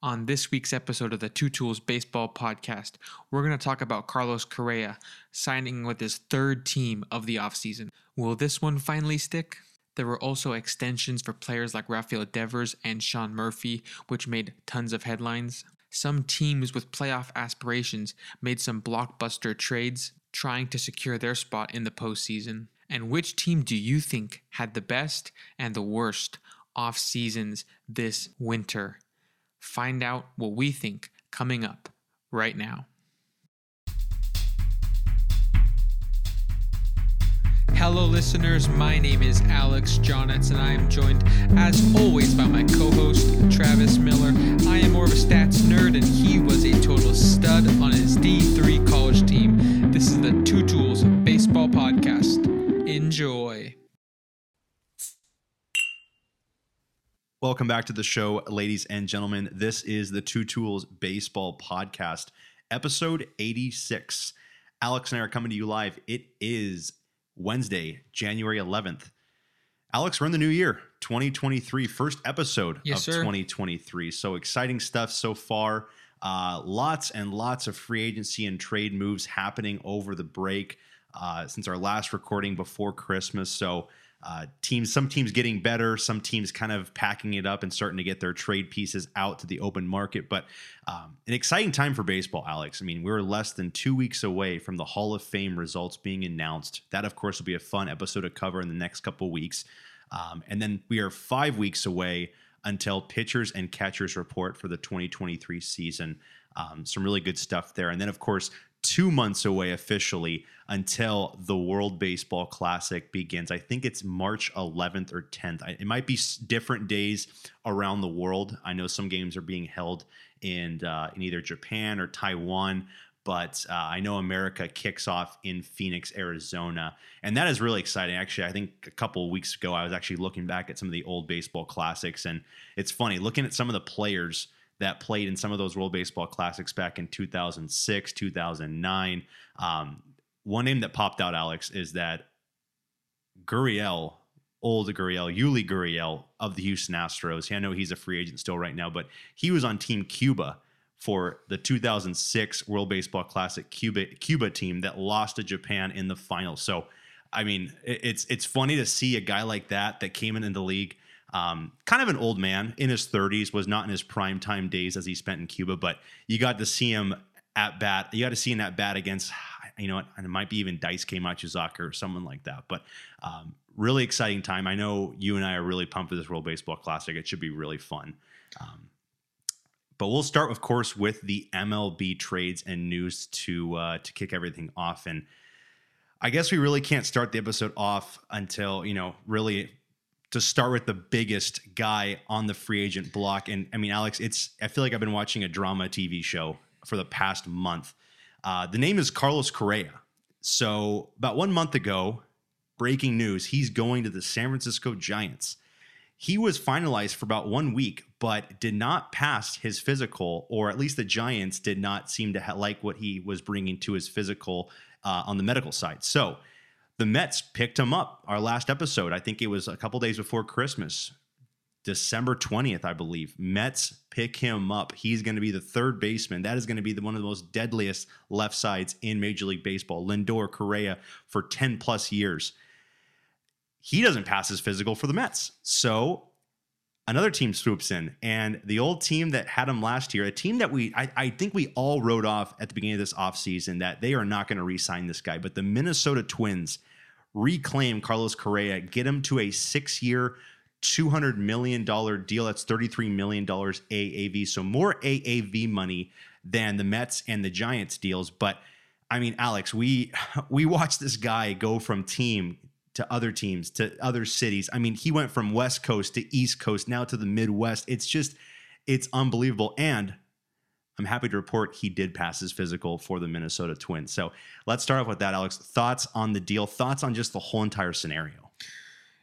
On this week's episode of the Two Tools Baseball Podcast, we're going to talk about Carlos Correa signing with his third team of the offseason. Will this one finally stick? There were also extensions for players like Rafael Devers and Sean Murphy, which made tons of headlines. Some teams with playoff aspirations made some blockbuster trades, trying to secure their spot in the postseason. And which team do you think had the best and the worst off seasons this winter? Find out what we think coming up right now. Hello, listeners. My name is Alex Jonitz, and I am joined, as always, by my co host, Travis Miller. I am more of a stats nerd, and he was a total stud on his D3 college team. This is the Two Tools Baseball Podcast. Enjoy. Welcome back to the show, ladies and gentlemen. This is the Two Tools Baseball Podcast, episode 86. Alex and I are coming to you live. It is Wednesday, January 11th. Alex, we're in the new year, 2023, first episode Yes, of sir. 2023. So exciting stuff so far. Uh, lots and lots of free agency and trade moves happening over the break uh, since our last recording before Christmas. So uh, teams, some teams getting better, some teams kind of packing it up and starting to get their trade pieces out to the open market. But um, an exciting time for baseball, Alex. I mean, we're less than two weeks away from the Hall of Fame results being announced. That, of course, will be a fun episode to cover in the next couple weeks. Um, and then we are five weeks away until pitchers and catchers report for the 2023 season. Um, some really good stuff there. And then, of course, two months away officially until the World Baseball Classic begins. I think it's March 11th or 10th. I- It might be different days around the world. I know some games are being held in uh, in either Japan or Taiwan, but uh, I know America kicks off in Phoenix, Arizona, and that is really exciting. Actually, I think a couple weeks ago I was actually looking back at some of the old baseball classics, and it's funny looking at some of the players that played in some of those World Baseball Classics back in 2006, 2009. Um, one name that popped out, Alex, is that Gurriel, old Gurriel, Yuli Gurriel of the Houston Astros. I know he's a free agent still right now, but he was on Team Cuba for the 2006 World Baseball Classic Cuba Cuba team that lost to Japan in the final. So, I mean, it's it's funny to see a guy like that that came into the league, um, kind of an old man in his 30s, was not in his prime time days as he spent in Cuba, but you got to see him at bat. You got to see him at bat against, you know, and it might be even Daisuke Matsuzaka or someone like that. But um, really exciting time. I know you and I are really pumped for this World Baseball Classic. It should be really fun. Um, but we'll start, of course, with the MLB trades and news to uh, to kick everything off. And I guess we really can't start the episode off until you know really to start with the biggest guy on the free agent block. And I mean, Alex, it's I feel like I've been watching a drama TV show for the past month. Uh, the name is Carlos Correa. So about one month ago, breaking news: he's going to the San Francisco Giants. He was finalized for about one week, but did not pass his physical, or at least the Giants did not seem to ha- like what he was bringing to his physical uh, on the medical side. So the Mets picked him up. Our last episode, I think it was a couple days before Christmas, December 20th, I believe. Mets pick him up. He's going to be the third baseman. That is going to be the, one of the most deadliest left sides in Major League Baseball. Lindor Correa for 10 plus years. He doesn't pass his physical for the Mets. So another team swoops in, and the old team that had him last year, a team that we I, I think we all wrote off at the beginning of this offseason that they are not going to re-sign this guy, but the Minnesota Twins reclaim Carlos Correa, get him to a six-year, $200 million deal. That's $33 million AAV. So more AAV money than the Mets and the Giants deals. But I mean, Alex, we we watched this guy go from team to other teams to other cities. I mean, he went from West Coast to East Coast, now to the Midwest. It's just, it's unbelievable. And I'm happy to report he did pass his physical for the Minnesota Twins. So let's start off with that, Alex. Thoughts on the deal? Thoughts on just the whole entire scenario?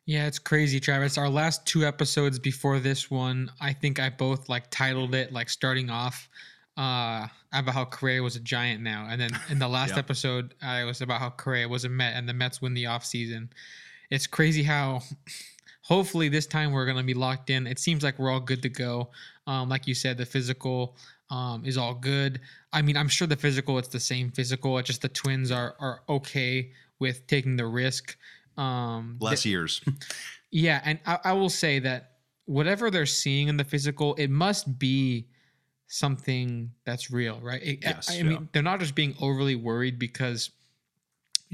Yeah, it's crazy, Travis. Our last two episodes before this one, I think I both like titled it like starting off uh about how Correa was a giant now. And then in the last Yeah. episode, I was about how Correa was a Met and the Mets win the offseason. It's crazy how hopefully this time we're going to be locked in. It seems like we're all good to go. Um, like you said, the physical um, is all good. I mean, I'm sure the physical it's the same physical. It's just the twins are are okay with taking the risk. Um, Less years. yeah, and I, I will say that whatever they're seeing in the physical, it must be something that's real, right? It- Yes, I, I yeah. mean, they're not just being overly worried because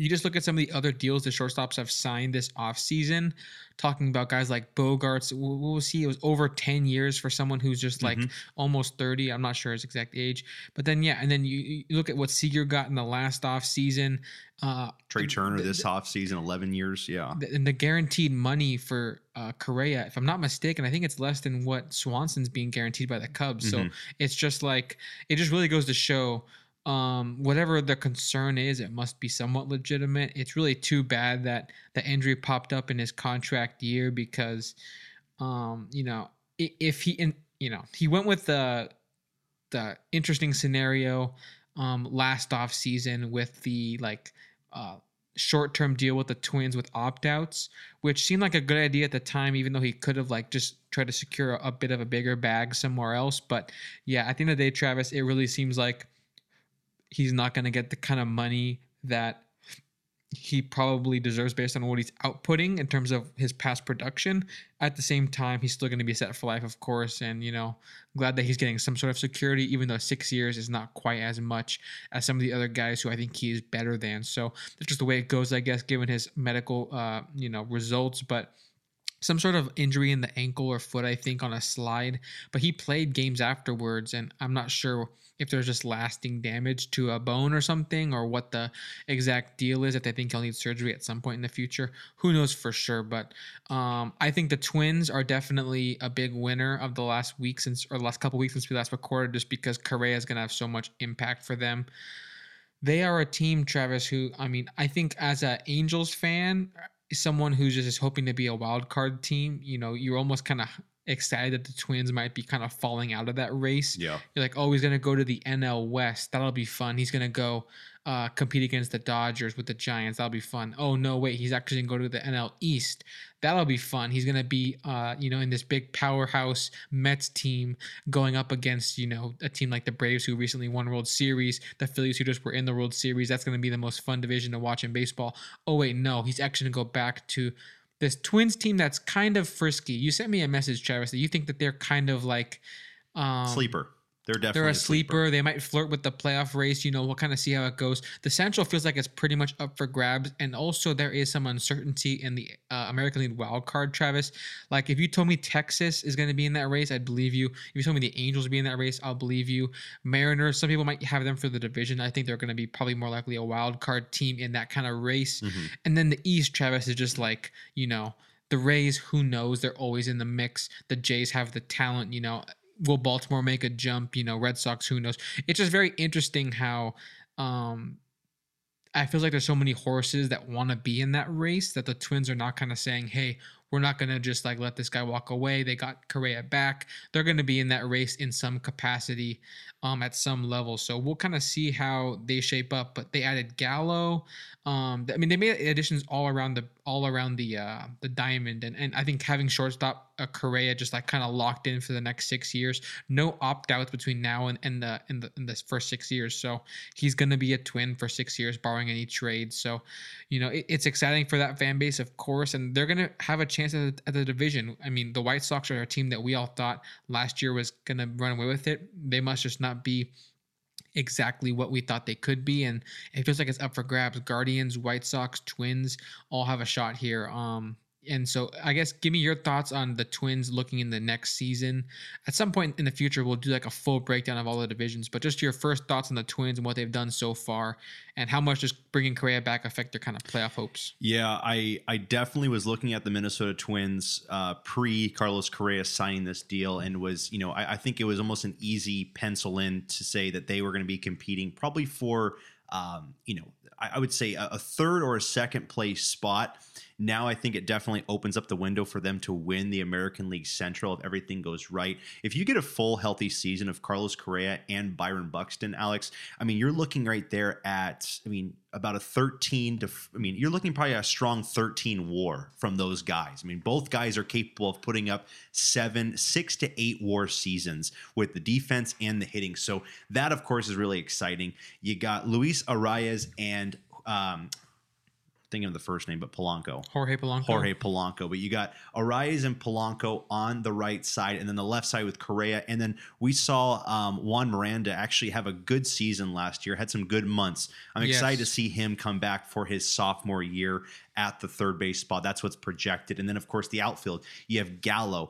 you just look at some of the other deals the shortstops have signed this offseason, talking about guys like Bogaerts. What was he? It was over 10 years for someone who's just like Mhm. almost 30. I'm not sure his exact age. But then, yeah, and then you, you look at what Seager got in the last offseason. Uh, Trea Turner the- this offseason, 11 years. Yeah. the- and the guaranteed money for uh, Correa, if I'm not mistaken, I think it's less than what Swanson's being guaranteed by the Cubs. So Mhm. it's just like it just really goes to show um, whatever the concern is, it must be somewhat legitimate. It's really too bad that the injury popped up in his contract year because, um, you know, if he, in, you know, he went with the the interesting scenario um, last off season with the like uh, short term deal with the Twins with opt outs, which seemed like a good idea at the time, even though he could have like just tried to secure a, a bit of a bigger bag somewhere else. But yeah, at the end of the day, Travis, it really seems like he's not going to get the kind of money that he probably deserves based on what he's outputting in terms of his past production. At the same time, he's still going to be set for life, of course. And, you know, glad that he's getting some sort of security, even though six years is not quite as much as some of the other guys who I think he is better than. So that's just the way it goes, I guess, given his medical, uh, you know, results. But some sort of injury in the ankle or foot, I think, on a slide. But he played games afterwards, and I'm not sure if there's just lasting damage to a bone or something, or what the exact deal is. If they think he'll need surgery at some point in the future, who knows for sure. But um, I think the Twins are definitely a big winner of the last week since, or the last couple weeks since we last recorded, just because Correa is going to have so much impact for them. They are a team, Travis, who I mean, I think as a Angels fan, someone who's just hoping to be a wild card team, you know, you're almost kind of excited that the Twins might be kind of falling out of that race. Yeah. You're like, oh, he's gonna go to the NL West. That'll be fun. He's gonna go uh, compete against the Dodgers with the Giants. That'll be fun. Oh no, wait, he's actually gonna go to the NL East. That'll be fun. He's gonna be, uh, you know, in this big powerhouse Mets team going up against, you know, a team like the Braves who recently won World Series, the Phillies who just were in the World Series. That's gonna be the most fun division to watch in baseball. Oh wait, no, he's actually gonna go back to this Twins team that's kind of frisky. You sent me a message, Travis, that you think that they're kind of like um, sleeper. They're definitely they're a sleeper. They might flirt with the playoff race. You know, we'll kind of see how it goes. The Central feels like it's pretty much up for grabs, and also there is some uncertainty in the uh, American League wild card. Travis, like if you told me Texas is going to be in that race, I'd believe you. If you told me the Angels would be in that race, I'll believe you. Mariners, some people might have them for the division. I think they're going to be probably more likely a wild card team in that kind of race. Mhm. And then the East, Travis, is just like, you know, the Rays, who knows? They're always in the mix. The Jays have the talent, you know. Will Baltimore make a jump? You know, Red Sox, who knows? It's just very interesting how um I feel like there's so many horses that want to be in that race that the twins are not kind of saying, hey, we're not going to just like let this guy walk away. They got Correa back. They're going to be in that race in some capacity um, at some level. So we'll kind of see how they shape up. But they added Gallo. Um, I mean, they made additions all around the all around the uh, the diamond, and and I think having shortstop uh, Correa just like kind of locked in for the next six years. No opt outs between now and and the in the in the first six years. So he's going to be a twin for six years, barring any trade. So, you know, it, it's exciting for that fan base, of course, and they're going to have a chance at the, at the division. I mean, the White Sox are a team that we all thought last year was going to run away with it. They must just not be exactly what we thought they could be and it feels like it's up for grabs. Guardians white sox twins all have a shot here. Um and so i guess give me your thoughts on the twins looking in the next season at some point in the future we'll do like a full breakdown of all the divisions but just your first thoughts on the twins and what they've done so far and how much does bringing Correa back affect their kind of playoff hopes Yeah, I I definitely was looking at the Minnesota Twins uh, pre Carlos Correa signing this deal, and was you know I, I think it was almost an easy pencil in to say that they were going to be competing probably for um, you know I, I would say a, a third or a second place spot. Now I think it definitely opens up the window for them to win the American League Central if everything goes right. If you get a full healthy season of Carlos Correa and Byron Buxton, Alex, I mean, you're looking right there at, I mean, about a 13 to, I mean, you're looking probably a strong 13 war from those guys. I mean, both guys are capable of putting up seven, six to eight war seasons with the defense and the hitting. So that, of course, is really exciting. You got Luis Arraez and um, thinking of the first name, but Polanco. Jorge Polanco. Jorge Polanco. But you got Arraez and Polanco on the right side, and then the left side with Correa. And then we saw um, Juan Miranda actually have a good season last year, had some good months. I'm Yes. excited to see him come back for his sophomore year at the third base spot. That's what's projected. And then, of course, the outfield, you have Gallo.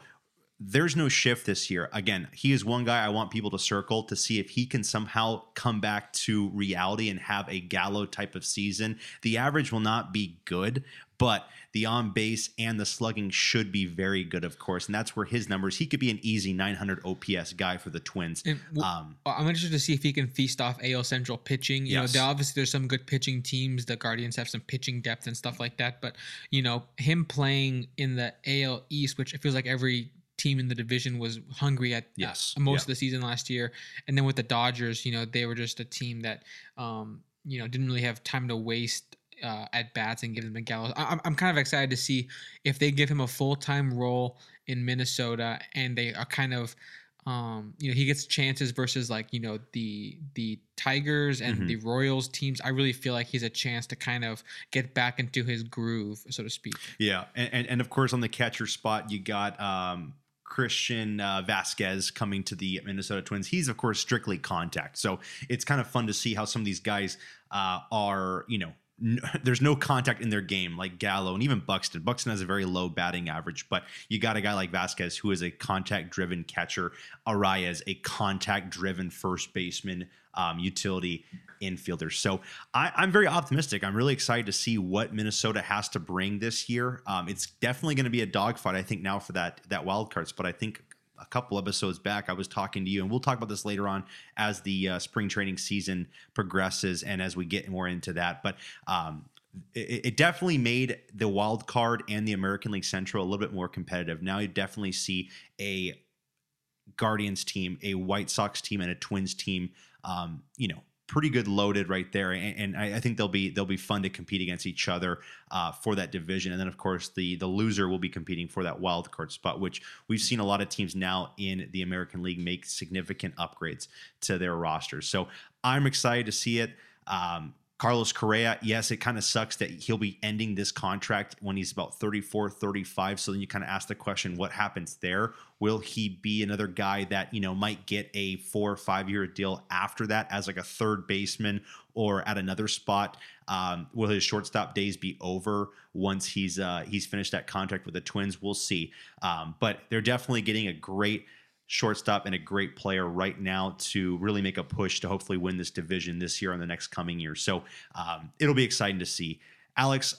There's no shift this year. Again, he is one guy I want people to circle to see if he can somehow come back to reality and have a Gallo type of season. The average will not be good, but the on base and the slugging should be very good, of course. And that's where his numbers, he could be an easy 900 OPS guy for the Twins. W- Um, I'm interested to see if he can feast off AL Central pitching. You Yes. know, obviously there's some good pitching teams. The Guardians have some pitching depth and stuff like that. But you know, him playing in the AL East, which it feels like every team in the division was hungry at Yes. most Yeah. of the season last year, and then with the Dodgers, you know, they were just a team that um, you know didn't really have time to waste. Uh, at bats and give them a gallows. I- I'm, I'm kind of excited to see if they give him a full time role in Minnesota and they are kind of um you know he gets chances versus like you know the the tigers and Mhm. the royals teams i really feel like he's a chance to kind of get back into his groove so to speak Yeah, and, and and of course on the catcher spot you got um, Christian uh, Vazquez coming to the Minnesota Twins. He's of course strictly contact, so it's kind of fun to see how some of these guys uh, are you know. N- There's no contact in their game like Gallo and even Buxton. Buxton has a very low batting average, but you got a guy like Vazquez who is a contact driven catcher. Arraez, a contact driven first baseman, um, utility infielder. So I, I'm very optimistic. I'm really excited to see what Minnesota has to bring this year. Um, it's definitely going to be a dogfight, I think, now for that that wild card spot. I think a couple episodes back, I was talking to you, and we'll talk about this later on as the uh, spring training season progresses and as we get more into that. But um, it, it definitely made the wild card and the American League Central a little bit more competitive. Now you definitely see a Guardians team, a White Sox team, and a Twins team. Um, you know, pretty good loaded right there, and, and I, I think they'll be they'll be fun to compete against each other uh, for that division. And then of course the the loser will be competing for that wild card spot, which we've seen a lot of teams now in the American League make significant upgrades to their rosters. So I'm excited to see it. Um, Carlos Correa, yes, it kind of sucks that he'll be ending this contract when he's about 34, 35. So then you kind of ask the question, what happens there? Will he be another guy that, you know, might get a four or five year deal after that as like a third baseman or at another spot? Um, will his shortstop days be over once he's uh, he's finished that contract with the Twins? We'll see. Um, but they're definitely getting a great shortstop and a great player right now to really make a push to hopefully win this division this year and the next coming year. So um, it'll be exciting to see. Alex,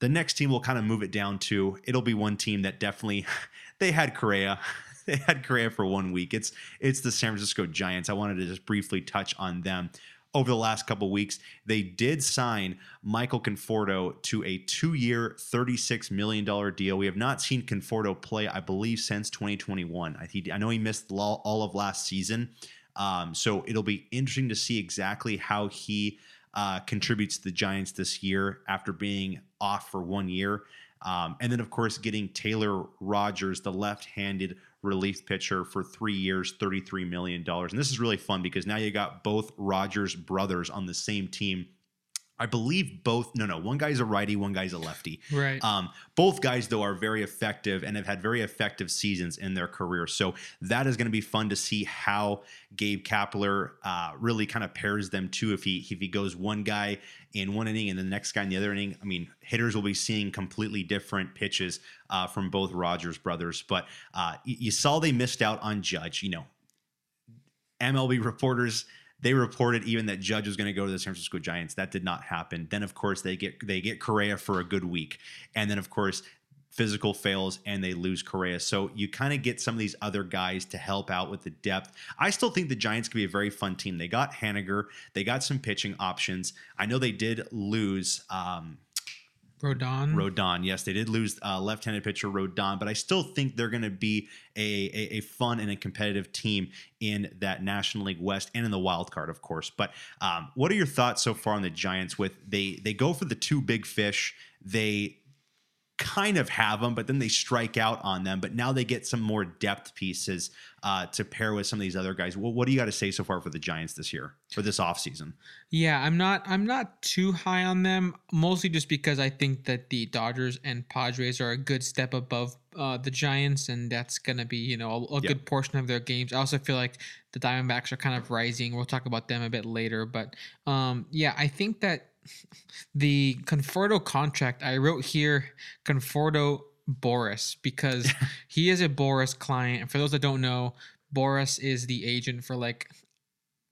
the next team will kind of move it down to it'll be one team that definitely they had Correa. They had Correa for one week. It's it's the San Francisco Giants. I wanted to just briefly touch on them. Over the last couple weeks, they did sign Michael Conforto to a two-year, $36 million deal. We have not seen Conforto play, I believe, since 2021. I, he, I know he missed all, all of last season. Um, so it'll be interesting to see exactly how he uh, contributes to the Giants this year after being off for one year. Um, and then, of course, getting Taylor Rogers, the left handed relief pitcher, for three years, $33 million. And this is really fun because now you got both Rogers brothers on the same team. I believe both, no, no, one guy's a righty, one guy's a lefty. right Um, both guys, though, are very effective and have had very effective seasons in their career. So that is going to be fun to see how Gabe Kapler uh, really kind of pairs them too. If he if he goes one guy in one inning and the next guy in the other inning, I mean, hitters will be seeing completely different pitches uh, from both Rogers brothers. But uh, you saw they missed out on Judge. You know, MLB reporters they reported even that Judge was going to go to the San Francisco Giants. That did not happen. Then of course they get they get Correa for a good week, and then of course physical fails and they lose Correa. So you kind of get some of these other guys to help out with the depth. I still think the Giants could be a very fun team. They got Haniger, they got some pitching options. I know they did lose. Um, Rodon. Rodon, yes, they did lose uh, left-handed pitcher Rodon, but I still think they're going to be a, a, a fun and a competitive team in that National League West and in the wild card, of course. But um, what are your thoughts so far on the Giants? With they they go for the two big fish, they kind of have them, but then they strike out on them. But now they get some more depth pieces uh, to pair with some of these other guys. Well, what do you got to say so far for the Giants this year for this offseason? Yeah, I'm not I'm not too high on them, mostly just because I think that the Dodgers and Padres are a good step above uh, the Giants, and that's gonna be you know a, a good portion of their games. I also feel like the Diamondbacks are kind of rising. We'll talk about them a bit later, but um, yeah, I think that the Conforto contract I wrote here Conforto Boris because he is a Boris client. And for those that don't know, Boris is the agent for like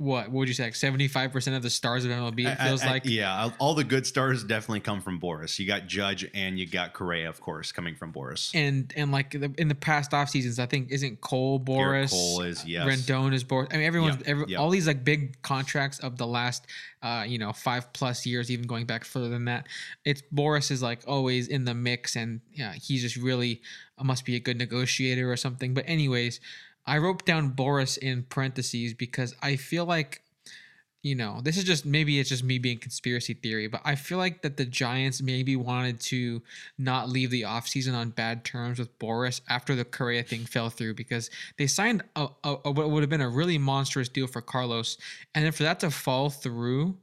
what, what would you say, like 75% of the stars of MLB, it feels I- like. yeah, all the good stars definitely come from Boris. You got Judge and you got Correa, of course, coming from Boris. And and like the, in the past off seasons, I think isn't Cole Gerrit Boris, Cole is yes. Rendon is Boris. I mean, everyone's Yep, every, yep. all these like big contracts of the last, uh, you know, five plus years, even going back further than that. It's Boris is like always in the mix, and yeah, he's just really uh, must be a good negotiator or something. But anyways, I wrote down Boris in parentheses because I feel like you know, this is just maybe it's just me being conspiracy theory, but I feel like that the Giants maybe wanted to not leave the offseason on bad terms with Boris after the Correa thing fell through because they signed a, a, a what would have been a really monstrous deal for Carlos. And then for that to fall through,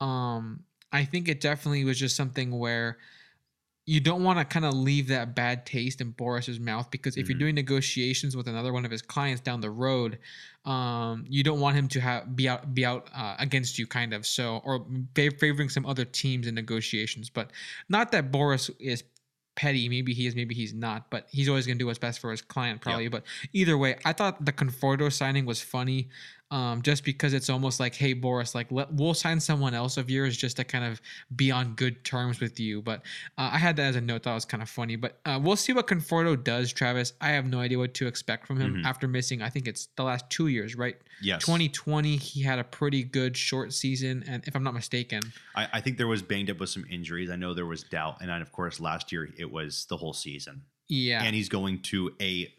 um, I think it definitely was just something where you don't want to kind of leave that bad taste in Boris's mouth because if you're Mhm. doing negotiations with another one of his clients down the road, um, you don't want him to have be out be out uh, against you, kind of. So or fa- favoring some other teams in negotiations, but not that Boris is petty. Maybe he is, maybe he's not. But he's always going to do what's best for his client, probably. But either way, I thought the Conforto signing was funny. Um, just because it's almost like, hey Boris, like let, we'll sign someone else of yours just to kind of be on good terms with you. But uh, I had that as a note that was kind of funny. But uh, we'll see what Conforto does, Travis. I have no idea what to expect from him Mhm. after missing. I think it's the last two years, right? Yes. 2020, he had a pretty good short season, and if I'm not mistaken, I, I think there was banged up with some injuries. I know there was doubt. And then, of course, last year it was the whole season. yeah, And he's going to a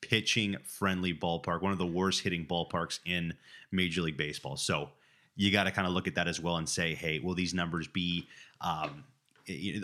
pitching friendly ballpark, one of the worst hitting ballparks in Major League Baseball. So you got to kind of look at that as well and say, hey, will these numbers be. Um,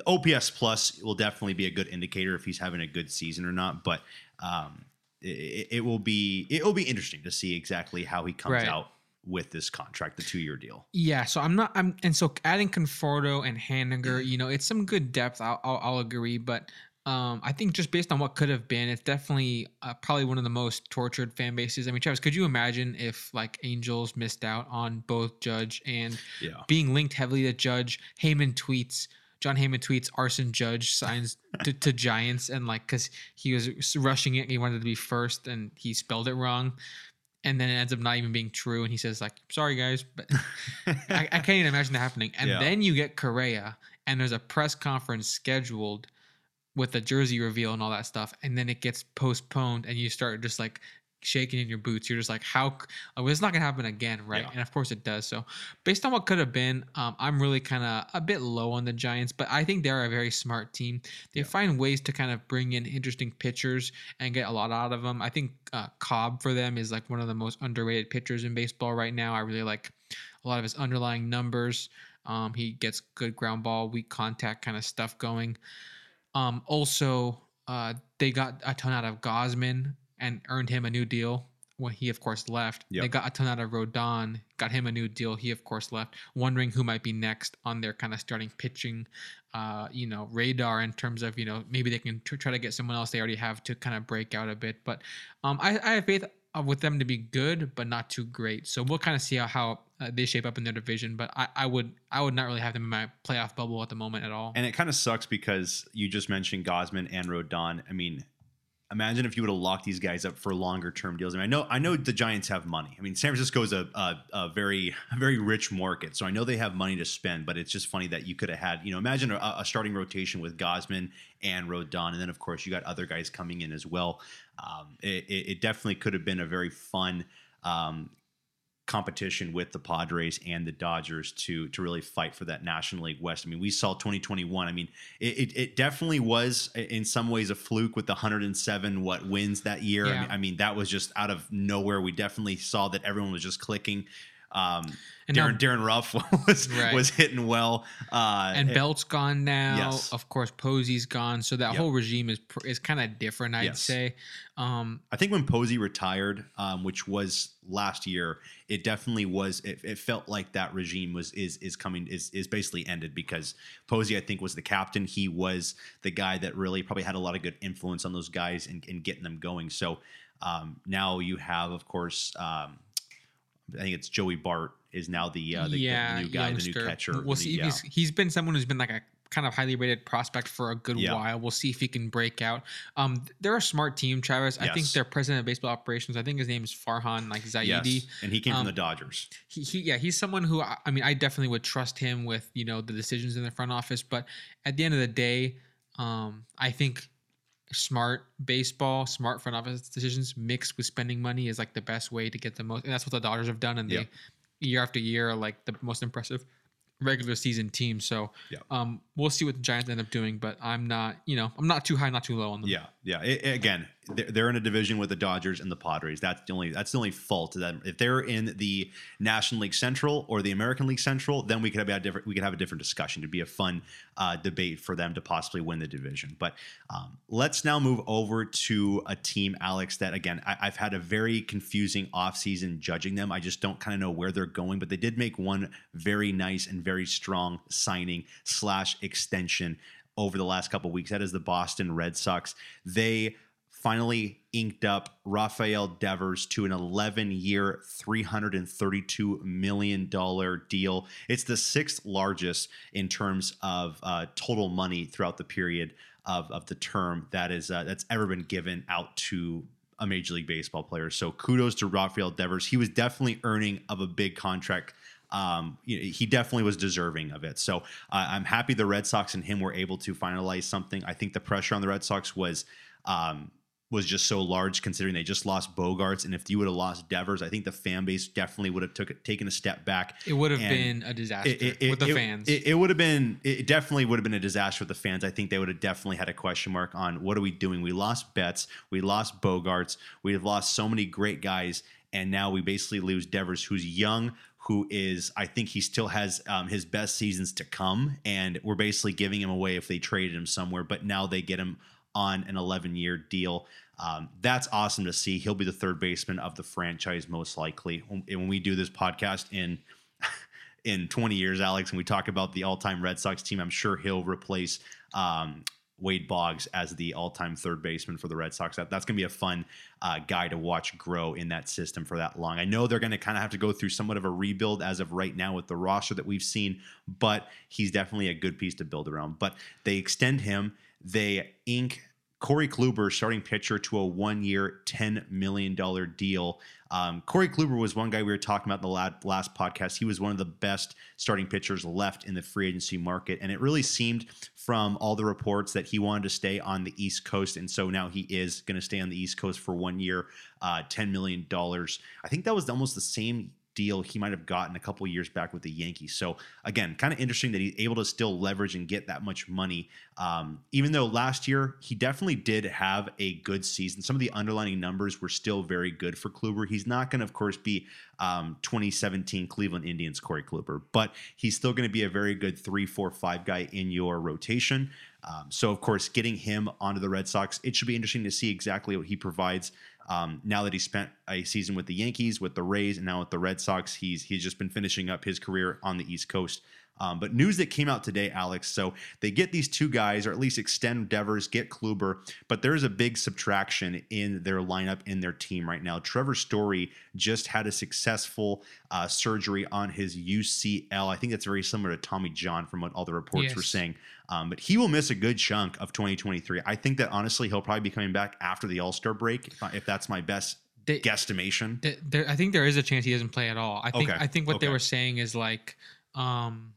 OPS plus will definitely be a good indicator if he's having a good season or not, but um, it, it will be it will be interesting to see exactly how he comes Right. out with this contract, the two year deal. Yeah, so I'm not. I'm and so adding Conforto and Haniger, you know, it's some good depth. I'll, I'll, I'll agree, but um, I think just based on what could have been, it's definitely uh, probably one of the most tortured fan bases. I mean, Travis, could you imagine if like Angels missed out on both Judge and Yeah. being linked heavily to Judge? Heyman tweets. John Heyman tweets Arson Judge signs to, to Giants and like because he was rushing it, he wanted to be first and he spelled it wrong, and then it ends up not even being true. And he says like, "Sorry guys," but I, I can't even imagine that happening. And Yeah. then you get Correa, and there's a press conference scheduled with the jersey reveal and all that stuff, and then it gets postponed, and you start just like shaking in your boots. You're just like, how? well, it's not gonna happen again, right? Yeah. And of course it does. So, based on what could have been, um, I'm really kind of a bit low on the Giants, but I think they're a very smart team. They Yeah. find ways to kind of bring in interesting pitchers and get a lot out of them. I think uh, Cobb for them is like one of the most underrated pitchers in baseball right now. I really like a lot of his underlying numbers. Um, he gets good ground ball, weak contact kind of stuff going. Um, also, uh, they got a ton out of Gausman and earned him a new deal when he, of course, left. They got a ton out of Rodon, got him a new deal. He, of course, left. Wondering who might be next on their kind of starting pitching, uh, you know, radar in terms of you know maybe they can tr- try to get someone else they already have to kind of break out a bit. But um, I, I have faith uh, with them to be good, but not too great. So we'll kind of see how, how uh, they shape up in their division. But I, I would I would not really have them in my playoff bubble at the moment at all. And it kind of sucks because you just mentioned Gausman and Rodon. I mean, imagine if you would have locked these guys up for longer term deals. I mean, I know I know the Giants have money. I mean, San Francisco is a, a, a very a very rich market, so I know they have money to spend. But it's just funny that you could have had, you know, imagine a, a starting rotation with Gausman and Rodon, and then of course you got other guys coming in as well. Um, it, it, it definitely could have been a very fun. Um, competition with the Padres and the Dodgers to to really fight for that National League West. I mean, we saw 2021. I mean, it, it, it definitely was in some ways a fluke with the 107 what wins that year. Yeah. I, mean, I mean, that was just out of nowhere. We definitely saw that everyone was just clicking. Um, And Darin now- Darin Ruf was Right. was hitting well. Uh, and Belt's gone now. Yes. Of course, Posey's gone. So that Yep. whole regime is pr- is kind of different, I'd Yes. say. Um, I think when Posey retired, um, which was last year, it definitely was. It, it felt like that regime was is is coming is is basically ended because Posey, I think, was the captain. He was the guy that really probably had a lot of good influence on those guys and, and getting them going. So um, now you have, of course, um, I think it's Joey Bart is now the uh, the, the yeah, new guy, the new catcher. We'll the- see. if yeah. He's, he's been someone who's been like a kind of highly rated prospect for a good Yeah. while. We'll see if he can break out. Um, they're a smart team, Travis. I think Yes. their president of baseball operations. I think his name is Farhan like Zaidi. Yes, and he came Um, from the Dodgers. he, he yeah he's someone who I I mean I definitely would trust him with you know the decisions in the front office but at the end of the day um I think smart baseball smart front office decisions mixed with spending money is like the best way to get the most and that's what the Dodgers have done and Yeah. they year after year are like the most impressive regular season team so Yeah. um we'll see what the Giants end up doing but I'm not you know I'm not too high not too low on them Yeah, yeah. It- again, they're, they're in a division with the Dodgers and the Padres. That's the only that's the only fault to them. If they're in the National League Central or the American League Central, then we could have a different we could have a different discussion. It'd be a fun uh, debate for them to possibly win the division. But um, let's now move over to a team, Alex. That again, I, I've had a very confusing offseason judging them. I just don't kind of know where they're going. But they did make one very nice and very strong signing slash extension over the last couple weeks. That is the Boston Red Sox. They finally inked up Rafael Devers to an 11 year, $332 million deal. It's the sixth largest in terms of uh, total money throughout the period of, of the term that is uh, that's ever been given out to a Major League Baseball player. So kudos to Rafael Devers. He was definitely earning of a big contract um, he definitely was deserving of it. So uh, I'm happy the Red Sox and him were able to finalize something. I think the pressure on the Red Sox was um, was just so large considering they just lost Bogaerts, and if you would have lost Devers, I think the fan base definitely would have took taken a step back. it would have been a disaster It, it- with the fans It, would have been. It definitely would have been a disaster with the fans. I think they would have definitely had a question mark on what are we doing. We lost Betts, we lost Bogaerts, we have lost so many great guys, and now we basically lose Devers, who's young, who is I think he still has um, his best seasons to come, and we're basically giving him away if they traded him somewhere. But now they get him on an 11 year deal. Um, that's awesome to see. He'll be the third baseman of the franchise most likely. When, when we do this podcast in in 20 years, Alex, and we talk about the all time Red Sox team, I'm sure he'll replace um, Wade Boggs as the all time third baseman for the Red Sox. That, that's going to be a fun uh, guy to watch grow in that system for that long. I know they're going to kind of have to go through somewhat of a rebuild as of right now with the roster that we've seen, but he's definitely a good piece to build around. But they extend him, they ink Corey Kluber, starting pitcher, to a one year, $10 million deal. Um, Corey Kluber was one guy we were talking about in the la- last podcast. He was one of the best starting pitchers left in the free agency market. And it really seemed from all the reports that he wanted to stay on the East Coast. And so now he is going to stay on the East Coast for one year, uh, $10 million. I think that was almost the same deal he might have gotten a couple years back with the Yankees. So again, kind of interesting that he's able to still leverage and get that much money. Um, even though last year he definitely did have a good season, some of the underlying numbers were still very good for Kluber. He's not going to, of course, be um, 2017 Cleveland Indians Corey Kluber, but he's still going to be a very good three, four, five guy in your rotation. Um, so, of course, getting him onto the Red Sox, it should be interesting to see exactly what he provides. Um, now that he spent a season with the Yankees, with the Rays, and now with the Red Sox, he's he's just been finishing up his career on the East Coast. Um, but news that came out today, Alex. So they get these two guys, or at least extend Devers, get Kluber, but there is a big subtraction in their lineup in their team right now. Trevor Story just had a successful uh, surgery on his UCL. I think that's very similar to Tommy John from what all the reports were Yes. saying. Um, but he will miss a good chunk of 2023. I think that honestly, he'll probably be coming back after the All Star break, if, I- if that's my best They- guesstimation. Th- there, I think there is a chance he doesn't play at all. I think Okay, I think what they were saying is like, um,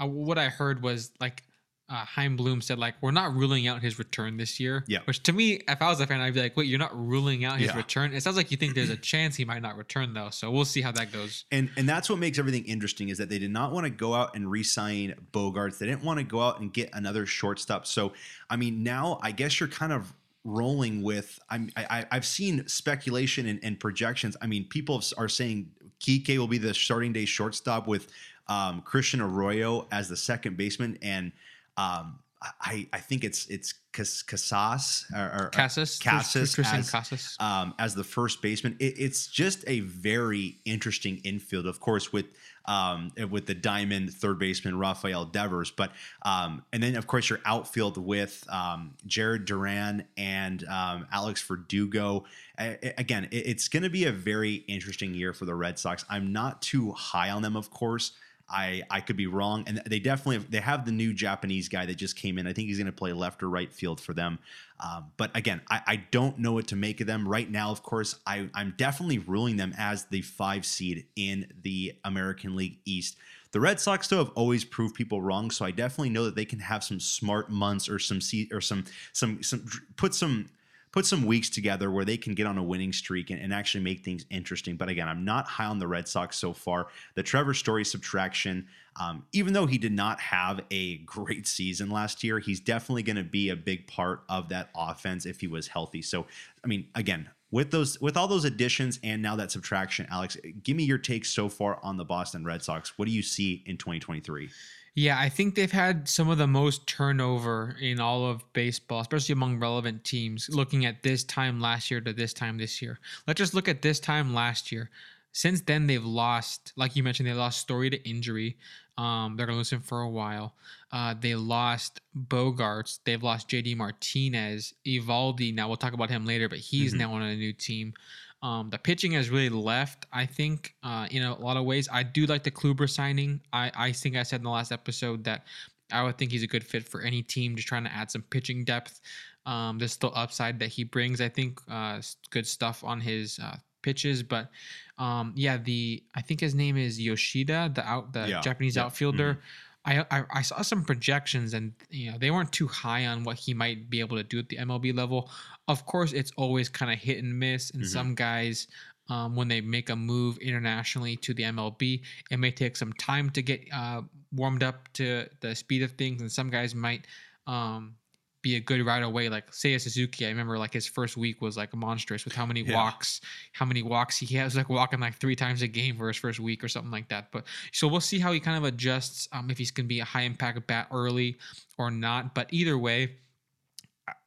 uh, what I heard was like, uh, Chaim Bloom said like we're not ruling out his return this year. Yeah. Which to me, if I was a fan, I'd be like, wait, you're not ruling out his Yeah. return. It sounds like you think there's a chance he might not return though. So we'll see how that goes. And and that's what makes everything interesting is that they did not want to go out and re-sign Bogaerts. They didn't want to go out and get another shortstop. So I mean, now I guess you're kind of rolling with. I'm I, I- I've seen speculation and, and projections. I mean, people are saying Kike will be the starting day shortstop with um, Christian Arroyo as the second baseman, and um, I I think it's it's Casas or, or Casas, Casas Christian as- Casas. um, as the first baseman. It, it's just a very interesting infield, of course, with um, with the diamond third baseman Rafael Devers, but um, and then of course your outfield with um, Jared Duran and um, Alex Verdugo. Again, it- it's going to be a very interesting year for the Red Sox. I'm not too high on them, of course. I, I could be wrong, and they definitely they have the new Japanese guy that just came in. I think he's going to play left or right field for them. Um, but again, I, I don't know what to make of them right now. Of course, I, I'm definitely ruling them as the five seed in the American League East. The Red Sox, though, have always proved people wrong, so I definitely know that they can have some smart months or some se- or some some some put some put some weeks together where they can get on a winning streak and, and actually make things interesting. But again, I'm not high on the Red Sox so far. The Trevor Story subtraction, um, even though he did not have a great season last year, he's definitely going to be a big part of that offense if he was healthy. So, I mean, again, with those with all those additions and now that subtraction, Alex, give me your take so far on the Boston Red Sox. What do you see in 2023? Yeah, I think they've had some of the most turnover in all of baseball, especially among relevant teams. Looking at this time last year to this time this year, let's just look at this time last year. Since then, they've lost, like you mentioned, they lost Story to injury. Um, they're gonna lose him for a while. Uh, they lost Bogaerts. They've lost JD Martinez, Eovaldi. Now we'll talk about him later, but he's Mhm. now on a new team. Um, the pitching has really left, I think, uh, in a lot of ways. I do like the Kluber signing. I, I think I said in the last episode that I would think he's a good fit for any team, just trying to add some pitching depth. Um, there's still upside that he brings. I think uh, good stuff on his uh, pitches, but um, yeah, the I think his name is Yoshida, the out the Yeah, Japanese yeah, outfielder. I, I I saw some projections and you know they weren't too high on what he might be able to do at the MLB level. Of course, it's always kind of hit and miss, and Mhm. some guys. Um, when they make a move internationally to the MLB, it may take some time to get uh, warmed up to the speed of things, and some guys might um, be a good right away. Like say a Suzuki, I remember like his first week was like monstrous with how many Yeah. walks, how many walks he has like walking like three times a game for his first week or something like that. But so we'll see how he kind of adjusts um, if he's going to be a high impact bat early or not. But either way,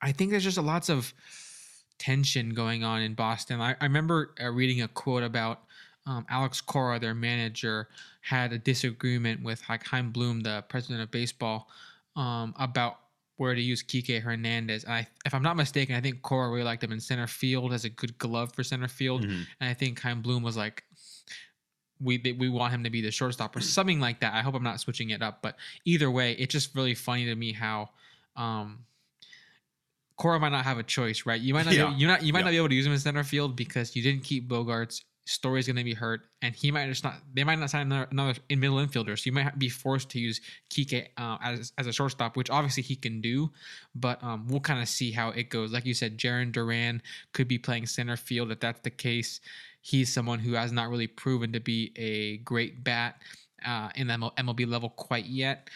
I- think there's just a lots of tension going on in Boston. I, I remember uh, reading a quote about um, Alex Cora, their manager, had a disagreement with like Chaim Bloom, the president of baseball, um, about where to use Kike Hernandez. And I, if I'm not mistaken, I think Cora really liked him in center field as a good glove for center field. Mhm. And I think Chaim Bloom was like, we we want him to be the shortstop or something like that. I hope I'm not switching it up, but either way, it's just really funny to me how um, Cora might not have a choice, right? You might not Yeah. be, you not you might Yeah. not be able to use him in center field because you didn't keep Bogaerts. Story's going to be hurt, and he might just not. They might not sign another, another in middle infielder, so you might be forced to use Kike uh, as as a shortstop, which obviously he can do. But um, we'll kind of see how it goes. Like you said, Jarren Duran could be playing center field. If that's the case, he's someone who has not really proven to be a great bat uh, in the MLB level quite yet.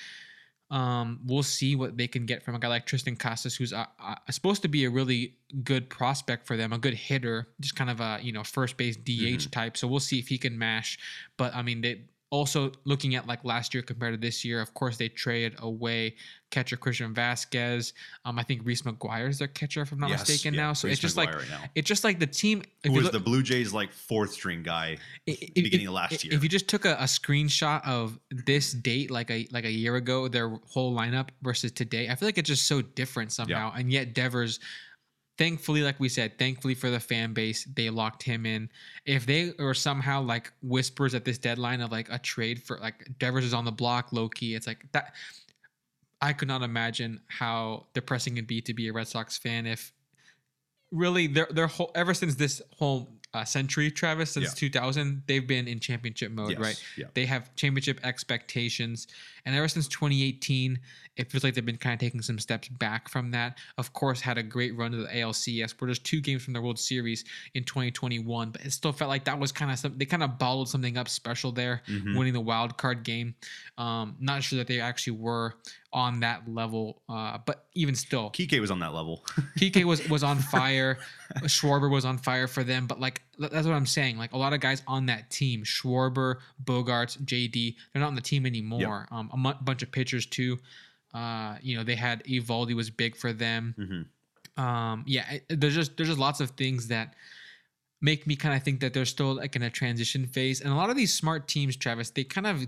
Um, we'll see what they can get from a guy like Triston Casas, who's uh, uh, supposed to be a really good prospect for them, a good hitter, just kind of a you know first base DH Mhm. type. So we'll see if he can mash. But I mean, they also looking at like last year compared to this year. Of course, they traded away catcher Christian Vazquez. Um, I think Reese McGuire is their catcher, if I'm not Yes, mistaken yeah, now. So Reese it's just like McGuire right now. it's just like the team. Who was look- the Blue Jays like fourth string guy i- i- beginning if- of last i- year? If you just took a, a screenshot of this date, like a like a year ago, their whole lineup versus today, I feel like it's just so different somehow. And yet Devers, thankfully, like we said, thankfully for the fan base, they locked him in. If they were somehow like whispers at this deadline of like a trade for like Devers is on the block, low key, it's like that. I could not imagine how depressing it'd be to be a Red Sox fan if really their their whole ever since this whole a century, Travis, since Yeah. 2000, they've been in championship mode, Yes, right? yeah. They have championship expectations. And ever since 2018, it feels like they've been kind of taking some steps back from that. Of course, had a great run to the ALCS. We're just two games from the World Series in 2021, but it still felt like that was kind of some, they kind of bottled something up special there, Mhm. winning the wild card game. Um, not sure that they actually were on that level, uh, but even still, Kike was on that level. PK was was on fire. Schwarber was on fire for them, but like that's what I'm saying. Like a lot of guys on that team, Schwarber, Bogaerts, JD, they're not on the team anymore. Um, a bunch of pitchers too. Uh, you know, they had Eovaldi was big for them. Mhm. Um, yeah, there's just there's just lots of things that make me kind of think that they're still like in a transition phase. And a lot of these smart teams, Travis, they kind of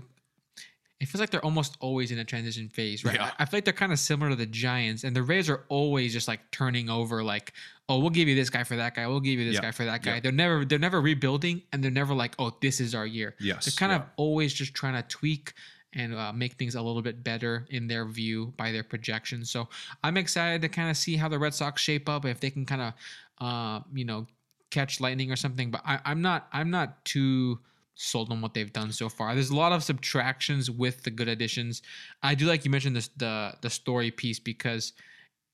it feels like they're almost always in a transition phase, right? Yeah. I feel like they're kind of similar to the Giants, and the Rays are always just like turning over, like, oh, we'll give you this guy for that guy, we'll give you this Yeah. guy for that guy. Yeah. They're never they're never rebuilding, and they're never like, oh, this is our year. Yes. They're kind yeah. of always just trying to tweak and uh, make things a little bit better in their view by their projections. So I'm excited to kind of see how the Red Sox shape up if they can kind of, uh, you know, catch lightning or something. But I, I'm not I'm not too sold on what they've done so far. There's a lot of subtractions with the good additions. I do like you mentioned this the the story piece because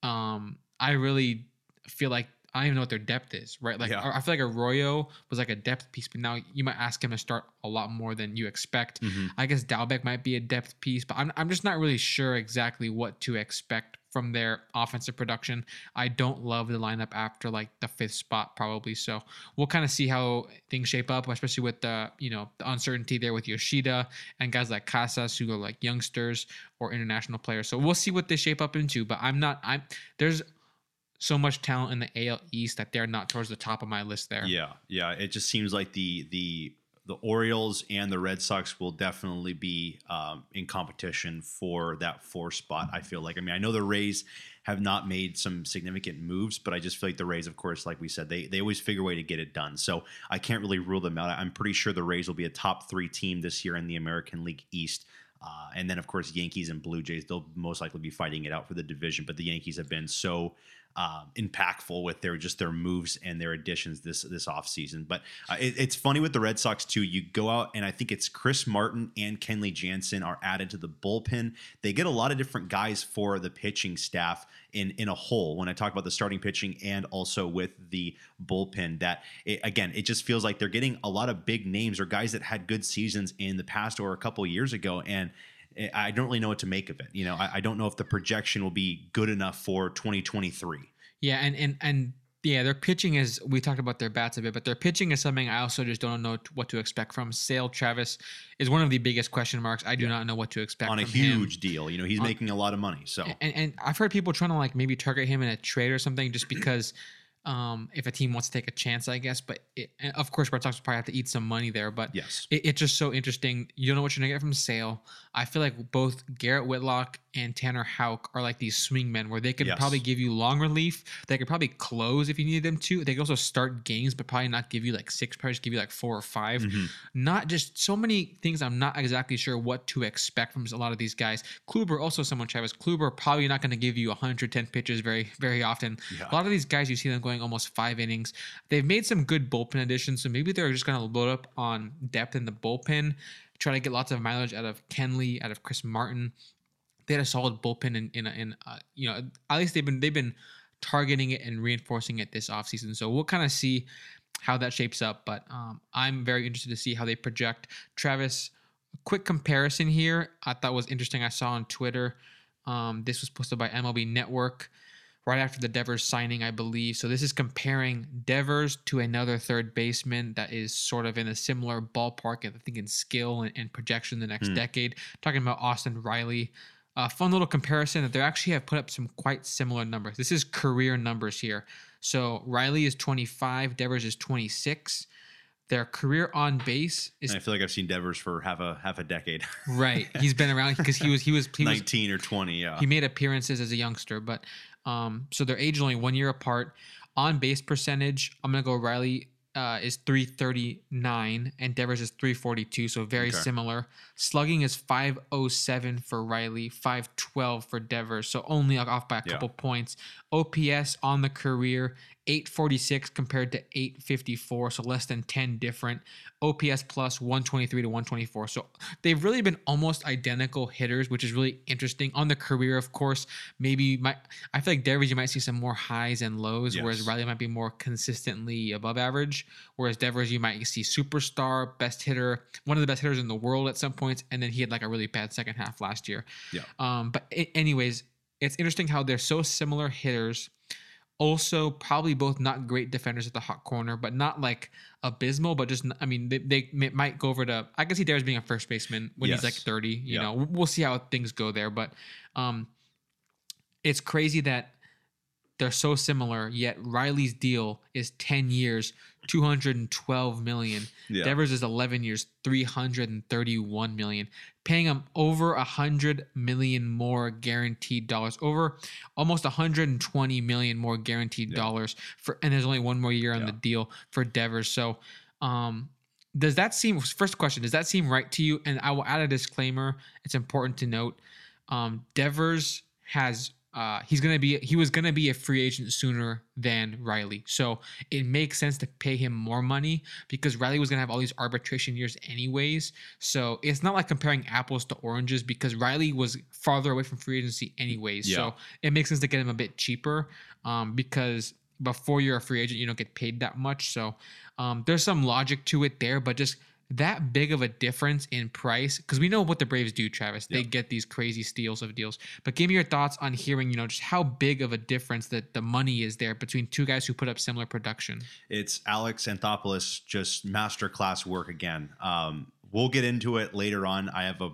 um I really feel like I don't even know what their depth is, right? Like Yeah. I feel like Arroyo was like a depth piece, but now you might ask him to start a lot more than you expect. Mhm. I guess Dalbec might be a depth piece, but I'm, I'm just not really sure exactly what to expect from their offensive production. I don't love the lineup after like the fifth spot, probably. So we'll kind of see how things shape up, especially with the you know the uncertainty there with Yoshida and guys like Casas who are like youngsters or international players. So we'll see what they shape up into. But I'm not. I'm there's so much talent in the AL East that they're not towards the top of my list there. Yeah, yeah. It just seems like the the the Orioles and the Red Sox will definitely be um, in competition for that four spot. I feel like. I mean, I know the Rays have not made some significant moves, but I just feel like the Rays, of course, like we said, they they always figure a way to get it done. So I can't really rule them out. I'm pretty sure the Rays will be a top three team this year in the American League East. Uh, and then, of course, Yankees and Blue Jays, they'll most likely be fighting it out for the division. But the Yankees have been so um, impactful with their just their moves and their additions this this offseason. But uh, it, it's funny with the Red Sox too. You go out and I think it's Chris Martin and Kenley Jansen are added to the bullpen. They get a lot of different guys for the pitching staff in in a whole. When I talk about the starting pitching and also with the bullpen, that it, again it just feels like they're getting a lot of big names or guys that had good seasons in the past or a couple years ago and. Eh, I don't really know what to make of it. You know, I, I don't know if the projection will be good enough for 2023. Yeah, and and and yeah, their pitching is. We talked about their bats a bit, but their pitching is something I also just don't know what to expect from. Sale Travis is one of the biggest question marks. I do Yeah. not know what to expect on a from him. huge deal. You know, he's On- making a lot of money. So And, and I've heard people trying to like maybe target him in a trade or something just because um, if a team wants to take a chance, I guess. But it, of course, Red Sox will probably have to eat some money there. But yes, it, it's just so interesting. You don't know what you're gonna get from Sale. I feel like both Garrett Whitlock and Tanner Houck are like these swing men where they could Yes. probably give you long relief. They could probably close if you needed them to. They could also start games, but probably not give you like six, probably just give you like four or 5 Mhm. Not just so many things. I'm not exactly sure what to expect from a lot of these guys. Kluber also someone Travis Kluber probably not going to give you 110 pitches very very often. Yeah. A lot of these guys you see them going almost five innings. They've made some good bullpen additions, so maybe they're just going to load up on depth in the bullpen, try to get lots of mileage out of Kenley, out of Chris Martin. They had a solid bullpen in in, in uh, you know at least they've been they've been targeting it and reinforcing it this offseason. So we'll kind of see how that shapes up. But um, I'm very interested to see how they project. Travis, quick comparison here I thought was interesting. I saw on Twitter. Um, this was posted by MLB Network right after the Devers signing, I believe. So this is comparing Devers to another third baseman that is sort of in a similar ballpark, I think, in skill and, and projection the next Hmm. decade. Talking about Austin Riley. A fun little comparison that they actually have put up some quite similar numbers. This is career numbers here. So Riley is 25, Devers is 26. Their career on base is I feel like I've seen Devers for half a half a decade, right. He's been around because he was he was he was nineteen or twenty. Yeah, he made appearances as a youngster, but um, so their age only one year apart. On base percentage, I'm gonna go Riley uh, is 339 and Devers is 342, so very Okay. similar. Slugging is 507 for Riley, 512 for Devers, so only off by a Yeah. couple points. OPS on the career 846 compared to 854, so less than 10 different. OPS plus 123 to 124. So they've really been almost identical hitters, which is really interesting. On the career, of course, maybe might I feel like Devers you might see some more highs and lows, Yes. whereas Riley might be more consistently above average. Whereas Devers you might see superstar, best hitter, one of the best hitters in the world at some points, and then he had like a really bad second half last year. Yeah. Um, but anyways, it's interesting how they're so similar hitters. Also, probably both not great defenders at the hot corner, but not like abysmal. But just, I mean, they, they might go over to. I can see Devers being a first baseman when he's like thirty. You Yeah. know, we'll see how things go there. But um, it's crazy that they're so similar. Yet Riley's deal is ten years, two hundred and twelve million. Yeah. Devers is 11 years, 331 million, paying him over a hundred million more guaranteed dollars, over almost 120 million more guaranteed Yeah. dollars for, and there's only one more year on Yeah. the deal for Devers. So, um, does that seem first question? Does that seem right to you? And I will add a disclaimer. It's important to note, um, Devers has uh, he's gonna be he was gonna be a free agent sooner than Riley, so it makes sense to pay him more money because Riley was gonna have all these arbitration years anyways. So it's not like comparing apples to oranges because Riley was farther away from free agency anyways. Yeah. So it makes sense to get him a bit cheaper um, because before you're a free agent, you don't get paid that much. So um, there's some logic to it there, but just that big of a difference in price because we know what the Braves do, Travis. They Yeah. get these crazy steals of deals. But give me your thoughts on hearing, you know, just how big of a difference that the money is there between two guys who put up similar production. It's Alex Anthopoulos, just masterclass work again. Um, we'll get into it later on. I have a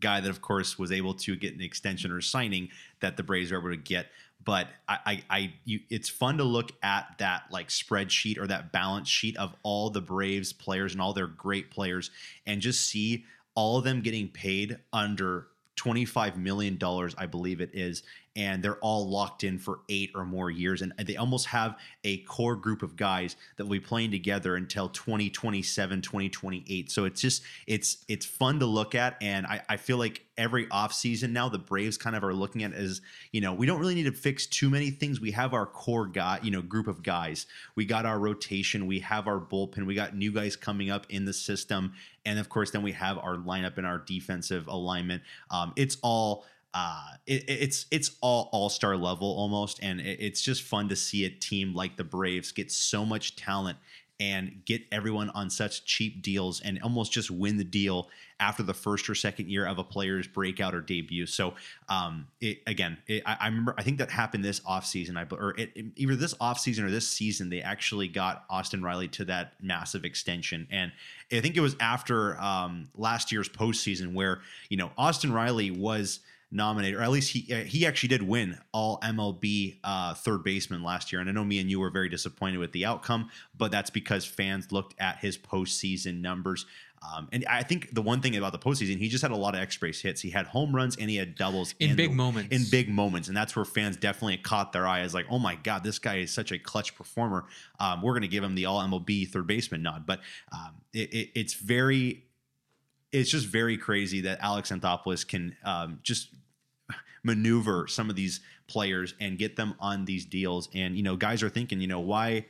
guy that, of course, was able to get an extension or signing that the Braves were able to get. But I, I, I you, it's fun to look at that like spreadsheet or that balance sheet of all the Braves players and all their great players, and just see all of them getting paid under $25 million, I believe it is. And they're all locked in for eight or more years. And they almost have a core group of guys that will be playing together until 2027, 2028. So it's just, it's, it's fun to look at. And I, I feel like every offseason now, the Braves kind of are looking at as, you know, we don't really need to fix too many things. We have our core guy, you know, group of guys. We got our rotation. We have our bullpen. We got new guys coming up in the system. And of course, then we have our lineup and our defensive alignment. Um, it's all uh, it, it's it's all all star level almost, and it, it's just fun to see a team like the Braves get so much talent and get everyone on such cheap deals and almost just win the deal after the first or second year of a player's breakout or debut. So um, it, again, it, I, I remember I think that happened this offseason. I or it, it- either this offseason or this season they actually got Austin Riley to that massive extension, and I think it was after um, last year's postseason where you know Austin Riley was nominated, or at least he uh, he actually did win All MLB uh, third baseman last year. And I know me and you were very disappointed with the outcome, but that's because fans looked at his postseason numbers. Um, and I think the one thing about the postseason, he just had a lot of extra base hits. He had home runs and he had doubles In big the- moments. In big moments, and that's where fans definitely caught their eye as like, oh my god, this guy is such a clutch performer. Um, we're going to give him the All MLB third baseman nod. But um, it, it, it's very it's just very crazy that Alex Anthopoulos can um, just maneuver some of these players and get them on these deals. And you know, guys are thinking, you know, why?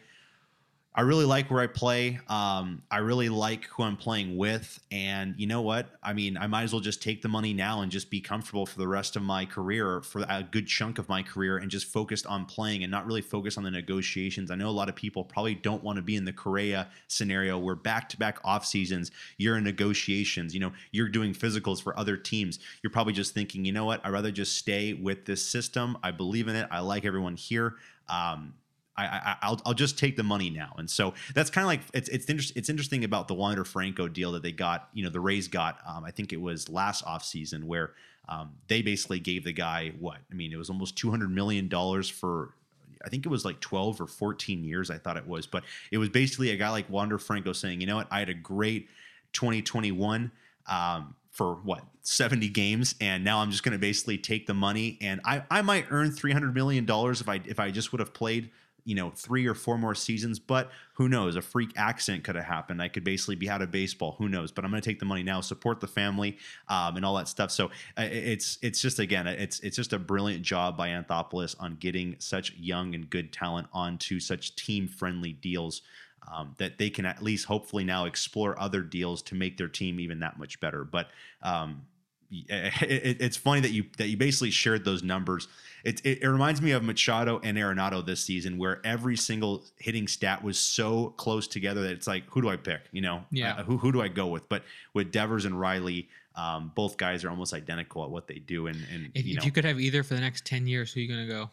I really like where I play. Um, I really like who I'm playing with, and you know what? I mean, I might as well just take the money now and just be comfortable for the rest of my career, for a good chunk of my career, and just focused on playing and not really focus on the negotiations. I know a lot of people probably don't want to be in the Correa scenario where back-to-back off seasons you're in negotiations. You know, you're doing physicals for other teams. You're probably just thinking, you know what? I'd rather just stay with this system. I believe in it. I like everyone here. Um, I, I I'll, I'll just take the money now, and so that's kind of like it's it's interesting. It's interesting about the Wander Franco deal that they got. You know, the Rays got. Um, I think it was last offseason where um, they basically gave the guy what I mean. It was almost two hundred million dollars for. I think it was like 12 or 14 years, I thought it was. But it was basically a guy like Wander Franco saying, you know what, I had a great 2021 um, for what 70 games, and now I'm just going to basically take the money, and I, I might earn 300 million dollars if I if I just would have played you know, three or four more seasons. But who knows? A freak accident could have happened. I could basically be out of baseball. Who knows? But I'm going to take the money now, support the family, um, and all that stuff. So uh, it's it's just again, it's it's just a brilliant job by Anthopoulos on getting such young and good talent onto such team friendly deals. Um, that they can at least hopefully now explore other deals to make their team even that much better. But um, it, it's funny that you that you basically shared those numbers. It, it, it, reminds me of Machado and Arenado this season, where every single hitting stat was so close together that it's like, who do I pick? You know, yeah, uh, who who do I go with? But with Devers and Riley, um, both guys are almost identical at what they do. And and if you, know, if you could have either for the next ten years, who are you gonna go?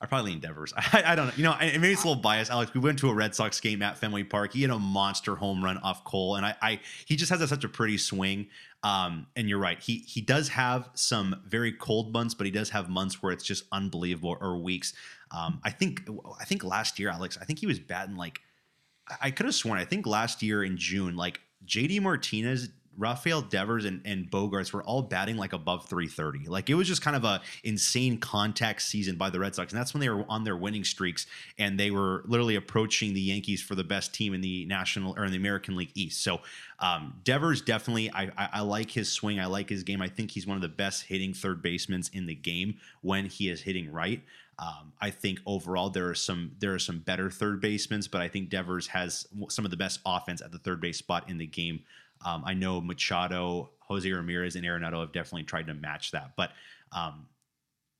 I probably lean Devers. I, I, don't know. You know, maybe it's a little biased. Alex, we went to a Red Sox game at Fenway Park. He had a monster home run off Cole, and I, I he just has a, such a pretty swing. Um, and you're right. He he does have some very cold months, but he does have months where it's just unbelievable or weeks. Um, I think I think last year, Alex, I think he was batting like I could have sworn. I think last year in June, like JD Martinez Rafael Devers and, and Bogaerts were all batting like above 330. Like it was just kind of a insane contact season by the Red Sox. And that's when they were on their winning streaks and they were literally approaching the Yankees for the best team in the national or in the American League East. So um, Devers definitely, I, I, I like his swing. I like his game. I think he's one of the best hitting third basemen in the game when he is hitting right. Um, I think overall there are some there are some better third basemen, but I think Devers has some of the best offense at the third base spot in the game. Um, I know Machado, Jose Ramirez, and Arenado have definitely tried to match that, but um,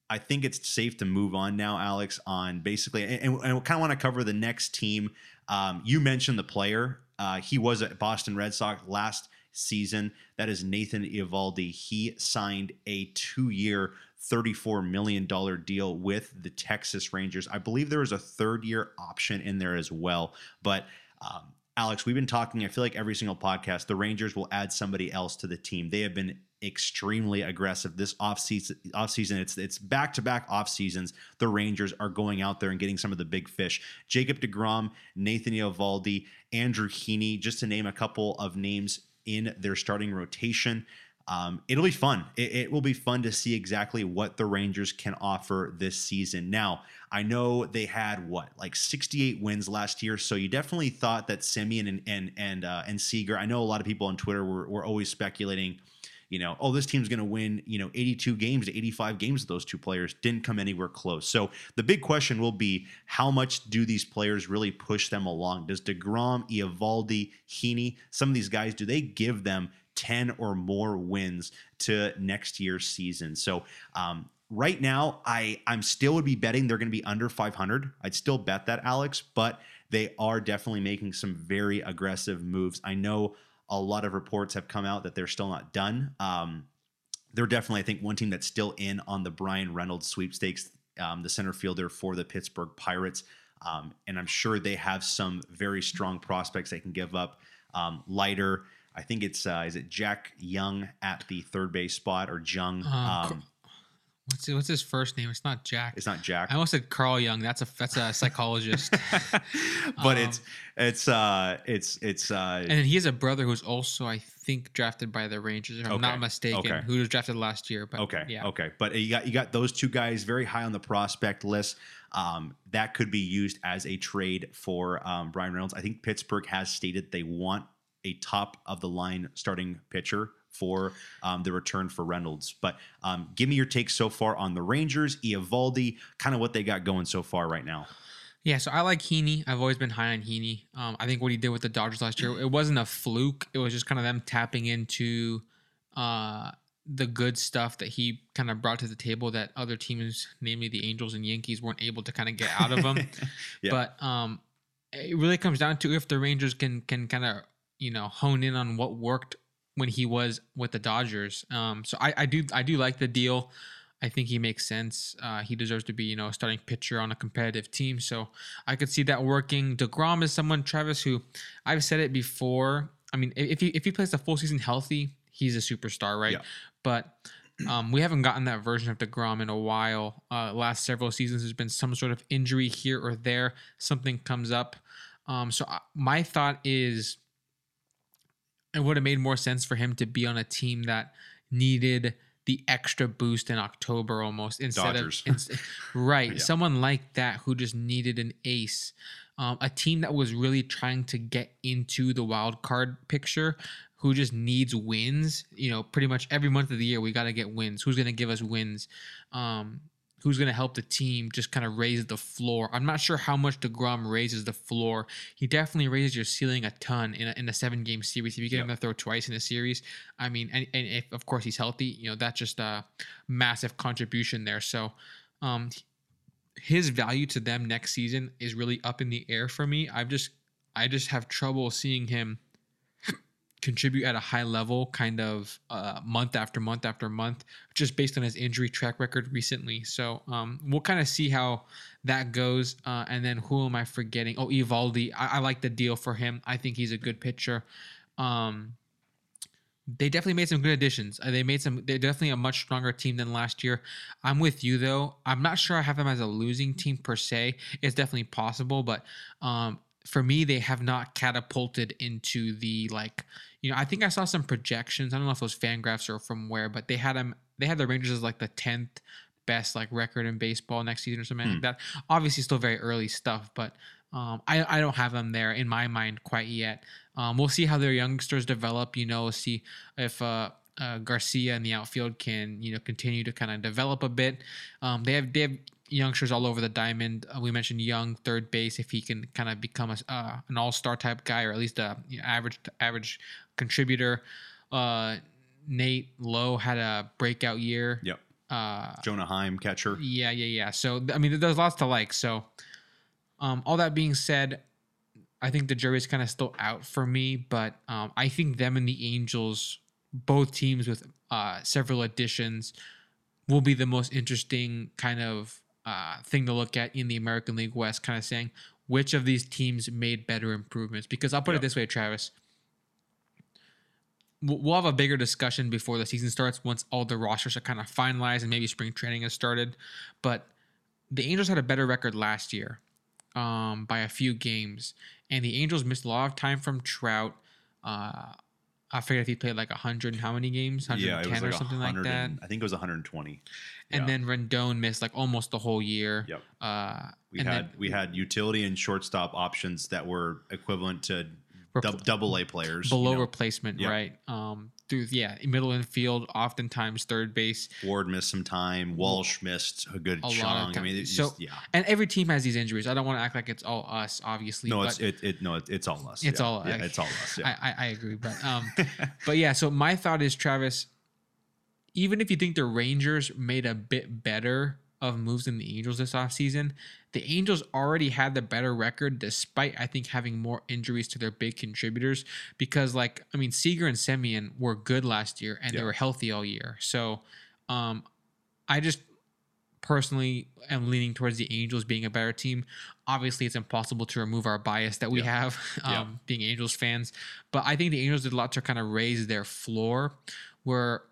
I think it's safe to move on now, Alex. On basically, and, and I kind of want to cover the next team. Um, you mentioned the player. Uh, he was at Boston Red Sox last season. That is Nathan Eovaldi. He signed a two-year, $34 million deal with the Texas Rangers. I believe there was a third year option in there as well. But um, Alex, we've been talking, I feel like every single podcast, the Rangers will add somebody else to the team. They have been extremely aggressive this offseason. Offseason, it's it's back to back off seasons. The Rangers are going out there and getting some of the big fish. Jacob Degrom, Nathan Eovaldi, Andrew Heaney, just to name a couple of names in their starting rotation. Um, it'll be fun. It, it, will be fun to see exactly what the Rangers can offer this season. Now, I know they had what like 68 wins last year, so you definitely thought that Semien and and and uh, and Seager. I know a lot of people on Twitter were, were always speculating, you know, oh, this team's going to win, you know, 82 games to 85 games those two players. Didn't come anywhere close. So the big question will be, how much do these players really push them along? Does Degrom, Eovaldi, Heaney, some of these guys, do they give them 10 or more wins to next year's season. So, um, right now, I I'm still would be betting they're going to be under 500. I'd still bet that, Alex, but they are definitely making some very aggressive moves. I know a lot of reports have come out that they're still not done. Um, they're definitely, I think, one team that's still in on the Bryan Reynolds sweepstakes, um, the center fielder for the Pittsburgh Pirates. Um, and I'm sure they have some very strong prospects they can give up. Um, Leiter, I think it's uh, is it Jack Young at the third base spot or Jung? Uh, um, what's what's his first name? It's not Jack. It's not Jack. I almost said Carl Jung. That's a that's a psychologist. but um, it's it's uh it's it's uh and he has a brother who's also I think drafted by the Rangers. If I'm not mistaken, okay. who was drafted last year. But okay, yeah, okay. But you got you got those two guys very high on the prospect list. Um, that could be used as a trade for um, Bryan Reynolds. I think Pittsburgh has stated they want a top of the line starting pitcher for um, the return for Reynolds. But um, give me your take so far on the Rangers, Eovaldi, kind of what they got going so far right now. Yeah, so I like Heaney. I've always been high on Heaney. Um, I think what he did with the Dodgers last year, it wasn't a fluke. It was just kind of them tapping into uh, the good stuff that he kind of brought to the table that other teams, namely the Angels and Yankees, weren't able to kind of get out of him. yeah. But um, it really comes down to if the Rangers can can kind of you know hone in on what worked when he was with the Dodgers. Um, so I, I do I do like the deal. I think he makes sense. Uh, he deserves to be, you know, a starting pitcher on a competitive team. So I could see that working. Degrom is someone, Travis, who I've said it before. I mean, if he if he plays the full season healthy, he's a superstar, right? Yeah. But um, we haven't gotten that version of Degrom in a while. Uh, last several seasons, there's been some sort of injury here or there. Something comes up. Um, so I, my thought is it would have made more sense for him to be on a team that needed the extra boost in October almost instead Dodgers. of right Yeah. someone like that who just needed an ace. Um, a team that was really trying to get into the wild card picture, who just needs wins. You know, pretty much every month of the year we got to get wins. Who's going to give us wins? Um, who's going to help the team just kind of raise the floor? I'm not sure how much Degrom raises the floor. He definitely raises your ceiling a ton in a, in a seven game series. If you get him to throw twice in a series, I mean, and, and if of course he's healthy, you know that's just a massive contribution there. So. Um, his value to them next season is really up in the air for me. I've just I just have trouble seeing him contribute at a high level kind of uh, month after month after month just based on his injury track record recently so um, we'll kind of see how that goes uh, and then who am i forgetting oh Eovaldi. I, I like the deal for him i think he's a good pitcher um, they definitely made some good additions. Uh, they made some. They're definitely a much stronger team than last year. I'm with you though. I'm not sure I have them as a losing team per se. It's definitely possible, but um, for me, they have not catapulted into the like. You know, I think I saw some projections. I don't know if it was Fangraphs or from where, but they had them. They had the Rangers as like the tenth best like record in baseball next season or something like that. Obviously, still very early stuff, but um, I I don't have them there in my mind quite yet. Um, we'll see how their youngsters develop. You know, see if uh, uh, Garcia in the outfield can you know continue to kind of develop a bit. Um, they have they have youngsters all over the diamond. Uh, we mentioned Jung third base if he can kind of become a, uh, an all star type guy or at least a you know, average average contributor. Uh, Nate Lowe had a breakout year. Yep. Uh, Jonah Heim, catcher. yeah, yeah, yeah. So I mean, there's lots to like. So, um, all that being said, I think the jury's kind of still out for me, but um, I think them and the Angels, both teams with uh, several additions, will be the most interesting kind of uh, thing to look at in the American League West. Kind of saying which of these teams made better improvements. Because I'll put Yeah. it this way, Travis. We'll we'll have a bigger discussion before the season starts once all the rosters are kind of finalized and maybe spring training has started. But the Angels had a better record last year um, by a few games, and the Angels missed a lot of time from Trout. Uh, I forget if he played like 100 and how many games, 110 Yeah, was or like something like 100 that. and- I think it was 120. And Yeah. then Rendon missed like almost the whole year. Yep. Uh, We had then we had utility and shortstop options that were equivalent to Repl- double A players. below you know. replacement, Yep. right? Um, through yeah, middle infield, oftentimes third base. Ward missed some time. Walsh missed a good A chunk. I mean, it's So- just, yeah. And every team has these injuries. I don't want to act like it's all us, obviously. No, but it's it, it no, it, it's all us. It's yeah. all- yeah, it's all us. Yeah. I, I, I agree, but um, but yeah. So my thought is, Travis, even if you think the Rangers made a bit better of moves than the Angels this offseason, the Angels already had the better record despite I think having more injuries to their big contributors. Because like I mean, Seager and Semien were good last year and they were healthy all year. So um, I just personally am leaning towards the Angels being a better team. Obviously, it's impossible to remove our bias that we Yeah. have um, Yeah. being Angels fans, but I think the Angels did a lot to kind of raise their floor. Where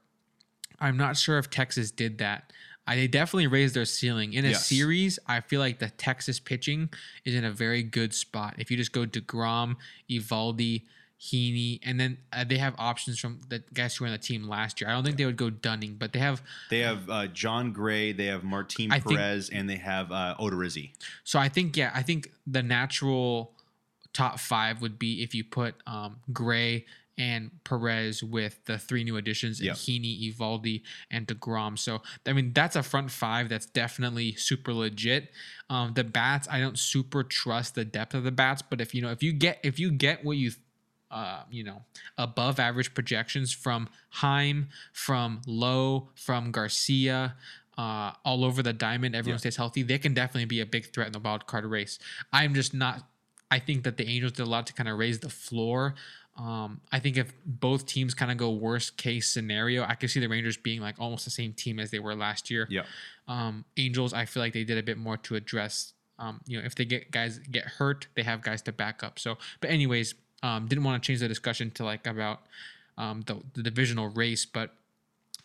I'm not sure if Texas did that. I, they definitely raised their ceiling in a Yes. series. I feel like the Texas pitching is in a very good spot. If you just go to Degrom, Eovaldi, Heaney, and then uh, they have options from the guys who were on the team last year. I don't think they would go Dunning, but they have they have uh, Jon Gray, they have Martin I think- Perez, and they have uh, Odorizzi. So I think yeah, I think the natural top five would be if you put um, Gray and Perez with the three new additions, and Heaney, Eovaldi, and Degrom. So I mean that's a front five that's definitely super legit. Um, the bats, I don't super trust the depth of the bats, but if you know if you get if you get what you uh, you know, above average projections from Heim, from Lowe, from Garcia, uh, all over the diamond. Everyone Yeah. stays healthy. They can definitely be a big threat in the wild card race. I'm just not. I think that the Angels did a lot to kind of raise the floor. Um, I think if both teams kind of go worst case scenario, I could see the Rangers being like almost the same team as they were last year. Yeah. Um, Angels, I feel like they did a bit more to address. Um, you know, if they get guys get hurt, they have guys to back up. So, but anyways, um, didn't want to change the discussion to like about um, the, the divisional race, but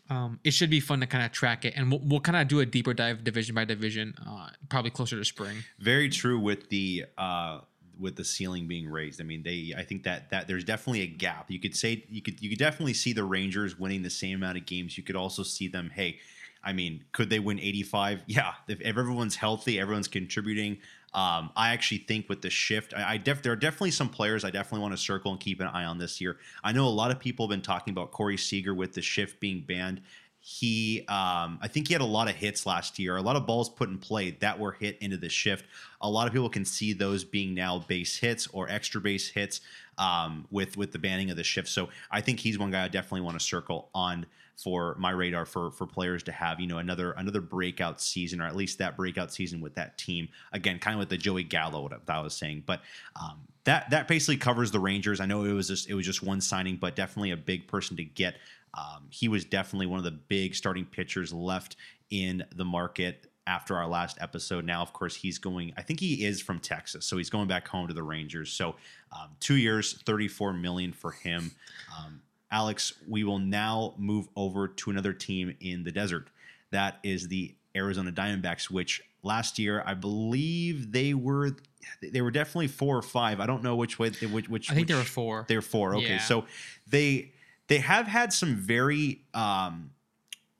um, it should be fun to kind of track it, and we'll, we'll kind of do a deeper dive division by division, uh, probably closer to spring. Very true with the uh, with the ceiling being raised. I mean, they I think that that there's definitely a gap. You could say you could you could definitely see the Rangers winning the same amount of games. You could also see them, hey, I mean, could they win 85? Yeah, if, everyone's healthy, everyone's contributing. Um, I actually think with the shift, I, I def, there are definitely some players I definitely want to circle and keep an eye on this year. I know a lot of people have been talking about Corey Seager with the shift being banned. He, um, I think he had a lot of hits last year, a lot of balls put in play that were hit into the shift. A lot of people can see those being now base hits or extra base hits um, with with the banning of the shift. So I think he's one guy I definitely want to circle on for my radar for for players to have you know another another breakout season or at least that breakout season with that team again kind of with the Joey Gallo that I was saying but um, that that basically covers the Rangers I know it was just it was just one signing but definitely a big person to get um, he was definitely one of the big starting pitchers left in the market after our last episode. Now, of course, he's going. I think he is from Texas, so he's going back home to the Rangers. So, um, two years, thirty-four million for him. Um, Alex, we will now move over to another team in the desert. That is the Arizona Diamondbacks, which last year I believe they were they were definitely four or five. I don't know which way which which I think which, there were four. They were four. Okay, Yeah. so they they have had some very um,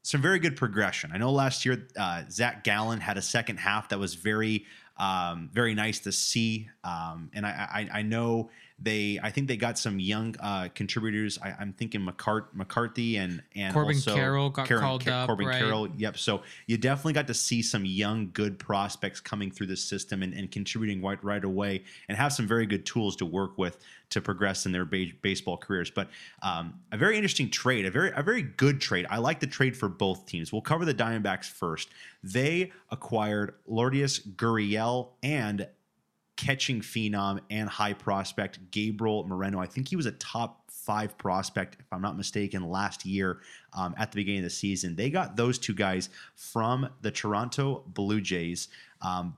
some very good progression. I know last year uh, Zach Gallen had a second half that was very um, very nice to see, um, and I, I I know they I think they got some young uh, contributors. I, I'm thinking McCart- McCarthy and and Corbin also Carroll got called up, Corbin right? Carroll, yep. So you definitely got to see some young, good prospects coming through the system and, and contributing right right away, and have some very good tools to work with to progress in their ba- baseball careers. But um, a very interesting trade, a very a very good trade. I like the trade for both teams. We'll cover the Diamondbacks first. They acquired Lourdes Gurriel and catching phenom and high prospect Gabriel Moreno. I think he was a top five prospect, if I'm not mistaken, last year um, at the beginning of the season. They got those two guys from the Toronto Blue Jays. Um,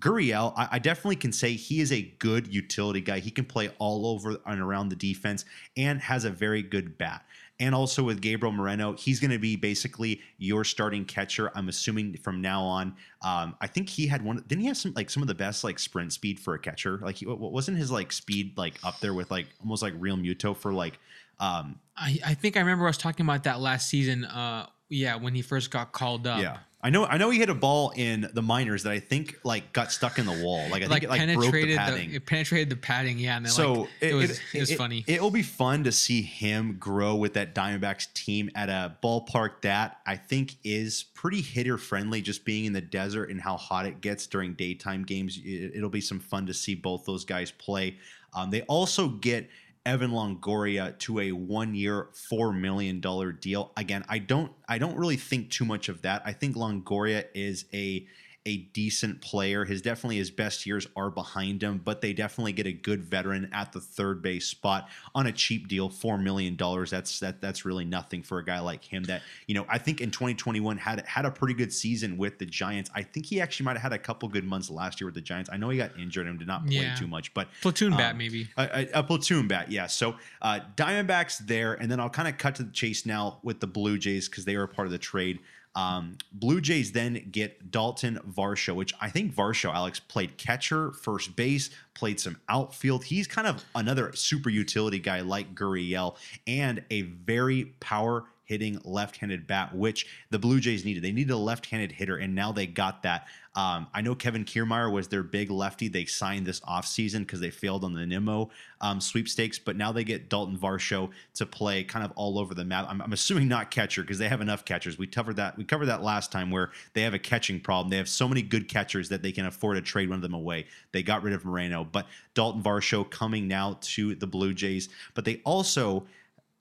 Gurriel, I, I definitely can say he is a good utility guy. He can play all over and around the defense and has a very good bat. And also with Gabriel Moreno, he's going to be basically your starting catcher. I'm assuming from now on. Um, I think he had one. Didn't he have some like some of the best like sprint speed for a catcher? Like, he, what- wasn't his like speed like up there with like almost like Realmuto for like um, I, I think I remember I was talking about that last season. Uh, yeah, when he first got called up. Yeah. I know I know he hit a ball in the minors that I think like got stuck in the wall. Like I like, think it like broke the penetrated padding. the, it penetrated the padding. Yeah, and then, so like, it, was it, was funny. It, will be fun to see him grow with that Diamondbacks team at a ballpark that I think is pretty hitter friendly. Just being in the desert and how hot it gets during daytime games, it, will be some fun to see both those guys play. Um, they also get Evan Longoria to a one-year, four million dollar deal. Again, I don't, I don't really think too much of that. I think Longoria is a a decent player. His definitely his best years are behind him, but they definitely get a good veteran at the third base spot on a cheap deal, four million dollars. That's that that's really nothing for a guy like him. That you know, I think in 2021 had had a pretty good season with the Giants. I think he actually might have had a couple good months last year with the Giants. I know he got injured and did not play Yeah. too much, but Platoon bat, um, maybe. a, a, a platoon bat, yeah. So uh, Diamondbacks there, and then I'll kind of cut to the chase now with the Blue Jays because they were a part of the trade. Um, Blue Jays then get Dalton Varsho, which I think Varsho, Alex, played catcher, first base, played some outfield. He's kind of another super utility guy like Gurriel, and a very power hitting left-handed bat, which the Blue Jays needed. They needed a left-handed hitter, and now they got that. Um, I know Kevin Kiermaier was their big lefty. They signed this offseason because they failed on the Nimmo um, sweepstakes, but now they get Dalton Varsho to play kind of all over the map. I'm, I'm assuming not catcher because they have enough catchers. We covered that. We covered that last time where they have a catching problem. They have so many good catchers that they can afford to trade one of them away. They got rid of Moreno, but Dalton Varsho coming now to the Blue Jays. But they also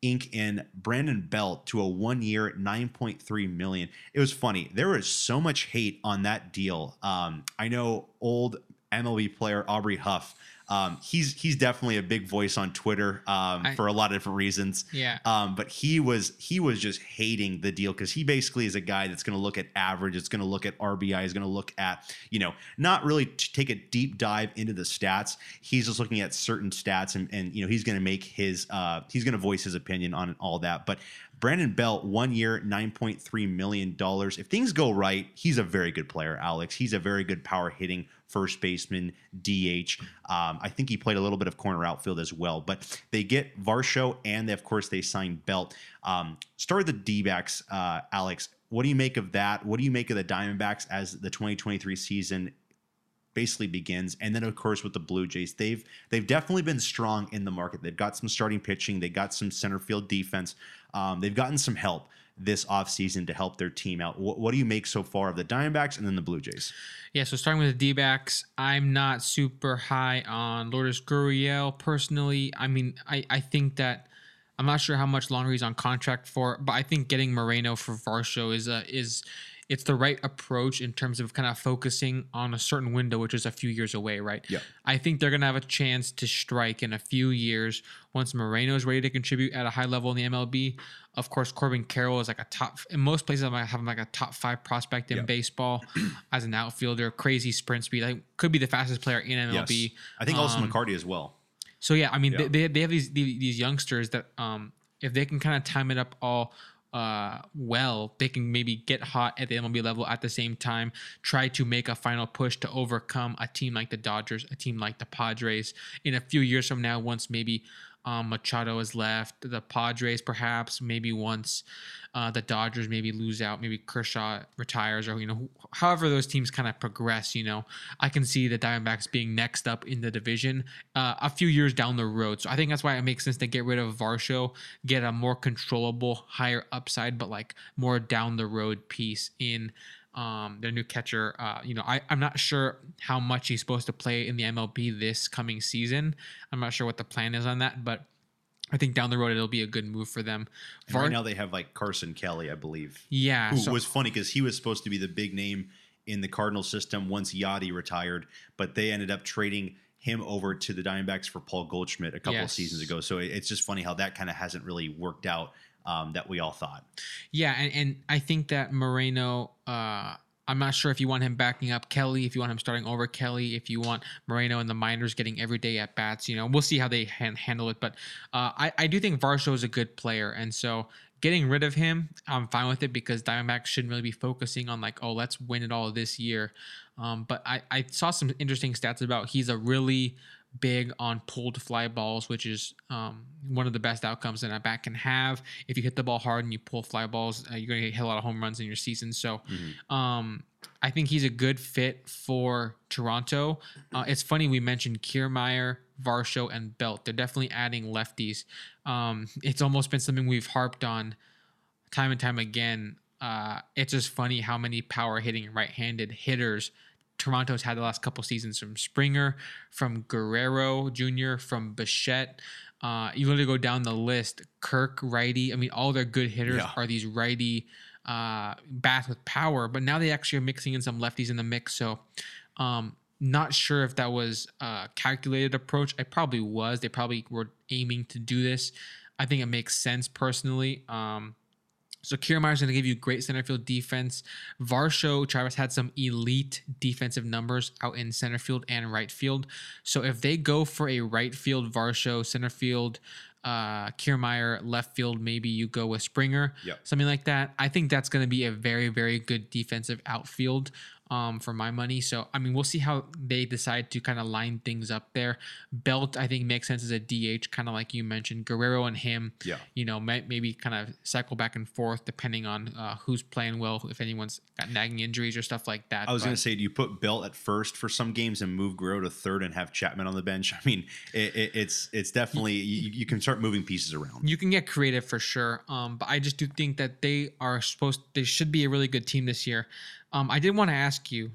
ink in Brandon Belt to a one year 9.3 million. It was funny. There was so much hate on that deal. Um, I know old MLB player Aubrey Huff. Um, he's he's definitely a big voice on Twitter um, I- for a lot of different reasons. Yeah. Um, but he was he was just hating the deal because he basically is a guy that's going to look at average, it's going to look at RBI, is going to look at you know not really take a deep dive into the stats. He's just looking at certain stats and and you know he's going to make his uh, he's going to voice his opinion on all that. But Brandon Belt, one year, nine point three million dollars. If things go right, he's a very good player, Alex. He's a very good power hitting first baseman, DH. Um, I think he played a little bit of corner outfield as well. But they get Varsho, and they, of course they signed Belt. Um, start the D-backs, uh, Alex. What do you make of that? What do you make of the Diamondbacks as the 2023 season basically begins. And then of course with the Blue Jays, they've they've definitely been strong in the market. They've got some starting pitching, they got some center field defense. Um, they've gotten some help this offseason to help their team out. What, what, do you make so far of the Diamondbacks and then the Blue Jays? Yeah, so starting with the D backs, I'm not super high on Lourdes Gurriel personally. I mean, I, I think that I'm not sure how much longer he's on contract for, but I think getting Moreno for Varsho is a is it's the right approach in terms of kind of focusing on a certain window, which is a few years away, right? Yeah. I think they're gonna have a chance to strike in a few years once Moreno is ready to contribute at a high level in the MLB. Of course, Corbin Carroll is like a top in most places. I might have him like a top five prospect in baseball as an outfielder. Crazy sprint speed. Like could be the fastest player in MLB. Yes. I think also um, McCarthy as well. So yeah, I mean yeah. They, they have these these youngsters that um if they can kind of time it up all uh, well, they can maybe get hot at the MLB level at the same time, try to make a final push to overcome a team like the Dodgers, a team like the Padres. In a few years from now, once maybe um, Machado has left, the Padres perhaps, maybe once uh, the Dodgers maybe lose out, maybe Kershaw retires, or you know, however those teams kind of progress. You know, I can see the Diamondbacks being next up in the division uh, a few years down the road. So I think that's why it makes sense to get rid of Varsho, get a more controllable, higher upside, but like more down the road piece in um, their new catcher. Uh, you know, I, I'm not sure how much he's supposed to play in the MLB this coming season. I'm not sure what the plan is on that, but I think down the road it'll be a good move for them. Var- right now they have like Carson Kelly, I believe. Yeah, who so- was funny because he was supposed to be the big name in the Cardinal system once Yadi retired, but they ended up trading him over to the Diamondbacks for Paul Goldschmidt a couple yes. of seasons ago. So it's just funny how that kind of hasn't really worked out um, that we all thought. Yeah, and, and I think that Moreno. Uh, I'm not sure if you want him backing up Kelly, if you want him starting over Kelly, if you want Moreno and the minors getting every day at bats. You know, we'll see how they han- handle it. But uh, I, I do think Varsho is a good player. And so getting rid of him, I'm fine with it because Diamondbacks shouldn't really be focusing on like, oh, let's win it all this year. Um, but I, I saw some interesting stats about he's a really big on pulled fly balls, which is um, one of the best outcomes that a bat can have. If you hit the ball hard and you pull fly balls, uh, you're going to hit a lot of home runs in your season. So mm-hmm. um, I think he's a good fit for Toronto. Uh, it's funny we mentioned Kiermaier, Varsho, and Belt. They're definitely adding lefties. Um, it's almost been something we've harped on time and time again. Uh, it's just funny how many power hitting right-handed hitters Toronto's had the last couple seasons from Springer, from Guerrero Jr., from Bichette. Uh, you literally go down the list. Kirk, righty. I mean, all their good hitters yeah. are these righty uh, bats with power, but now they actually are mixing in some lefties in the mix. So, um, not sure if that was a calculated approach. I probably was. They probably were aiming to do this. I think it makes sense personally. Um, so Kiermaier is going to give you great center field defense. Varsho Travis had some elite defensive numbers out in center field and right field. So if they go for a right field Varsho, center field uh, Kiermaier, left field, maybe you go with Springer, yep. something like that. I think that's going to be a very, very good defensive outfield um, for my money. So, I mean, we'll see how they decide to kind of line things up there. Belt, I think, makes sense as a DH, kind of like you mentioned. Guerrero and him, yeah. you know, may, maybe kind of cycle back and forth depending on uh, who's playing well, if anyone's got nagging injuries or stuff like that. I was going to say, do you put Belt at first for some games and move Guerrero to third and have Chapman on the bench? I mean, it, it, it's it's definitely, you, you, can start moving pieces around. You can get creative for sure. Um, but I just do think that they are supposed, they should be a really good team this year. Um, I did want to ask you.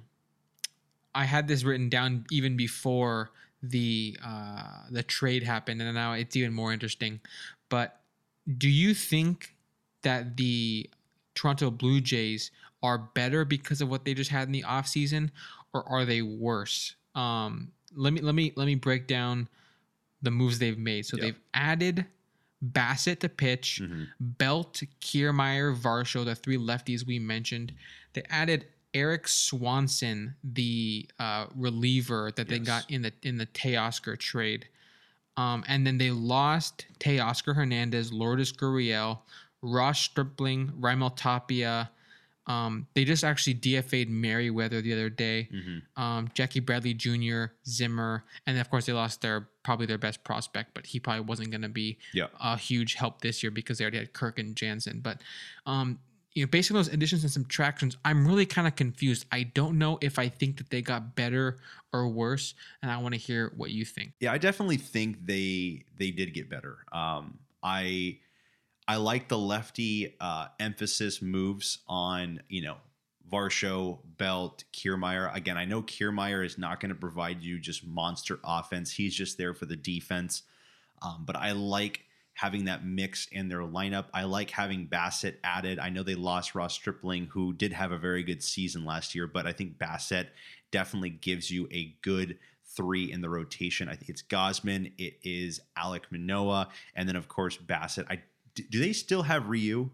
I had this written down even before the uh, the trade happened, and now it's even more interesting. But do you think that the Toronto Blue Jays are better because of what they just had in the offseason, or are they worse? Um, let me let me let me break down the moves they've made. So yep. they've added Bassitt to pitch, mm-hmm. Belt, Kiermaier, Varsho, the three lefties we mentioned. They added Eric Swanson, the uh, reliever that they got in the in the Teoscar trade. Um, and then they lost Teoscar Hernandez, Lourdes Gurriel, Ross Stripling, Raimel Tapia, Um, they just actually DFA'd Merryweather the other day. Mhm. Um, Jackie Bradley Jr., Zimmer, and of course they lost their probably their best prospect, but he probably wasn't going to be a huge help this year because they already had Kirk and Jansen. But um, you know, based on those additions and subtractions, I'm really kind of confused. I don't know if I think that they got better or worse, and I want to hear what you think. Yeah, I definitely think they they did get better. Um, I I like the lefty uh, emphasis moves on you know Varsho, Belt, Kiermaier. Again, I know Kiermaier is not going to provide you just monster offense. He's just there for the defense. Um, but I like having that mix in their lineup. I like having Bassitt added. I know they lost Ross Stripling, who did have a very good season last year, but I think Bassitt definitely gives you a good three in the rotation. I think it's Gausman, it is Alek Manoah, and then of course Bassitt. I do do they still have Ryu?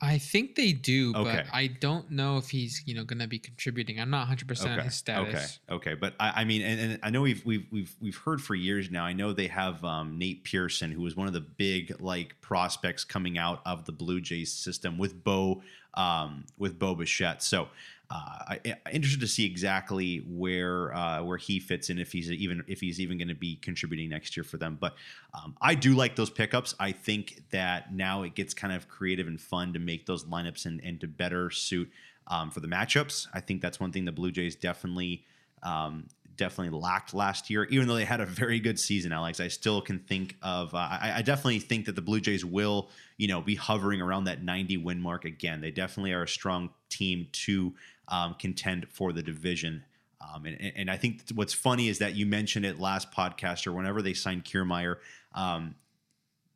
I think they do, Okay. but I don't know if he's you know going to be contributing. I'm not 100 percent on his status. Okay, okay, but I, I mean, and, and I know we've we've we've we've heard for years now. I know they have um, Nate Pearson, who was one of the big like prospects coming out of the Blue Jays system with Bo um, with Bo Bichette. So. Uh, I, I'm interested to see exactly where uh, where he fits in if he's even if he's even going to be contributing next year for them. But um, I do like those pickups. I think that now it gets kind of creative and fun to make those lineups and, and to better suit um, for the matchups. I think that's one thing the Blue Jays definitely um, definitely lacked last year. Even though they had a very good season, Alex, I still can think of. Uh, I, I definitely think that the Blue Jays will, you know, be hovering around that 90 win mark again. They definitely are a strong team to um, contend for the division. Um, and, and I think what's funny is that you mentioned it last podcast or whenever they signed Kiermaier, um,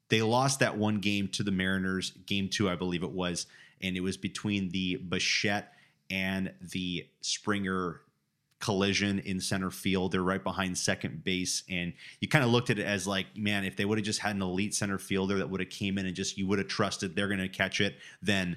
they lost that one game to the Mariners, game two, I believe it was, and it was between the Bichette and the Springer collision in center field. They're right behind second base, and you kind of looked at it as like, man, if they would have just had an elite center fielder that would have came in and just you would have trusted they're going to catch it, then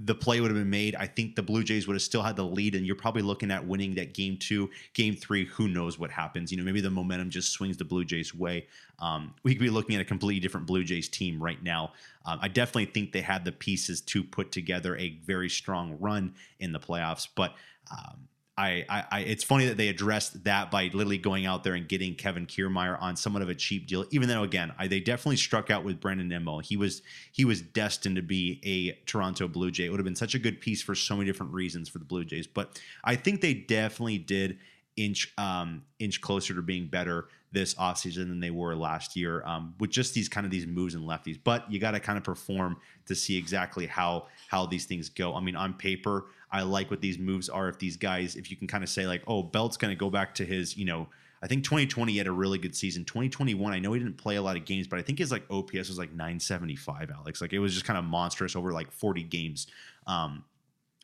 the play would have been made. I think the Blue Jays would have still had the lead, and you're probably looking at winning that game two, game three. Who knows what happens? You know, maybe the momentum just swings the Blue Jays' way. Um, we could be looking at a completely different Blue Jays team right now. Um, I definitely think they had the pieces to put together a very strong run in the playoffs, but. Um, I, I, it's funny that they addressed that by literally going out there and getting Kevin Kiermaier on somewhat of a cheap deal. Even though, again, I, they definitely struck out with Brandon Nimmo. He was he was destined to be a Toronto Blue Jay. It would have been such a good piece for so many different reasons for the Blue Jays. But I think they definitely did inch um, inch closer to being better this offseason than they were last year um, with just these kind of these moves and lefties. But you got to kind of perform to see exactly how how these things go. I mean, on paper, I like what these moves are. If these guys, if you can kind of say like, oh, Belt's going to go back to his, you know. I think 2020 he had a really good season. 2021, I know he didn't play a lot of games, but I think his like OPS was like 975, Alex. Like it was just kind of monstrous over like 40 games. Um,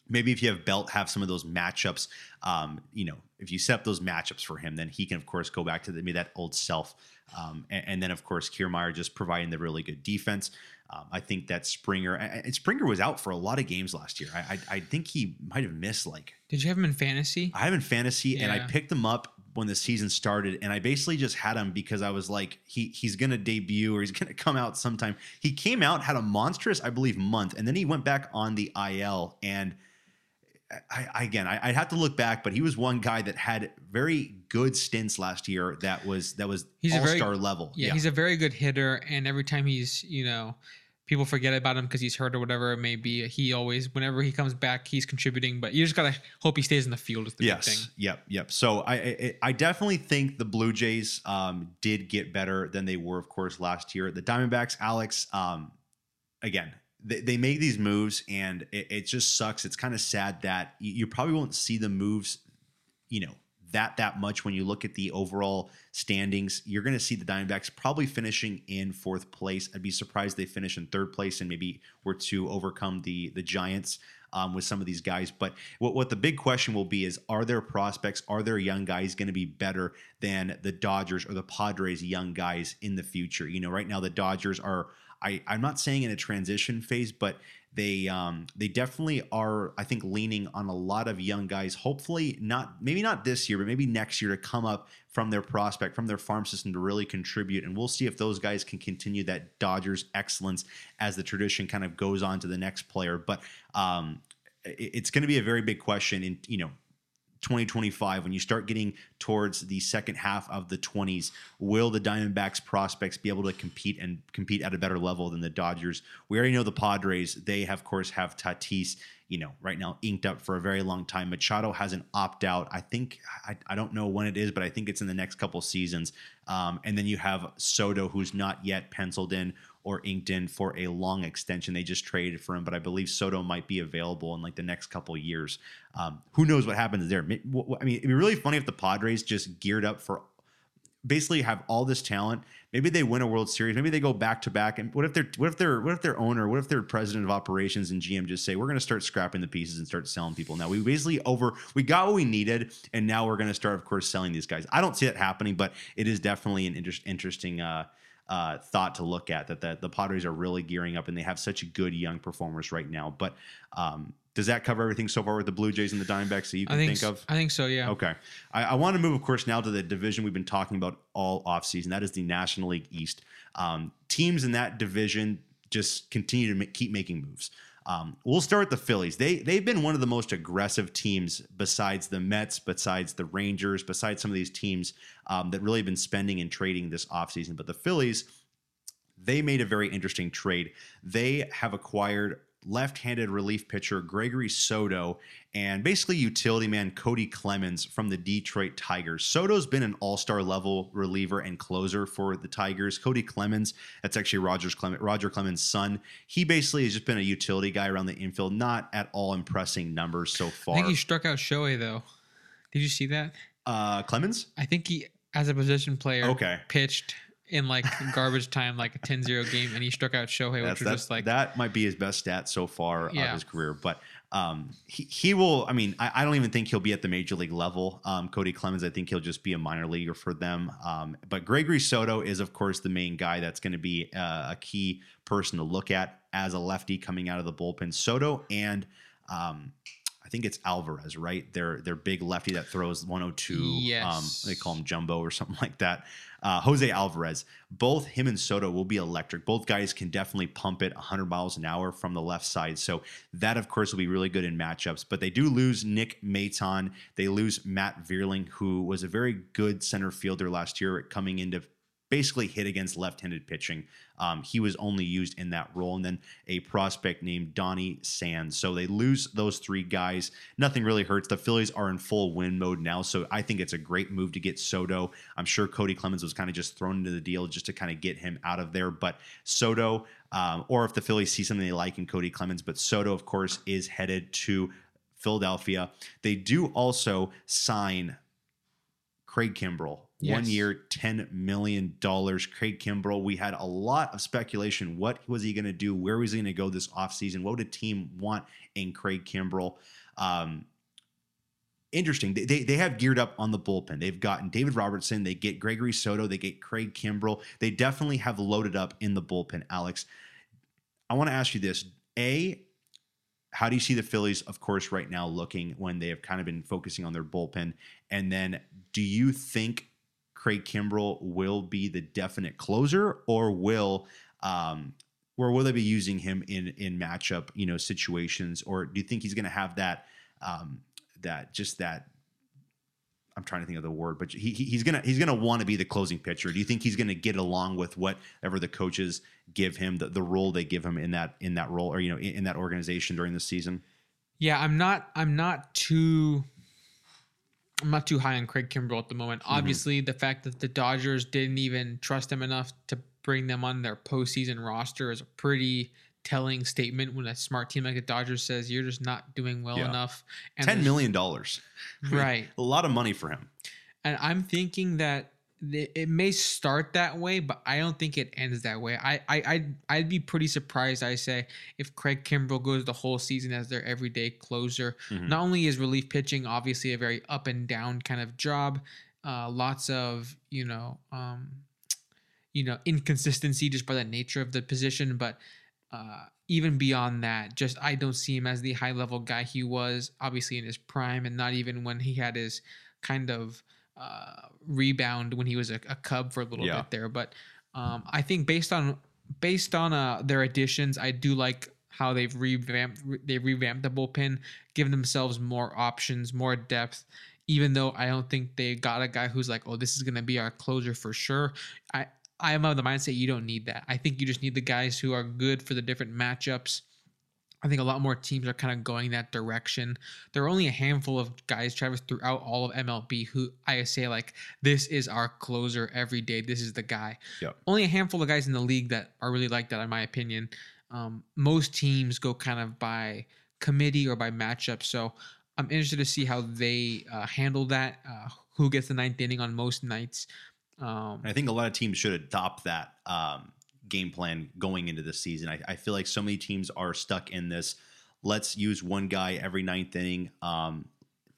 maybe if you have Belt have some of those matchups, um, you know, if you set up those matchups for him, then he can of course go back to the, maybe that old self. Um, and, and, then of course Kiermaier just providing the really good defense. Um, I think that Springer and Springer was out for a lot of games last year. I, I, I think he might have missed like. Did you have him in fantasy? I have him in fantasy, Yeah. and I picked him up when the season started, and I basically just had him because I was like, he he's gonna debut or he's gonna come out sometime. He came out, had a monstrous, I believe, month, and then he went back on the IL and. I, I, again, I, I'd have to look back, but he was one guy that had very good stints last year. That was that was He's all star level. Yeah, he's a very good hitter, and every time he's you know, people forget about him because he's hurt or whatever it may be. He always, whenever he comes back, he's contributing. But you just gotta hope he stays in the field. Is the big thing. Yes. Yep. Yep. So I, I I definitely think the Blue Jays um, did get better than they were, of course, last year. The Diamondbacks, Alex, um, again, they, they make these moves, and it, it just sucks. It's kind of sad that you, you probably won't see the moves, you know, that that much when you look at the overall standings. You're going to see the Diamondbacks probably finishing in fourth place. I'd be surprised they finish in third place and maybe were to overcome the the Giants um, with some of these guys. But what, what the big question will be is are there prospects, are there young guys going to be better than the Dodgers or the Padres young guys in the future? You know, right now the Dodgers are, I, I'm not saying in a transition phase, but they um, they definitely are, I think, leaning on a lot of young guys. Hopefully, not maybe not this year, but maybe next year to come up from their prospect, from their farm system to really contribute. And we'll see if those guys can continue that Dodgers excellence as the tradition kind of goes on to the next player. But um, it's going to be a very big question in, you know, 2025 when you start getting towards the second half of the 20s will the diamondbacks prospects be able to compete and compete at a better level than the dodgers? We already know the padres they have, of course have tatis you know right now inked up for a very long time. Machado has an opt out. I think I, I don't know when it is but i think it's in the next couple seasons. Um, and then you have soto who's not yet penciled in or inked in for a long extension. They just traded for him, but I believe Soto might be available in like the next couple years. Um, who knows what happens there? I mean, it'd be really funny if the Padres just geared up for basically have all this talent. Maybe they win a World Series. Maybe they go back to back. And what if they're what if they're what if their owner, what if their president of operations and GM just say, we're going to start scrapping the pieces and start selling people. Now we basically over we got what we needed, and now we're going to start, of course, selling these guys. I don't see it happening, but it is definitely an inter- interesting. Uh, uh, thought to look at that the, the Padres are really gearing up and they have such good young performers right now. But um, does that cover everything so far with the Blue Jays and the Diamondbacks that you can think, think of? I think so, yeah. Okay. I, I want to move, of course, now to the division we've been talking about all offseason. That is the National League East. Um, teams in that division just continue to make, keep making moves. Um, we'll start with the Phillies. They they've been one of the most aggressive teams besides the Mets, besides the Rangers, besides some of these teams um, that really have been spending and trading this offseason. But the Phillies, they made a very interesting trade. They have acquired left-handed relief pitcher Gregory Soto and basically utility man Cody Clemens from the Detroit Tigers. Soto's been an all-star level reliever and closer for the Tigers. Cody Clemens, that's actually Roger's Clement, Roger Clemens' son. He basically has just been a utility guy around the infield, not at all impressing numbers so far. I think he struck out Shohei though. Did you see that? Uh, Clemens? I think he, as a position player, Okay. pitched in like garbage time, like a 10-0 game, and he struck out Shohei, which was just like that might be his best stat so far of his career. But um, he, he will, I mean, I, I don't even think he'll be at the major league level. Um, Cody Clemens, I think he'll just be a minor leaguer for them. Um, but Gregory Soto is, of course, the main guy that's going to be uh, a key person to look at as a lefty coming out of the bullpen. Soto and um, I think it's Alvarez, right? Their their big lefty that throws 102. Um, Yes. they call him Jumbo or something like that. Uh, Jose Alvarez. Both him and Soto will be electric. Both guys can definitely pump it 100 miles an hour from the left side. So that, of course, will be really good in matchups. But they do lose Nick Maton. They lose Matt Vierling, who was a very good center fielder last year, coming into basically hit against left-handed pitching. Um, he was only used in that role, and then a prospect named Donnie Sands. So they lose those three guys. Nothing really hurts. The Phillies are in full win mode now, so I think it's a great move to get Soto. I'm sure Cody Clemens was kind of just thrown into the deal just to kind of get him out of there, but Soto, um, or if the Phillies see something they like in Cody Clemens, but Soto, of course, is headed to Philadelphia. They do also sign Craig Kimbrel. One year, $10 million. Craig Kimbrel, we had a lot of speculation. What was he going to do? Where was he going to go this offseason? What would a team want in Craig Kimbrel? Um, interesting. They, they, they have geared up on the bullpen. They've gotten David Robertson. They get Gregory Soto. They get Craig Kimbrel. They definitely have loaded up in the bullpen, Alex. I want to ask you this. A, how do you see the Phillies, of course, right now looking when they have kind of been focusing on their bullpen? And then do you think Craig Kimbrel will be the definite closer or will um or will they be using him in in matchup, you know, situations? Or do you think he's gonna have that um that just that I'm trying to think of the word, but he, he- he's gonna he's gonna want to be the closing pitcher. Do you think he's gonna get along with whatever the coaches give him, the, the role they give him in that in that role or you know in, in that organization during the season? Yeah, I'm not. I'm not too. I'm not too high on Craig Kimbrel at the moment. Mm-hmm. Obviously, the fact that the Dodgers didn't even trust him enough to bring them on their postseason roster is a pretty telling statement. When a smart team like the Dodgers says you're just not doing well Yeah. enough, and Ten million dollars, right? a lot of money for him. And I'm thinking that it may start that way, but I don't think it ends that way. I, I I'd, I'd be pretty surprised. I say if Craig Kimbrel goes the whole season as their everyday closer. Mhm. Not only is relief pitching obviously a very up and down kind of job, uh, lots of you know, um, you know, inconsistency just by the nature of the position, but. Uh, even beyond that, just I don't see him as the high level guy he was obviously in his prime, and not even when he had his kind of uh, rebound when he was a, a Cub for a little Yeah. bit there. But um, I think based on based on uh, their additions, I do like how they've revamped they revamped the bullpen, given themselves more options, more depth. Even though I don't think they got a guy who's like, oh, this is gonna be our closer for sure. I I am of the mindset you don't need that. I think you just need the guys who are good for the different matchups. I think a lot more teams are kind of going that direction. There are only a handful of guys, Travis, throughout all of MLB who I say like, this is our closer every day. This is the guy. Yep. Only a handful of guys in the league that are really like that, in my opinion. Um, most teams go kind of by committee or by matchup. So I'm interested to see how they uh, handle that. Uh, who gets the ninth inning on most nights? Um, I think a lot of teams should adopt that um, game plan going into the season. I, I feel like so many teams are stuck in this. Let's use one guy every ninth inning. Um,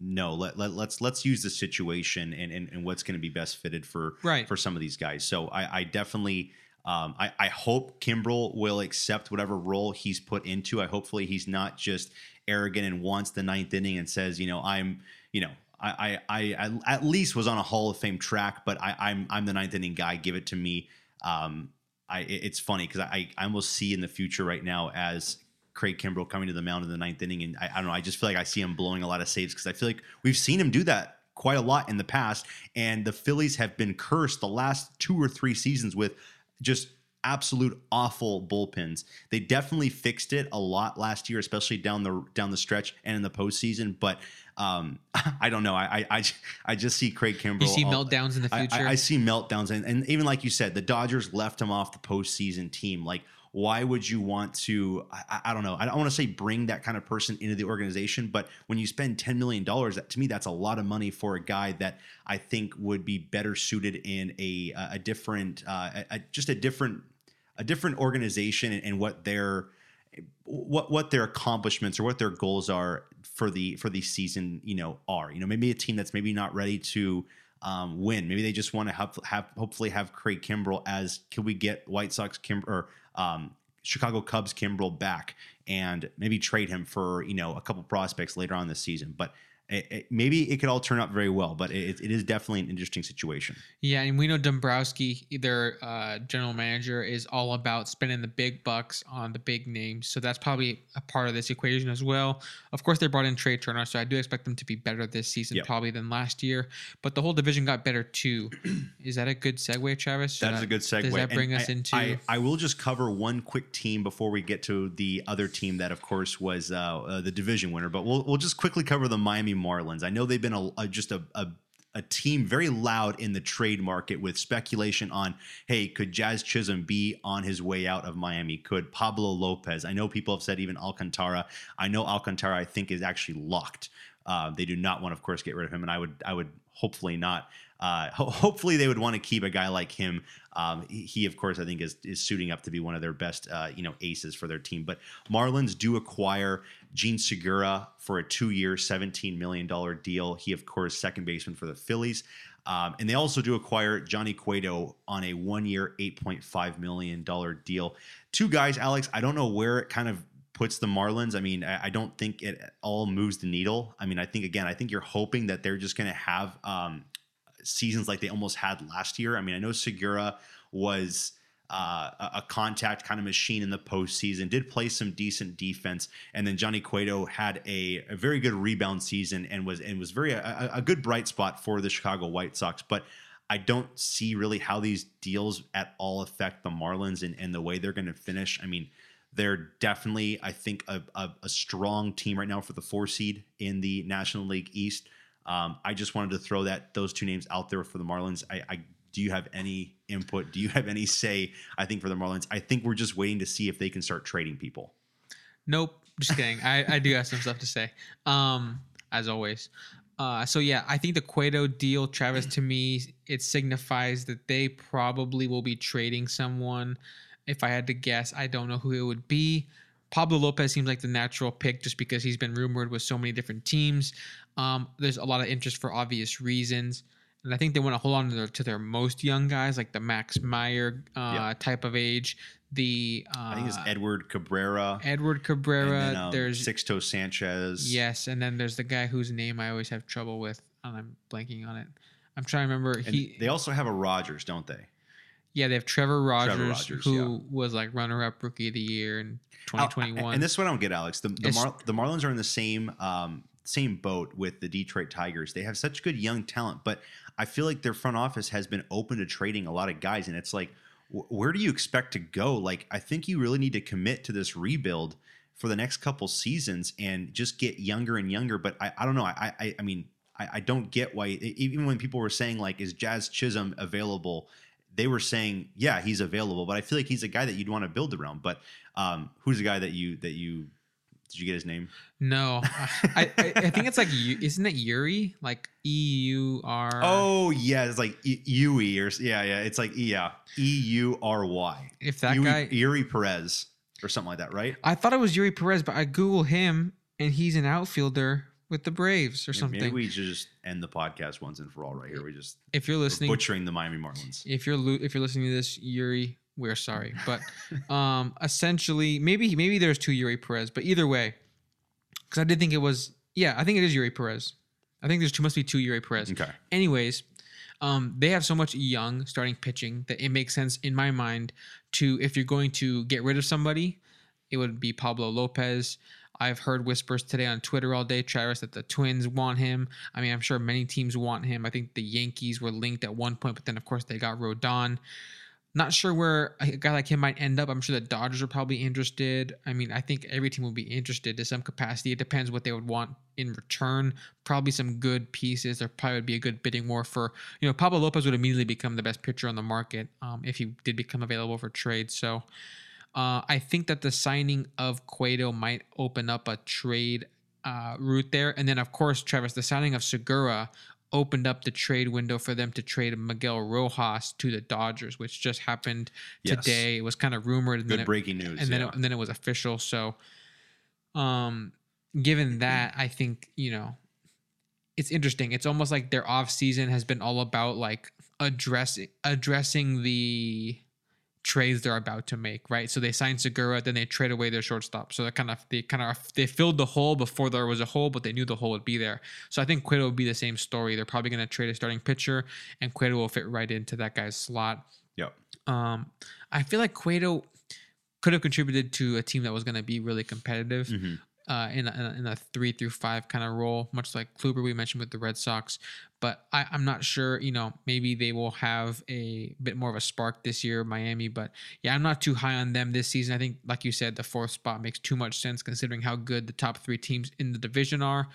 no, let, let let's let's use the situation and and, and what's going to be best fitted for Right. for some of these guys. So I, I definitely. Um, I, I hope Kimbrel will accept whatever role he's put into. I hopefully he's not just arrogant and wants the ninth inning and says, you know, I'm, you know, I, I, I, at least was on a Hall of Fame track, but I, I'm, I'm the ninth inning guy. Give it to me. Um, I, it's funny because I, I almost see in the future right now as Craig Kimbrel coming to the mound in the ninth inning, and I, I don't know. I just feel like I see him blowing a lot of saves because I feel like we've seen him do that quite a lot in the past, and the Phillies have been cursed the last two or three seasons with just absolute awful bullpens. They definitely fixed it a lot last year, especially down the down the stretch and in the postseason. But um, I don't know. I I, I, I just see Craig Kimbrel. you see all- meltdowns in the future. I, I see meltdowns, and, and even like you said, the Dodgers left him off the postseason team. Like, why would you want to? I, I- don't know. I don't want to say bring that kind of person into the organization, but when you spend ten million dollars, to me, that's a lot of money for a guy that I think would be better suited in a a different, uh, a- just a different, a different organization and, what their what what their accomplishments or what their goals are for the for the season you know are. You know maybe a team that's maybe not ready to um, win. Maybe they just want to have, have hopefully have Craig Kimbrel as can we get White Sox Kim or um, Chicago Cubs Kimbrel back and maybe trade him for you know a couple prospects later on this season. But it, it- maybe it could all turn out very well but it, it is definitely an interesting situation Yeah, and we know Dombrowski, their uh, general manager, is all about spending the big bucks on the big names. So that's probably a part of this equation as well. Of course, they brought in Trea Turner, so I do expect them to be better this season Yep. probably than last year. But the whole division got better too. is that a good segue, Travis? That is a good segue. Does that And bring us I- into? I, I will just cover one quick team before we get to the other team that, of course, was uh, uh, the division winner. But we'll we'll just quickly cover the Miami Marlins. I know they've been a, a just a, a a team very loud in the trade market with speculation on, hey, could Jazz Chisholm be on his way out of Miami? Could Pablo Lopez? I know people have said even Alcantara. I know Alcantara. I think is actually locked. Uh, they do not want, of course, get rid of him, and I would I would hopefully not. Uh, ho- hopefully, they would want to keep a guy like him. Um, he, of course, I think is is suiting up to be one of their best, uh, you know, aces for their team. But Marlins do acquire Jean Segura for a two-year, seventeen million dollar deal. He, of course, second baseman for the Phillies. Um, and they also do acquire Johnny Cueto on a eight point five million dollar deal. Two guys, Alex. I don't know where it kind of puts the Marlins. I mean, I, I don't think it all moves the needle. I mean, I think again, I think you're hoping that they're just going to have um, seasons like they almost had last year. I mean, I know Segura was uh, a contact kind of machine in the postseason, did play some decent defense, and then Johnny Cueto had a, a very good rebound season and was and was very a a good bright spot for the Chicago White Sox, but. I don't see really how these deals at all affect the Marlins and, and the way they're going to finish. I mean, they're definitely, I think, a, a, a strong team right now for the four seed in the National League East. Um, I just wanted to throw that those two names out there for the Marlins. I, I do you have any input? Do you have any say? I think for the Marlins, I think we're just waiting to see if they can start trading people. Nope, just kidding. I, I do have some stuff to say. Um, as always. Uh, so yeah, I think the Cueto deal, Travis, to me, it signifies that they probably will be trading someone. If I had to guess, I don't know who it would be. Pablo Lopez seems like the natural pick just because he's been rumored with so many different teams. Um, there's a lot of interest for obvious reasons. And I think they want to hold on to their, to their most young guys, like the Max Meyer uh, Yeah. type of age. The uh, I think it's Edward Cabrera. Edward Cabrera. then, um, there's Sixto Sanchez. Yes, and then there's the guy whose name I always have trouble with, and I'm blanking on it. I'm trying to remember. And He they also have a Rogers, don't they? yeah, they have Trevor Rogers, Rogers, who yeah. was like runner-up rookie of the year in Oh, 2021. And this is what I don't get, Alex. The the, Mar- the Marlins are in the same um, same boat with the Detroit Tigers. They have such good young talent, but I feel like their front office has been open to trading a lot of guys, and it's like, wh- where do you expect to go? Like, I think you really need to commit to this rebuild for the next couple seasons and just get younger and younger. But I, I don't know. I I, I mean. I, I don't get why even when people were saying like is Jazz Chisholm available they were saying yeah he's available but I feel like he's a guy that you'd want to build around but um, who's the guy that you that you did you get his name no, I, I I think it's like isn't it Yuri like E U R? oh yeah it's like E- Yui or yeah yeah it's like yeah E U R Y if that Yui- guy. Yuri Perez or something like that right I thought it was Yuri Perez, but I Google him and he's an outfielder with the Braves or Maybe- something. maybe we should just end the podcast once and for all right here we just if you're listening, butchering the Miami Marlins if you're if you're listening to this, Yuri, we're sorry, but um, essentially, maybe maybe there's two Yuri Perez, but either way, because I did think it was, yeah, I think it is Yuri Perez. I think there's two must be two Yuri Perez. okay Anyways, um, they have so much young starting pitching that it makes sense in my mind to if you're going to get rid of somebody, it would be Pablo Lopez. I've heard whispers today on Twitter all day, Travis, that the Twins want him. I mean, I'm sure many teams want him. I think the Yankees were linked at one point, but then of course they got Rodon. Not sure where a guy like him might end up. I'm sure the Dodgers are probably interested. I mean, I think every team will be interested to some capacity. It depends what they would want in return. Probably some good pieces. There probably would be a good bidding war for, you know, Pablo Lopez would immediately become the best pitcher on the market um, if he did become available for trade. So uh, I think that the signing of Cueto might open up a trade uh, route there. And then, of course, Travis, the signing of Segura opened up the trade window for them to trade Miguel Rojas to the Dodgers, which just happened Yes. today. It was kind of rumored, and good then it, breaking news and then yeah. it, and then it was official. So, um, given that, I think you know, it's interesting. It's almost like their off season has been all about like addressing addressing the trades they're about to make, right? So they signed Segura, then they trade away their shortstop. So they kind of they kind of they filled the hole before there was a hole, but they knew the hole would be there. So I think Cueto will be the same story. They're probably going to trade a starting pitcher, and Cueto will fit right into that guy's slot. Yep. Um, I feel like Cueto could have contributed to a team that was going to be really competitive Mhm. Uh, in, a, in, a, three through five kind of role, much like Kluber we mentioned with the Red Sox. But I, I'm not sure, you know, maybe they will have a bit more of a spark this year, Miami. But yeah, I'm not too high on them this season. I think, like you said, the fourth spot makes too much sense considering how good the top three teams in the division are.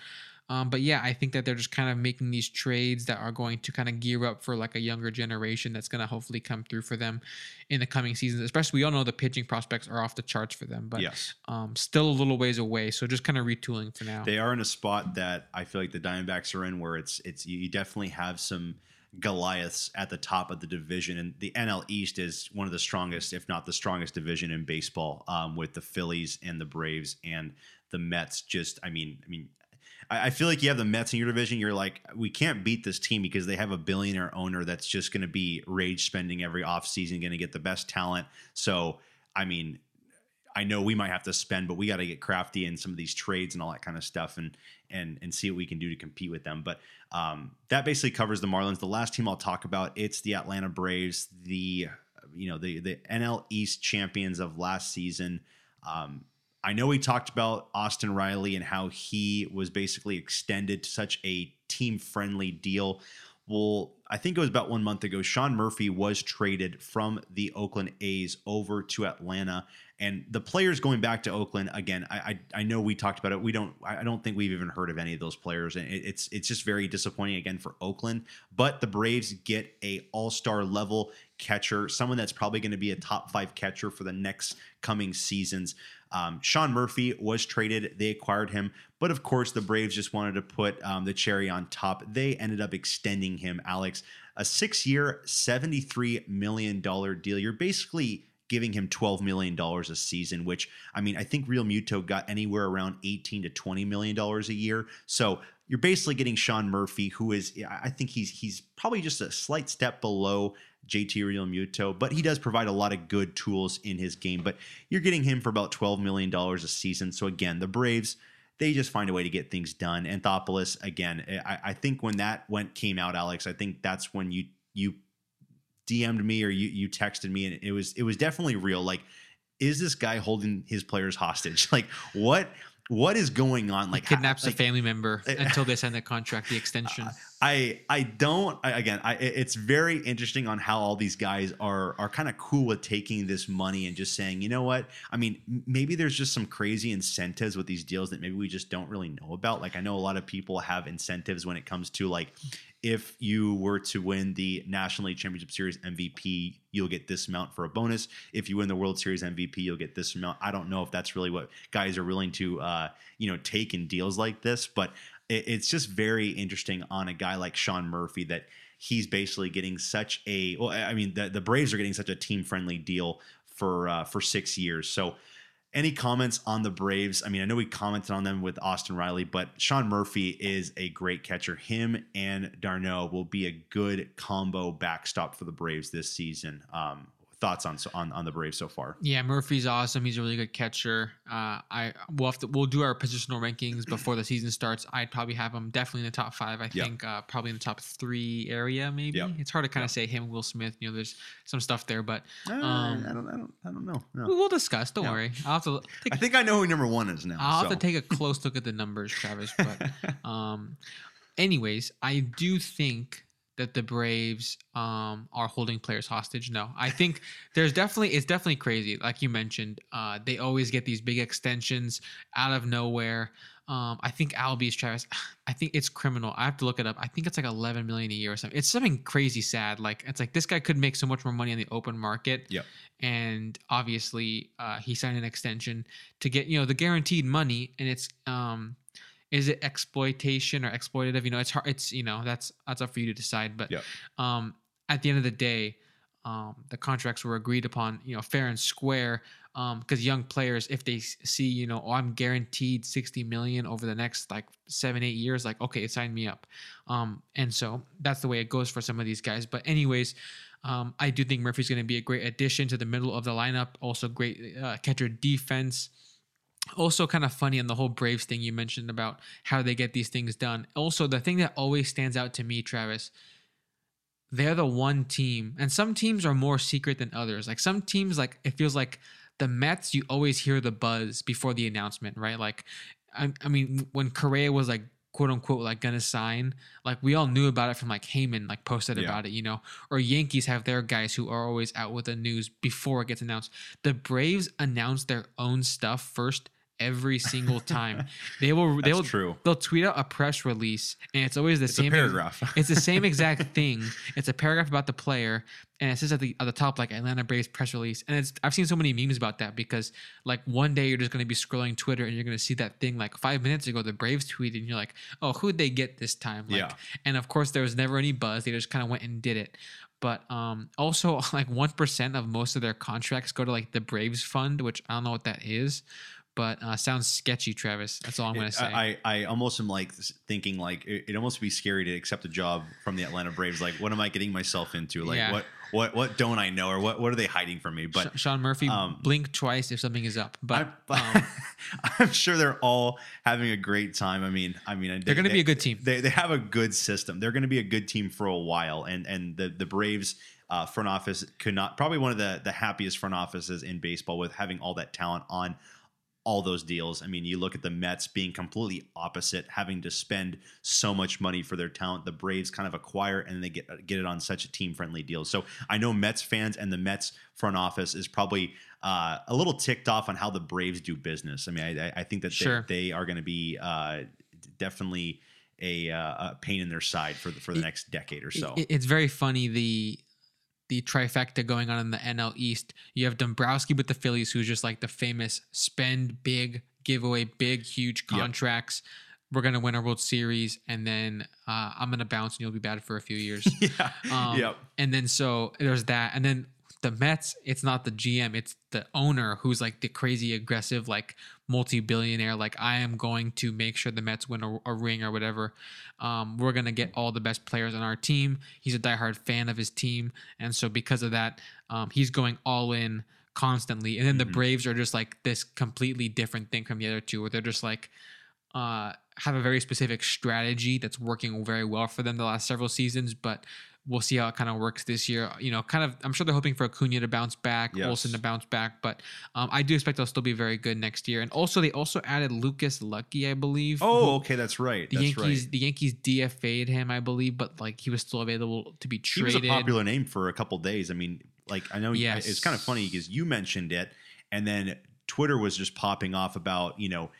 Um, but yeah, I think that they're just kind of making these trades that are going to kind of gear up for like a younger generation that's going to hopefully come through for them in the coming seasons. Especially, we all know the pitching prospects are off the charts for them, but yes um, still a little ways away. So just kind of retooling for now. They are in a spot that I feel like the Diamondbacks are in, where it's it's you definitely have some Goliaths at the top of the division, and the NL East is one of the strongest, if not the strongest, division in baseball, um, with the Phillies and the Braves and the Mets. Just, I mean, I mean. I I feel like you have the Mets in your division. You're like, we can't beat this team because they have a billionaire owner that's just going to be rage spending every offseason, going to get the best talent. So, I mean, I know we might have to spend, but we got to get crafty in some of these trades and all that kind of stuff, and and and see what we can do to compete with them. But um, that basically covers the Marlins. The last team I'll talk about it's the Atlanta Braves, the you know the the NL East champions of last season. Um, I know we talked about Austin Riley and how he was basically extended to such a team friendly deal. Well, I think it was about one month ago. Sean Murphy was traded from the Oakland A's over to Atlanta, and the players going back to Oakland again. I I, I know we talked about it. We don't. I don't think we've even heard of any of those players, and it, it's it's just very disappointing again for Oakland. But the Braves get a All Star level catcher, someone that's probably going to be a top five catcher for the next coming seasons. Um, Sean Murphy was traded. They acquired him. But of course, the Braves just wanted to put um, the cherry on top. They ended up extending him, Alex, a six year, $73 million deal. You're basically giving him $12 million a season, which, I mean, I think Realmuto got anywhere around 18 to $20 million a year. So you're basically getting Sean Murphy, who is, I think he's he's probably just a slight step below JT Realmuto, but he does provide a lot of good tools in his game. But you're getting him for about $12 million a season. So again, the Braves, they just find a way to get things done. Anthopoulos, again, eh, I, I think when that went came out, Alex, I think that's when you you DM'd me or you you texted me, and it was it was definitely real. Like, is this guy holding his players hostage? Like, what? What is going on? Like kidnaps like, a family member until they sign the contract, the extension. I I don't I, again. I, it's very interesting on how all these guys are are kind of cool with taking this money and just saying, you know what? I mean, maybe there's just some crazy incentives with these deals that maybe we just don't really know about. Like I know a lot of people have incentives when it comes to like if you were to win the National League Championship Series MVP, you'll get this amount for a bonus. If you win the World Series MVP, you'll get this amount. I don't know if that's really what guys are willing to, uh, you know, take in deals like this, but it, it's just very interesting on a guy like Sean Murphy that he's basically getting such a. Well, I mean, the, the Braves are getting such a team friendly deal for uh, for six years. So any comments on the Braves? I mean, I know we commented on them with Austin Riley, but Sean Murphy is a great catcher. Him and d'Arnaud will be a good combo backstop for the Braves this season. Um, thoughts on on on the Braves so far? Yeah, Murphy's awesome. He's a really good catcher. Uh, I we'll have to we'll do our positional rankings before the season starts. I'd probably have him definitely in the top five. I yep. think uh, probably in the top three area. Maybe yep. it's hard to kind of yep. say him, Will Smith. You know, there's some stuff there, but uh, um, I don't I don't I don't know. No. We'll discuss. Don't worry. I'll have to. Take, I think I know who number one is now. I'll so. have to take a close look at the numbers, Travis. But um, anyways, I do think that the Braves um, are holding players hostage. No, I think there's definitely it's definitely crazy. Like you mentioned, uh, they always get these big extensions out of nowhere. Um, I think Albies Travis. I think it's criminal. I have to look it up. I think it's like 11 million a year or something. It's something crazy sad. Like it's like this guy could make so much more money on the open market. Yep. And obviously, uh, he signed an extension to get you know the guaranteed money, and it's um is it exploitation or exploitative? You know, it's hard. It's you know that's that's up for you to decide. But yep. um, at the end of the day, um, the contracts were agreed upon, you know, fair and square. Because um, young players, if they see, you know, oh, I'm guaranteed 60 million over the next like seven, eight years, like, okay, sign me up. Um, and so that's the way it goes for some of these guys. But, anyways, um, I do think Murphy's going to be a great addition to the middle of the lineup. Also, great uh, catcher defense also kind of funny on the whole Braves thing you mentioned about how they get these things done. Also, the thing that always stands out to me, Travis, they're the one team, and some teams are more secret than others. Like some teams, like it feels like the Mets, you always hear the buzz before the announcement, right? Like, I, I mean, when Correa was like quote unquote like gonna sign like we all knew about it from like Heyman like posted yeah. about it you know or Yankees have their guys who are always out with the news before it gets announced the Braves announce their own stuff first every single time. They will they will true. they'll tweet out a press release and it's always the it's same paragraph. it's the same exact thing. It's a paragraph about the player and it says at the at the top like Atlanta Braves press release. And it's I've seen so many memes about that because like one day you're just gonna be scrolling Twitter and you're gonna see that thing like five minutes ago the Braves tweeted and you're like, oh who'd they get this time? Like, yeah. And of course there was never any buzz. They just kind of went and did it but um, also like 1% of most of their contracts go to like the braves fund which i don't know what that is but uh, sounds sketchy, Travis. That's all I'm going to say. I, I almost am like thinking like it, it almost be scary to accept a job from the Atlanta Braves. Like, what am I getting myself into? Like, yeah. what what what don't I know, or what what are they hiding from me? But Sean Murphy, um, blink twice if something is up. But I'm, um, I'm, sure they're all having a great time. I mean, I mean, they, are going to be a good team. They, they have a good system. They're going to be a good team for a while, and and the the Braves. Uh, front office could not probably one of the the happiest front offices in baseball with having all that talent on all those deals. I mean, you look at the Mets being completely opposite, having to spend so much money for their talent. The Braves kind of acquire and they get get it on such a team friendly deal. So I know Mets fans and the Mets front office is probably uh, a little ticked off on how the Braves do business. I mean, I, I think that sure. they, they, are going to be uh, definitely a, uh, a, pain in their side for the, for the next decade or so. It's very funny the the trifecta going on in the NL East. You have Dombrowski with the Phillies, who's just like the famous spend big, give away big, huge contracts. Yep. We're gonna win a World Series, and then uh, I'm gonna bounce, and you'll be bad for a few years. yeah. Um, yep. And then so there's that, and then the Mets, it's not the GM, it's the owner who's like the crazy aggressive, like multi-billionaire. Like I am going to make sure the Mets win a, a ring or whatever. Um, we're gonna get all the best players on our team. He's a diehard fan of his team, and so because of that, um, he's going all in constantly. And then mm-hmm. the Braves are just like this completely different thing from the other two, where they're just like uh, have a very specific strategy that's working very well for them the last several seasons, but we'll see how it kind of works this year. You know, kind of, I'm sure they're hoping for Acuna to bounce back, Yes. Olson to bounce back, but um, I do expect they'll still be very good next year. And also, they also added Lucas Luetge, I believe. Oh, okay, that's right. the that's Yankees, right. the Yankees DFA'd him, I believe, but like he was still available to be traded. He was a popular name for a couple days. I mean, like I know Yes. it's kind of funny because you mentioned it, and then Twitter was just popping off about you know.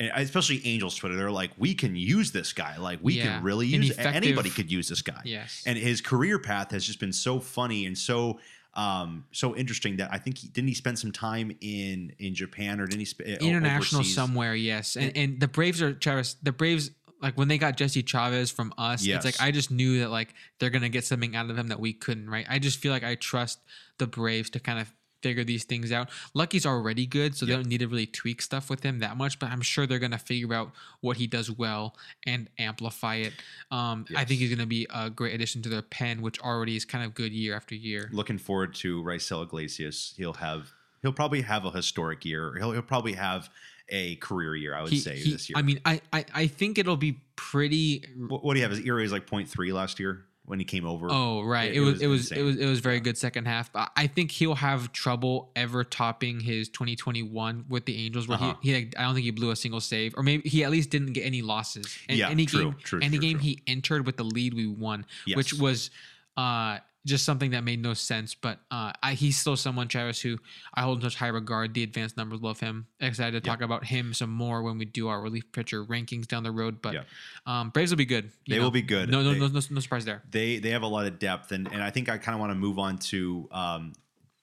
Especially Angels Twitter, they're like, we can use this guy. Like, we Yeah. can really use anybody could use this guy. Yes. and his career path has just been so funny and so um so interesting that I think he didn't he spend some time in in Japan or didn't he sp- international overseas? somewhere, yes. And and the Braves are Travis. The Braves like when they got Jesse Chavez from us, Yes. it's like I just knew that like they're gonna get something out of him that we couldn't, right? I just feel like I trust the Braves to kind of figure these things out. Luetge's already good, so they don't need to really tweak stuff with him that much. But I'm sure they're gonna figure out what he does well and amplify it. Um, I think he's gonna be a great addition to their pen, which already is kind of good year after year. Looking forward to Raisel Iglesias. He'll have he'll probably have a historic year. He'll he'll probably have a career year. I would He- say he- this year. I mean, I, I I think it'll be pretty what, what do you have? His ERA is like 0.3 last year when he came over. Oh right, It- it, was, it was it was it was very good second half. But I think he'll have trouble ever topping his 2021 with the Angels, where Uh-huh. he, he like, I don't think he blew a single save, or maybe he at least didn't get any losses. And Yeah, any true, game, true, any true, game true. he entered with the lead, we won, which was uh just something that made no sense. But uh, I, he's still someone, Travis, who I hold in such high regard. The advanced numbers love him. Excited to Yeah. talk about him some more when we do our relief pitcher rankings down the road. But Yeah. um, Braves will be good. They know. will be good. No, no, They- no, no, no surprise there. they they have a lot of depth and and I think I kind of want to move on to um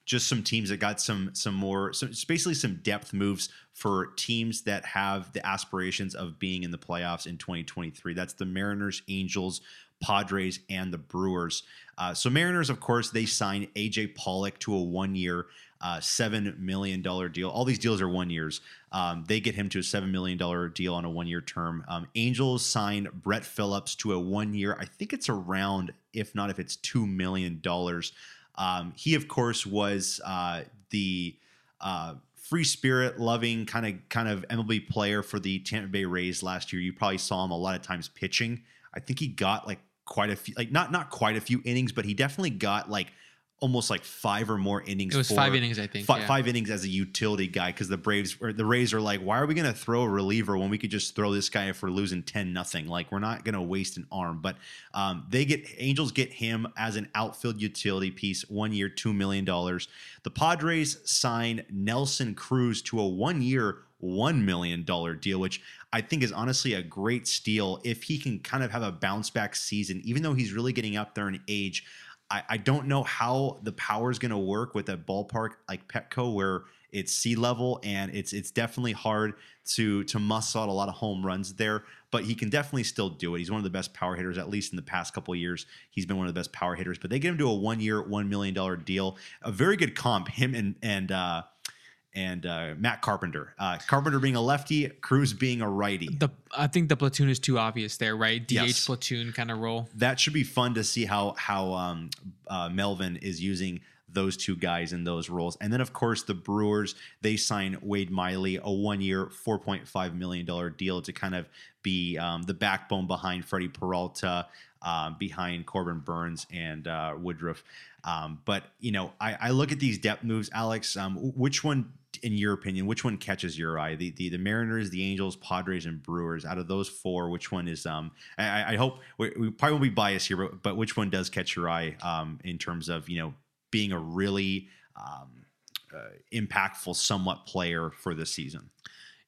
just some teams that got some some more so it's basically some depth moves for teams that have the aspirations of being in the playoffs in 2023. That's the Mariners, Angels, Padres, and the Brewers. Uh, so Mariners, of course, they signed AJ Pollock to a one-year, uh, seven million dollar deal. All these deals are one years. Um, they get him to a seven million dollar deal on a one-year term. Um, Angels signed Brett Phillips to a one-year. I think it's around, if not if it's two million dollars. Um, he, of course, was uh, the uh, free spirit loving kind of kind of MLB player for the Tampa Bay Rays last year. You probably saw him a lot of times pitching. I think he got like quite a few, like not not quite a few innings, but he definitely got like almost like five or more innings. It was for- five innings, I think. fi- yeah. Five innings as a utility guy because the Braves or the Rays are like, why are we going to throw a reliever when we could just throw this guy if we're losing ten nothing? Like we're not going to waste an arm. But um, they get Angels get him as an outfield utility piece, one year, two million dollars. The Padres sign Nelson Cruz to a one year. $1 million deal, which I think is honestly a great steal if he can kind of have a bounce back season, even though he's really getting up there in age. I, I don't know how the power is going to work with a ballpark like Petco where it's sea level and it's it's definitely hard to to muscle out a lot of home runs there. But he can definitely still do it. He's one of the best power hitters, at least in the past couple years. He's been one of the best power hitters. But they get him to a one year, one million dollar deal. A very good comp. Him and and uh, and uh, Matt Carpenter. Uh, Carpenter being a lefty, Cruz being a righty. The I think the platoon is too obvious there, right? DH Yes. platoon kind of role. that should be fun to see how how um, uh, Melvin is using those two guys in those roles. And then of course the Brewers they sign Wade Miley a one year four point five million dollar deal to kind of be um, the backbone behind Freddy Peralta. Um, behind Corbin Burnes and uh, Woodruff, um, but you know, I, I look at these depth moves, Alex. Um, which one, in your opinion, which one catches your eye? The the, the Mariners, the Angels, Padres, and Brewers. Out of those four, which one is? Um, I, I hope we, we probably won't be biased here, but, but which one does catch your eye? Um, in terms of you know being a really um, uh, impactful, somewhat player for this season.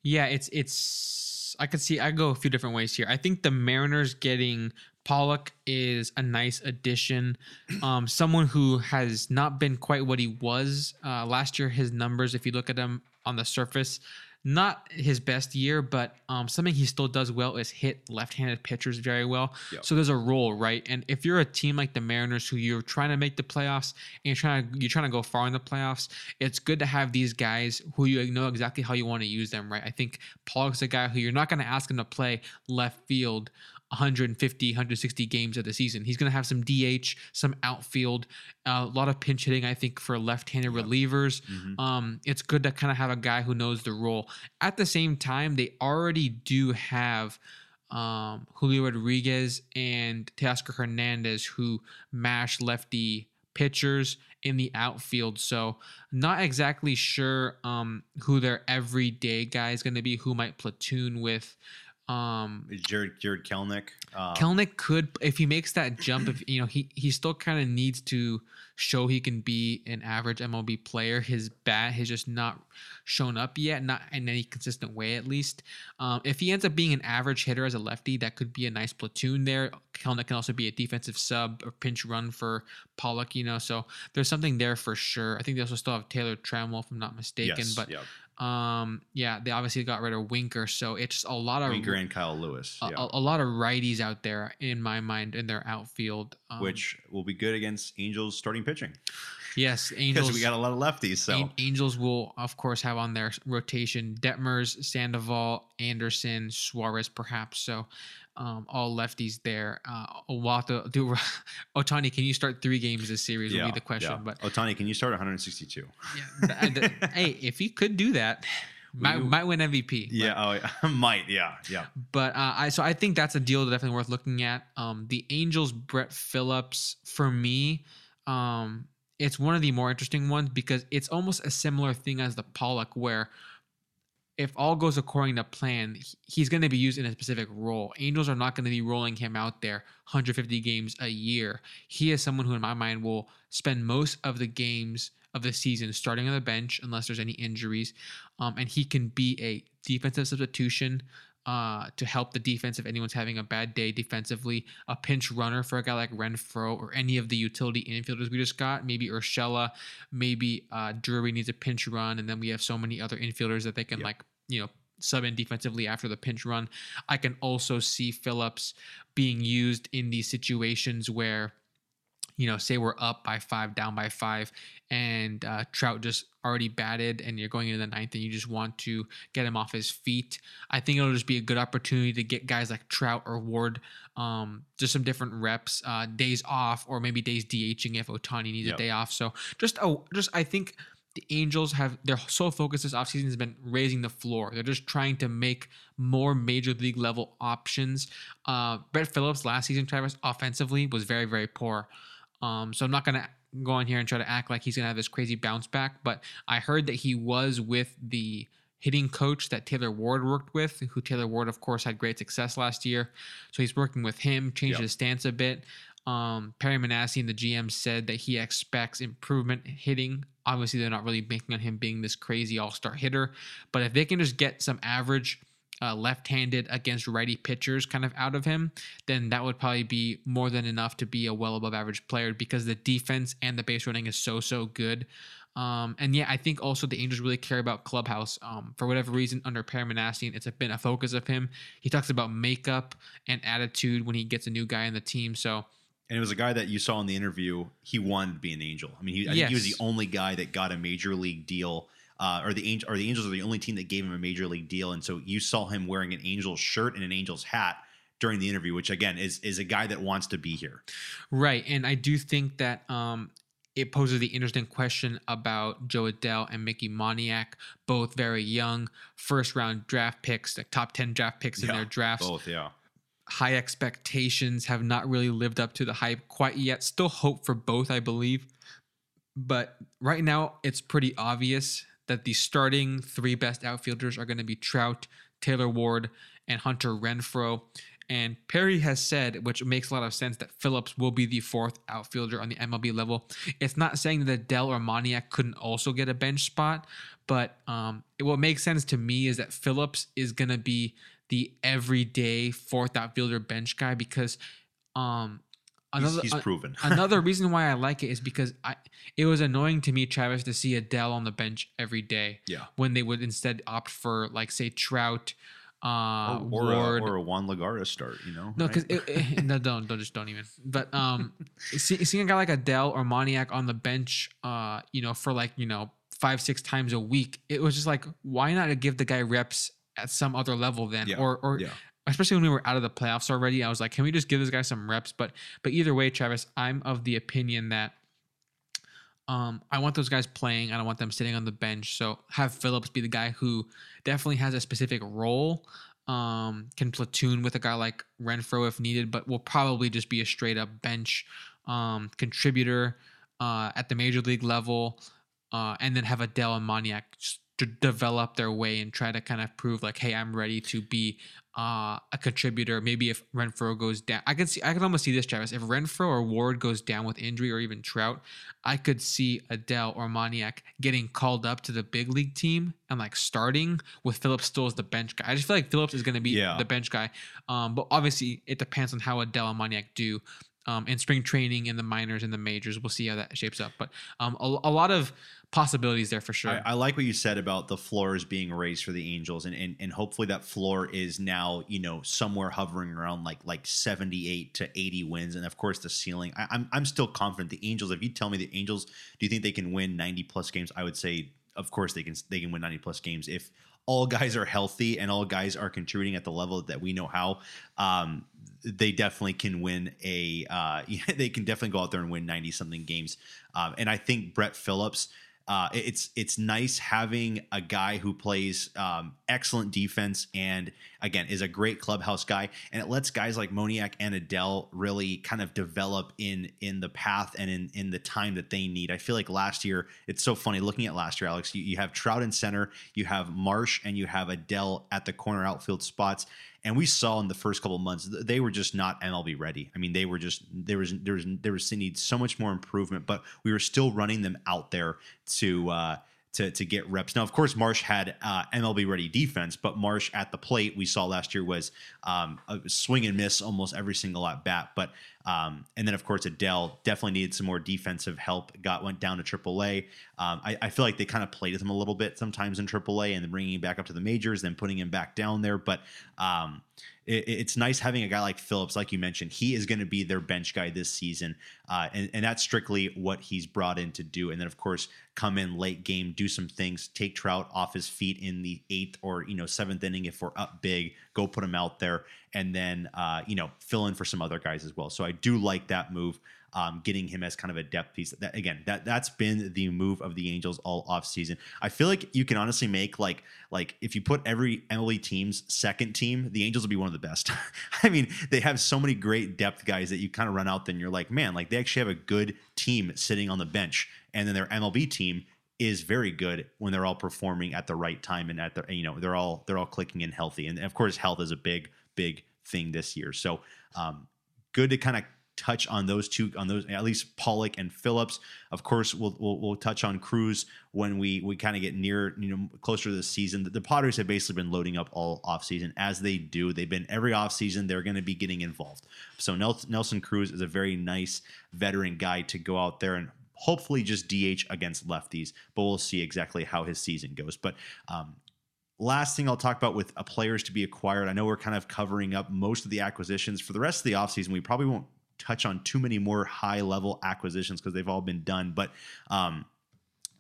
Yeah, it's it's I could see I go a few different ways here. I think the Mariners getting Pollock is a nice addition. Um, someone who has not been quite what he was uh, last year. His numbers, if you look at them on the surface, not his best year, but um, something he still does well is hit left-handed pitchers very well. Yep. So there's a role, right? And if you're a team like the Mariners, who you're trying to make the playoffs and you're trying to you're trying to go far in the playoffs, it's good to have these guys who you know exactly how you want to use them, right? I think Pollock's a guy who you're not going to ask him to play left field 150, 160 games of the season. He's going to have some DH, some outfield, a lot of pinch hitting, I think, for left handed Yep. relievers. Mhm. Um, it's good to kind of have a guy who knows the role. At the same time, they already do have um, Julio Rodriguez and Teoscar Hernandez who mash lefty pitchers in the outfield. So not exactly sure um, who their everyday guy is going to be, who might platoon with. Um, Jarred Jarred Kelenic. Uh, Kelenic could, if he makes that jump, if you know, he he still kind of needs to show he can be an average MLB player. His bat has just not shown up yet, not in any consistent way, at least. Um, if he ends up being an average hitter as a lefty, that could be a nice platoon there. Kelenic can also be a defensive sub or pinch run for Pollock, you know. So there's something there for sure. I think they also still have Taylor Trammell, if I'm not mistaken. yes, but yeah. Um, yeah, they obviously got rid of Winker, so it's a lot of Winker and Kyle Lewis. a, Yeah. a, a lot of righties out there in my mind in their outfield. Um, which will be good against Angels starting pitching yes, because Angels. we got a lot of lefties. So Angels will of course have on their rotation Detmers, Sandoval, Anderson, Suarez, perhaps. So. Um, all lefties there. Uh, to do. Ohtani, can you start three games this series? will be the question. yeah. But Ohtani, can you start 162? yeah, th- th- hey, if he could do that, might, might win MVP. but- Yeah, oh, yeah. might. Yeah, yeah. But uh, I so I think that's a deal definitely worth looking at. Um, the Angels, Brett Phillips, for me, um, it's one of the more interesting ones because it's almost a similar thing as the Pollock, where if all goes according to plan, he's going to be used in a specific role. Angels are not going to be rolling him out there 150 games a year. He is someone who, in my mind, will spend most of the games of the season starting on the bench unless there's any injuries, um, and he can be a defensive substitution uh, to help the defense if anyone's having a bad day defensively. A pinch runner for a guy like Renfroe or any of the utility infielders we just got. Maybe Urshela, maybe uh, Drury needs a pinch run, and then we have so many other infielders that they can Yep. like you know sub in defensively after the pinch run. I can also see Phillips being used in these situations where you know, say we're up by five, down by five, and uh, Trout just already batted, and you're going into the ninth, and you just want to get him off his feet. I think it'll just be a good opportunity to get guys like Trout or Ward um, just some different reps, uh, days off, or maybe days DHing if Ohtani needs Yep. a day off. So just oh, just I think the Angels have their sole focus this offseason has been raising the floor. They're just trying to make more major league level options. Uh, Brett Phillips last season, Travis, offensively was very, very poor. Um, so I'm not gonna go on here and try to act like he's gonna have this crazy bounce back. But I heard that he was with the hitting coach that Taylor Ward worked with, who Taylor Ward, of course, had great success last year. So he's working with him, changed Yep. his stance a bit. Um, Perry Minasian and the GM said that he expects improvement hitting. Obviously, they're not really banking on him being this crazy all star hitter, but if they can just get some average uh, left handed against righty pitchers kind of out of him, then that would probably be more than enough to be a well above average player because the defense and the base running is so, so good. Um, and yeah, I think also the Angels really care about clubhouse. Um, for whatever reason, under Perry Minasian, it's been a focus of him. He talks about makeup and attitude when he gets a new guy in the team. So And it was a guy that you saw in the interview. He wanted to be an Angel. I mean, he, I think he was the only guy that got a major league deal, uh, or the Angel, or the Angels are the only team that gave him a major league deal. And so you saw him wearing an Angels shirt and an Angels hat during the interview, which again is is a guy that wants to be here. Right, and I do think that um, it poses the interesting question about Jo Adell and Mickey Moniak, both very young, first round draft picks, like top ten draft picks in Yeah, their drafts. Both, yeah. High expectations have not really lived up to the hype quite yet. Still hope for both, I believe, but right now it's pretty obvious that the starting three best outfielders are going to be Trout, Taylor Ward, and Hunter Renfroe. And Perry has said, which makes a lot of sense, that Phillips will be the fourth outfielder on the MLB level. It's not saying that Dell or couldn't also get a bench spot, but um, it, what makes sense to me is that Phillips is going to be the everyday fourth outfielder bench guy because um, another he's uh, proven. another reason why I like it is because I it was annoying to me, Travis, to see Adell on the bench every day yeah. when they would instead opt for like say Trout, uh, or, or, Ward. a, or a Juan Lagares start, you know? no, right? because no, don't don't just don't even. But um, see, seeing a guy like Adell or Moniak on the bench, uh, you know, for like you know five six times a week, it was just like why not give the guy reps at some other level then, Yeah, or or yeah. Especially when we were out of the playoffs already. I was like, can we just give this guy some reps? But but either way, Travis, I'm of the opinion that um, I want those guys playing. I don't want them sitting on the bench. So have Phillips be the guy who definitely has a specific role. Um, can platoon with a guy like Renfroe if needed, but will probably just be a straight up bench um, contributor uh, at the major league level, uh, and then have Adell and Moniak to develop their way and try to kind of prove like, hey, I'm ready to be uh, a contributor. Maybe if Renfroe goes down, I can see, I can almost see this, Travis. If Renfroe or Ward goes down with injury, or even Trout, I could see Adell or Moniak getting called up to the big league team and like starting with Phillips still as the bench guy. I just feel like Phillips is going to be Yeah. the bench guy. Um, but obviously, it depends on how Adell and Moniak do. Um, in spring training, in the minors, in the majors, we'll see how that shapes up. But um, a, a lot of possibilities there for sure. I, I like what you said about the floors being raised for the Angels, and, and and hopefully that floor is now you know somewhere hovering around like like seventy eight to eighty wins, and of course the ceiling. I, I'm I'm still confident the Angels. If you tell me the Angels, do you think they can win ninety plus games? I would say, of course they can. They can win ninety plus games if all guys are healthy and all guys are contributing at the level that we know how. Um, they definitely can win a. Uh, they can definitely go out there and win ninety something games, um, and I think Brett Phillips uh, it's it's nice having a guy who plays um, excellent defense and again is a great clubhouse guy, and it lets guys like Moniak and Adell really kind of develop in in the path and in in the time that they need. I feel like last year it's so funny looking at last year, Alex. You, you have Trout in center, you have Marsh, and you have Adell at the corner outfield spots. And we saw in the first couple months they were just not MLB ready. I mean, they were just there was there was there was need so much more improvement, but we were still running them out there to uh, to to get reps. Now, of course, Marsh had uh, MLB ready defense, but Marsh at the plate we saw last year was um, a swing and miss almost every single at bat. But um, and then of course Adell definitely needed some more defensive help. Got went down to AAA. Um, I, I feel like they kind of played with him a little bit sometimes in AAA, and then bringing him back up to the majors, then putting him back down there. But um, it, it's nice having a guy like Phillips, like you mentioned. He is going to be their bench guy this season, uh, and, and that's strictly what he's brought in to do. And then, of course, come in late game, do some things, take Trout off his feet in the eighth or you know seventh inning if we're up big, go put him out there, and then uh, you know fill in for some other guys as well. So I do like that move. Um, getting him as kind of a depth piece. That again, that that's been the move of the Angels all off season. I feel like you can honestly make like like if you put every MLB team's second team, the Angels will be one of the best. I mean, they have so many great depth guys that you kind of run out. Then you're like, man, like they actually have a good team sitting on the bench, and then their MLB team is very good when they're all performing at the right time and at the you know they're all they're all clicking and healthy. And of course, health is a big big thing this year. So um, good to kind of touch on those two on those at least Pollock and Phillips. Of course, we'll we'll, we'll touch on Cruz when we we kind of get near you know closer to the season. The, the Padres have basically been loading up all offseason as they do. They've been every offseason they're going to be getting involved. So Nelson, Nelson Cruz is a very nice veteran guy to go out there and hopefully just DH against lefties, but we'll see exactly how his season goes. But um, last thing I'll talk about with uh, players to be acquired, I know we're kind of covering up most of the acquisitions. For the rest of the offseason, we probably won't touch on too many more high level acquisitions because they've all been done. But um,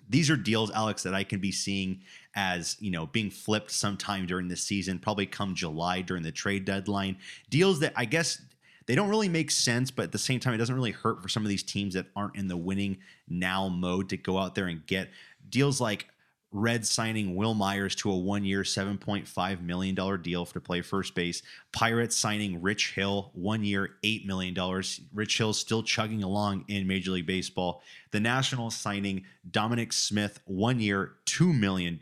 these are deals, Alex, that I can be seeing as you know being flipped sometime during the season, probably come July during the trade deadline. Deals that I guess they don't really make sense, but at the same time, it doesn't really hurt for some of these teams that aren't in the winning now mode to go out there and get deals like Red signing Wil Myers to a one year, $7.5 million deal to play first base. Pirates signing Rich Hill, one year, $8 million. Rich Hill still chugging along in Major League Baseball. The Nationals signing Dominic Smith, one year, $2 million.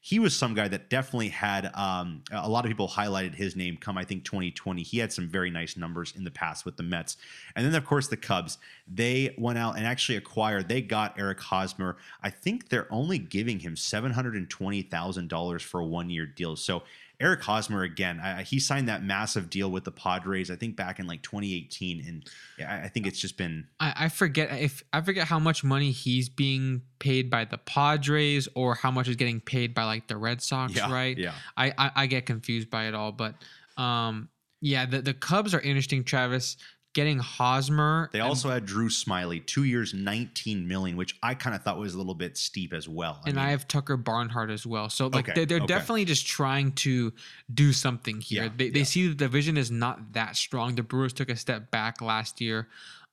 He was some guy that definitely had um, a lot of people highlighted his name come, I think, 2020. He had some very nice numbers in the past with the Mets. And then, of course, the Cubs. They went out and actually acquired, they got Eric Hosmer. I think they're only giving him $720,000 for a one year deal. So, Eric Hosmer again, I, he signed that massive deal with the Padres, I think back in like 2018, and I, I think it's just been I, I forget if I forget how much money he's being paid by the Padres or how much is getting paid by like the Red Sox, yeah, right? Yeah, I, I I get confused by it all, but um yeah, the the Cubs are interesting, Travis. Getting Hosmer. They also had Drew Smyly, two years, 19 million, which I kind of thought was a little bit steep as well. and mean, I have Tucker Barnhart as well. So like Okay, they're, they're okay. definitely just trying to do something here. Yeah, they, they see the division is not that strong. The Brewers took a step back last year,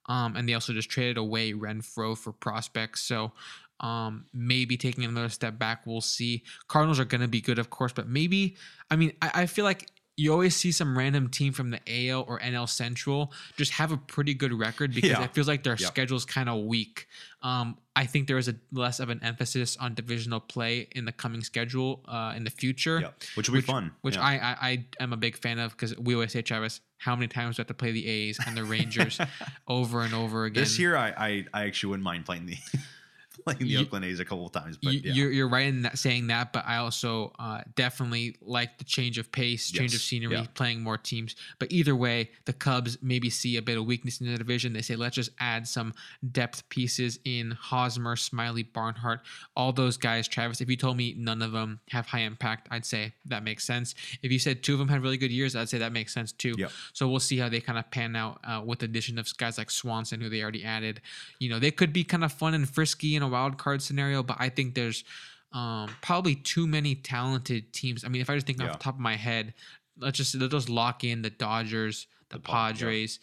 um, and they also just traded away Renfroe for prospects. So um, maybe taking another step back, we'll see. Cardinals are going to be good, of course, but maybe I mean I, I feel like. You always see some random team from the AL or NL Central just have a pretty good record because Yeah. it feels like their Yep. schedule's kind of weak. Um, I think there is a less of an emphasis on divisional play in the coming schedule uh, in the future, yeah, which will be fun. which yeah. I, I I am a big fan of because we always say, Travis, how many times do we have to play the A's and the Rangers over and over again? this year, I, I I actually wouldn't mind playing the playing the You- Oakland A's a couple of times, but you, yeah. you're, you're right in that saying that, but I also uh, definitely like the change of pace, change of scenery, yeah. playing more teams. But either way, the Cubs maybe see a bit of weakness in the division. They say, let's just add some depth pieces in Hosmer, Smyly, Barnhart, all those guys. Travis, if you told me none of them have high impact, I'd say that makes sense. If you said two of them had really good years, I'd say that makes sense too. Yep. So we'll see how they kind of pan out uh, with the addition of guys like Swanson, who they already added. You know, they could be kind of fun and frisky in a wild card scenario, but I think there's um, probably too many talented teams. I mean, if I just think Yeah. off the top of my head, let's just let's just lock in the Dodgers, the, The Pa- yeah. Padres.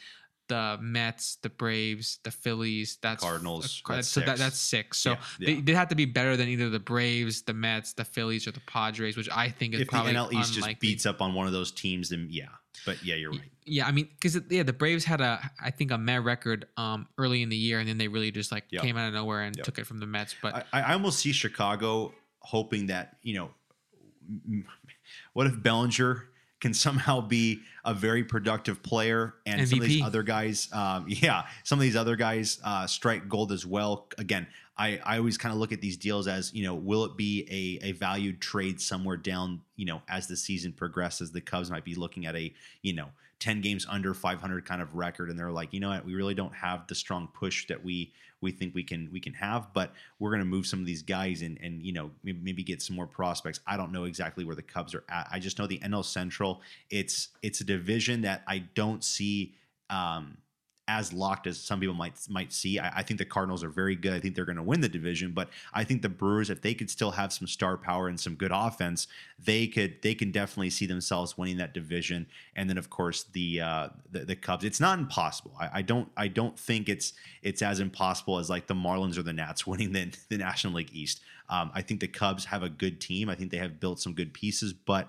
The Mets, the Braves, the Phillies, that's Cardinals, uh, that's so that, that's six. So Yeah, they, they have to be better than either the Braves, the Mets, the Phillies, or the Padres, which I think is if the probably NL East just beats up on one of those teams, then yeah. But yeah, you're right. Yeah, I mean, because yeah, the Braves had a I think a Met record um early in the year, and then they really just like Yep. came out of nowhere and Yep. took it from the Mets. But I, I almost see Chicago hoping that you know, what if Bellinger can somehow be a very productive player, and some of these other guys, um, yeah, some of these other guys uh, strike gold as well. Again, I, I always kind of look at these deals as you know, will it be a, a valued trade somewhere down, you know, as the season progresses? The Cubs might be looking at a you know. 10 games under 500 kind of record and they're like you know what we really don't have the strong push that we we think we can we can have but we're going to move some of these guys and and you know maybe, get some more prospects. I don't know exactly where the cubs are at. I just know the nl central it's it's a division that i don't see um as locked as some people might might see. I, I think the Cardinals are very good. I think they're going to win the division, but I think the Brewers, if they could still have some star power and some good offense, they could they can definitely see themselves winning that division. And then of course the uh, the, the Cubs. It's not impossible. I, I don't I don't think it's it's as impossible as like the Marlins or the Nats winning the the National League East. Um, I think the Cubs have a good team. I think they have built some good pieces, but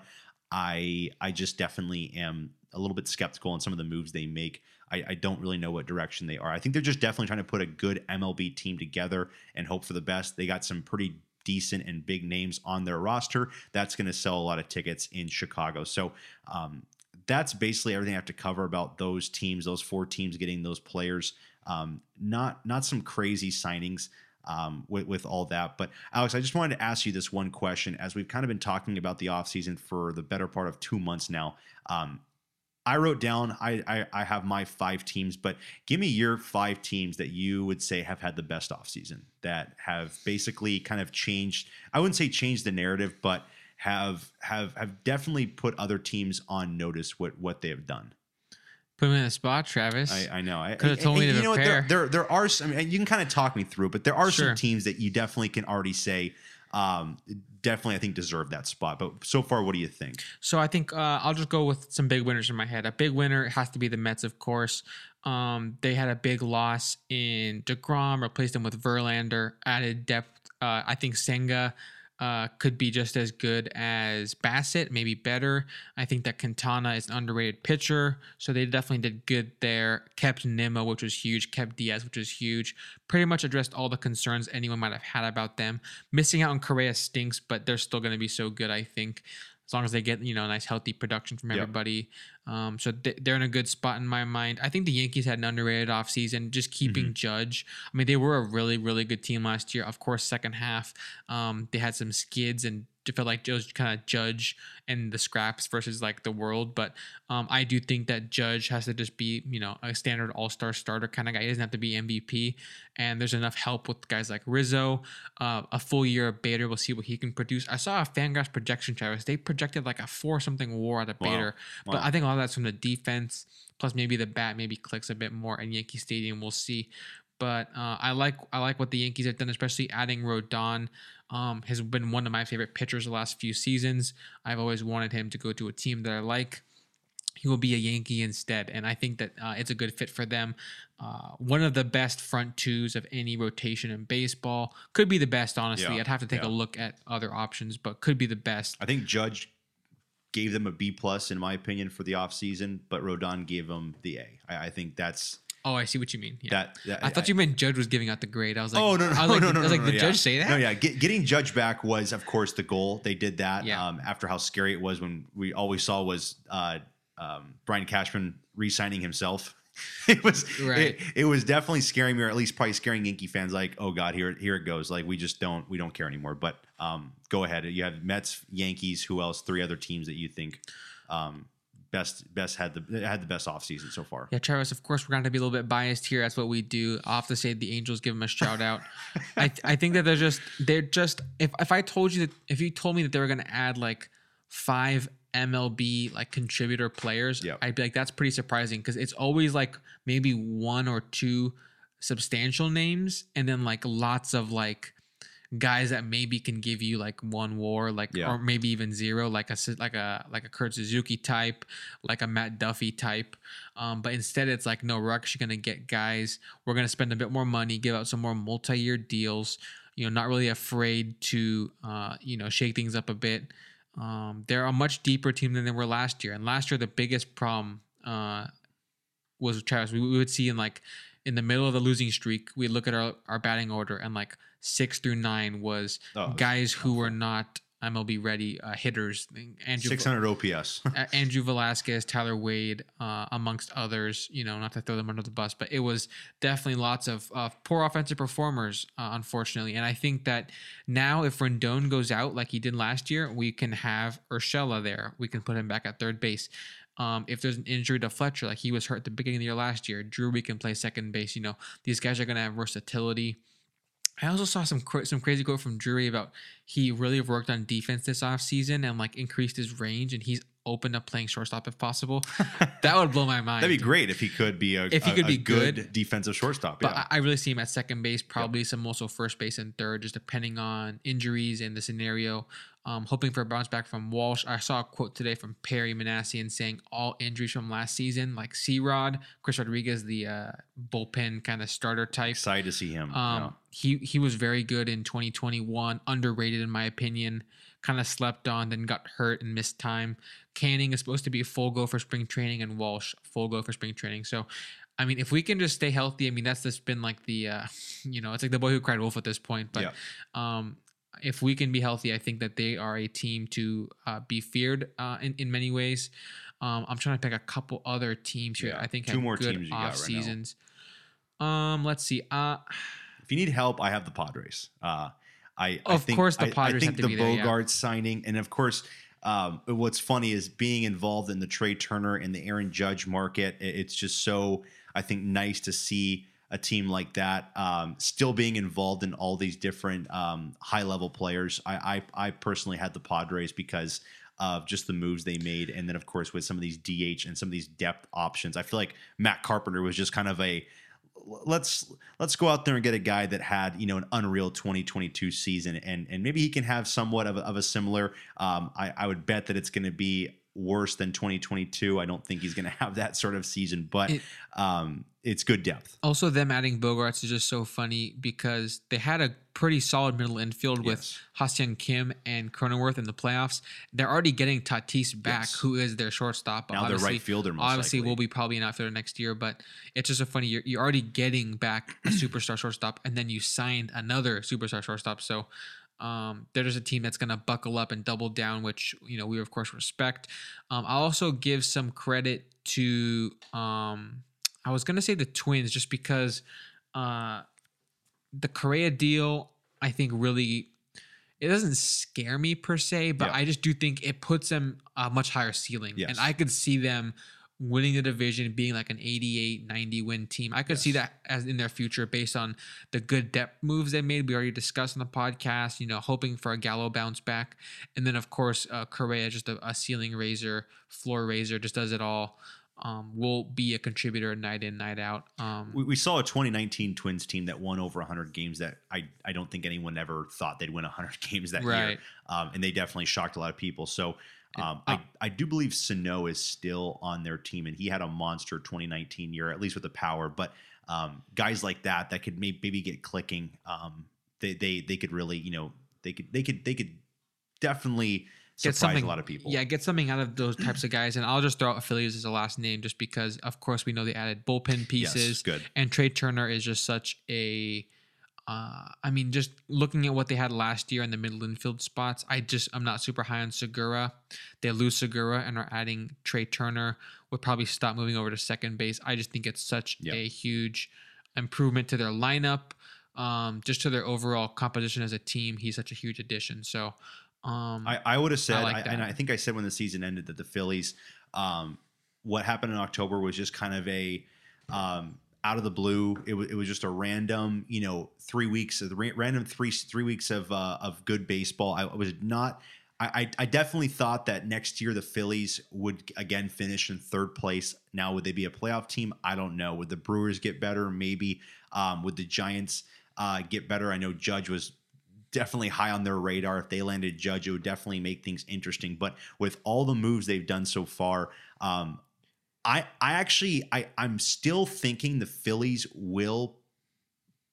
I I just definitely am a little bit skeptical on some of the moves they make. I, I don't really know what direction they are. I think they're just definitely trying to put a good MLB team together and hope for the best. They got some pretty decent and big names on their roster. That's going to sell a lot of tickets in Chicago. So um, that's basically everything I have to cover about those teams, those four teams getting those players. Um, not not some crazy signings um, with, with all that. But Alex, I just wanted to ask you this one question as we've kind of been talking about the offseason for the better part of two months now. Um, I wrote down, I, I, I have my five teams, but give me your five teams that you would say have had the best offseason that have basically kind of changed. I wouldn't say changed the narrative, but have have have definitely put other teams on notice what what they have done. put him in the spot, Travis. I, I know. I Coulda told me to you know what, there, there there are some. I mean, you can kind of talk me through, but there are Sure. some teams that you definitely can already say, um, definitely I think deserve that spot. But so far, what do you think? So I think uh, I'll just go with some big winners in my head. A big winner has to be the Mets, of course. Um, they had a big loss in deGrom, replaced him with Verlander, added depth. Uh, I think Senga uh, could be just as good as Bassitt, maybe better. I think that Quintana is an underrated pitcher, so they definitely did good there. Kept Nimmo, which was huge. Kept Diaz, which was huge. Pretty much addressed all the concerns anyone might have had about them. Missing out on Correa stinks, but they're still going to be so good, I think as long as they get you know nice healthy production from Yep. everybody. Um, so th- they're in a good spot in my mind. I think the Yankees had an underrated offseason, just keeping Mm-hmm. Judge. I mean, they were a really really good team last year. Of course, second half um, they had some skids and to feel like just kind of judge and the scraps versus like the world. But um, I do think that Judge has to just be, you know, a standard all star starter kind of guy. He doesn't have to be MVP. And there's enough help with guys like Rizzo. Uh, a full year of Bader, we'll see what he can produce. I saw a Fangraphs projection, Travis. They projected like a four something war out of Wow. Bader. But I think all that's from the defense. Plus, maybe the bat maybe clicks a bit more in Yankee Stadium. We'll see. But uh, I like I like what the Yankees have done, especially adding Rodon. Um, has been one of my favorite pitchers the last few seasons. I've always wanted him to go to a team that I like. He will be a Yankee instead, and I think that uh, it's a good fit for them. Uh, one of the best front twos of any rotation in baseball. Could be the best, honestly. Yeah, I'd have to take yeah. a look at other options, but could be the best. I think Judge gave them a B plus in my opinion for the offseason, but Rodon gave them the A. I, I think that's Oh, I see what you mean. Yeah. that. that I thought you meant Judge was giving out the grade. I was like, oh no no I was no like, no no! I was like, no, did yeah. Judge say that? No, yeah. Get, getting Judge back was, of course, the goal. They did that Yeah. um, after how scary it was when we all we saw was uh, um, Brian Cashman re-signing himself. It was Right. it, it was definitely scaring me, or at least probably scaring Yankee fans. Like, oh god, here here it goes. Like we just don't we don't care anymore. But um, go ahead. You have Mets, Yankees. Who else? Three other teams that you think um, best best had the had the best offseason so far. Yeah, Travis, of course, we're going to be a little bit biased here. That's what we do. Have to say the Angels give them a shout out. I, th- I think that they're just, they're just, if, if I told you that, if you told me that they were going to add like five MLB like contributor players, Yep. I'd be like, that's pretty surprising because it's always like maybe one or two substantial names and then like lots of like, guys that maybe can give you like one war like Yeah. or maybe even zero like a like a like a Kurt Suzuki type like a Matt Duffy type. Um, but instead it's like no we're actually gonna get guys we're gonna spend a bit more money give out some more multi-year deals you know not really afraid to uh, you know shake things up a bit. Um, they're a much deeper team than they were last year. And last year the biggest problem uh, was Travis. We, we would see in like in the middle of the losing streak we look at our, our batting order and like six through nine was Oh, guys who were not MLB ready uh, hitters. Andrew Six hundred OPS. Andrew Velazquez, Tyler Wade, uh, amongst others. You know, not to throw them under the bus, but it was definitely lots of uh, poor offensive performers, uh, unfortunately. And I think that now, if Rendon goes out like he did last year, we can have Urshela there. We can put him back at third base. Um, if there's an injury to Fletcher, like he was hurt at the beginning of the year last year, Drury can play second base. You know, these guys are going to have versatility. I also saw some some crazy quote from Drury about he really worked on defense this offseason and like increased his range and he's open up playing shortstop if possible. that would blow my mind. That'd be great if he could be a If he could a be good. defensive shortstop. But yeah. I, I really see him at second base, probably some also first base and third, just depending on injuries and the scenario. Um, hoping for a bounce back from Walsh. I saw a quote today from Perry Minasian saying all injuries from last season, like C Rod, Chris Rodriguez, the uh, bullpen kind of starter type. Excited to see him. Um, yeah. he he was very good in 2021, underrated in my opinion. Kind of slept on, then got hurt and missed time. Canning is supposed to be full go for spring training, and Walsh full go for spring training. So, I mean, if we can just stay healthy, I mean, that's just been like the, uh, you know, it's like the boy who cried wolf at this point. But Yeah. um, if we can be healthy, I think that they are a team to uh, be feared uh, in in many ways. Um, I'm trying to pick a couple other teams here. Yeah, I think two more good teams you got right off seasons. Um, let's see. Uh, if you need help, I have the Padres. Uh, I I Of think, course the I- I, think the be there, yeah. Bogaerts signing, and of course, um, what's funny is being involved in the Trea Turner and the Aaron Judge market. It's just so I think nice to see a team like that um, still being involved in all these different um, high level players. I, I I personally had the Padres because of just the moves they made, and then of course with some of these DH and some of these depth options. I feel like Matt Carpenter was just kind of a let's let's go out there and get a guy that had you know an unreal 2022 season and and maybe he can have somewhat of a, of a similar um, I, I would bet that it's going to be worse than 2022 i don't think he's going to have that sort of season but It- um, it's good depth Also, them adding Bogaerts is just so funny because they had a pretty solid middle infield with Yes. Ha-Seong Kim and Cronenworth in the playoffs. They're already getting Tatis back, Yes. who is their shortstop. now Obviously- right fielder Obviously, likely. will be probably an outfielder next year, but it's just so funny. You're, you're already getting back a superstar shortstop, and then you signed another superstar shortstop. So um, they're just a team that's going to buckle up and double down, which you know we of course respect. Um, I'll also give some credit to um, I was going to say the Twins just because uh, the Correa deal I think really it doesn't scare me per se, but Yeah. I just do think it puts them a much higher ceiling. Yes. And I could see them winning the division, being like an 88, 90 win team. I could see that as in their future based on the good depth moves they made. We already discussed on the podcast, you know, hoping for a Gallo bounce back. And then, of course, uh, Correa, just a, a ceiling raiser, floor raiser, just does it all. Um, will be a contributor night in, night out. Um, We, we saw a 2019 Twins team that won over 100 games that I, I don't think anyone ever thought they'd win 100 games that year. Um, and they definitely shocked a lot of people. So um, Uh, I, I do believe Sano is still on their team, and he had a monster 2019 year, at least with the power. But um, guys like that that could may, maybe get clicking, um, they, they they could really you know they could they could they could definitely Get surprise something- a lot of people. Yeah, get something out of those types of guys. And I'll just throw out Affiliates as a last name just because, of course, we know they added bullpen Yes, pieces. good. And Trea Turner is just such a. Uh, I mean, just looking at what they had last year in the middle infield spots, I just I'm not super high on Segura. They lose Segura and are adding Trea Turner. Would probably Stott moving over to second base. I just think it's such Yeah. a huge improvement to their lineup, um, just to their overall composition as a team. He's such a huge addition. So, um, I, I would have said, like I and. I think I said when the season ended that the Phillies, um, what happened in October was just kind of a um, out of the blue. It was it was just a random, you know, three weeks of the ra- random three three weeks of uh, of good baseball. I was not. I, I I definitely thought that next year the Phillies would again finish in third place. Now would they be a playoff team? I don't know. Would the Brewers get better? Maybe. Um, would the Giants uh, get better? I know Judge was definitely high on their radar. If they landed Judge, it would definitely make things interesting. But with all the moves they've done so far, um, I I actually I I'm still thinking the Phillies will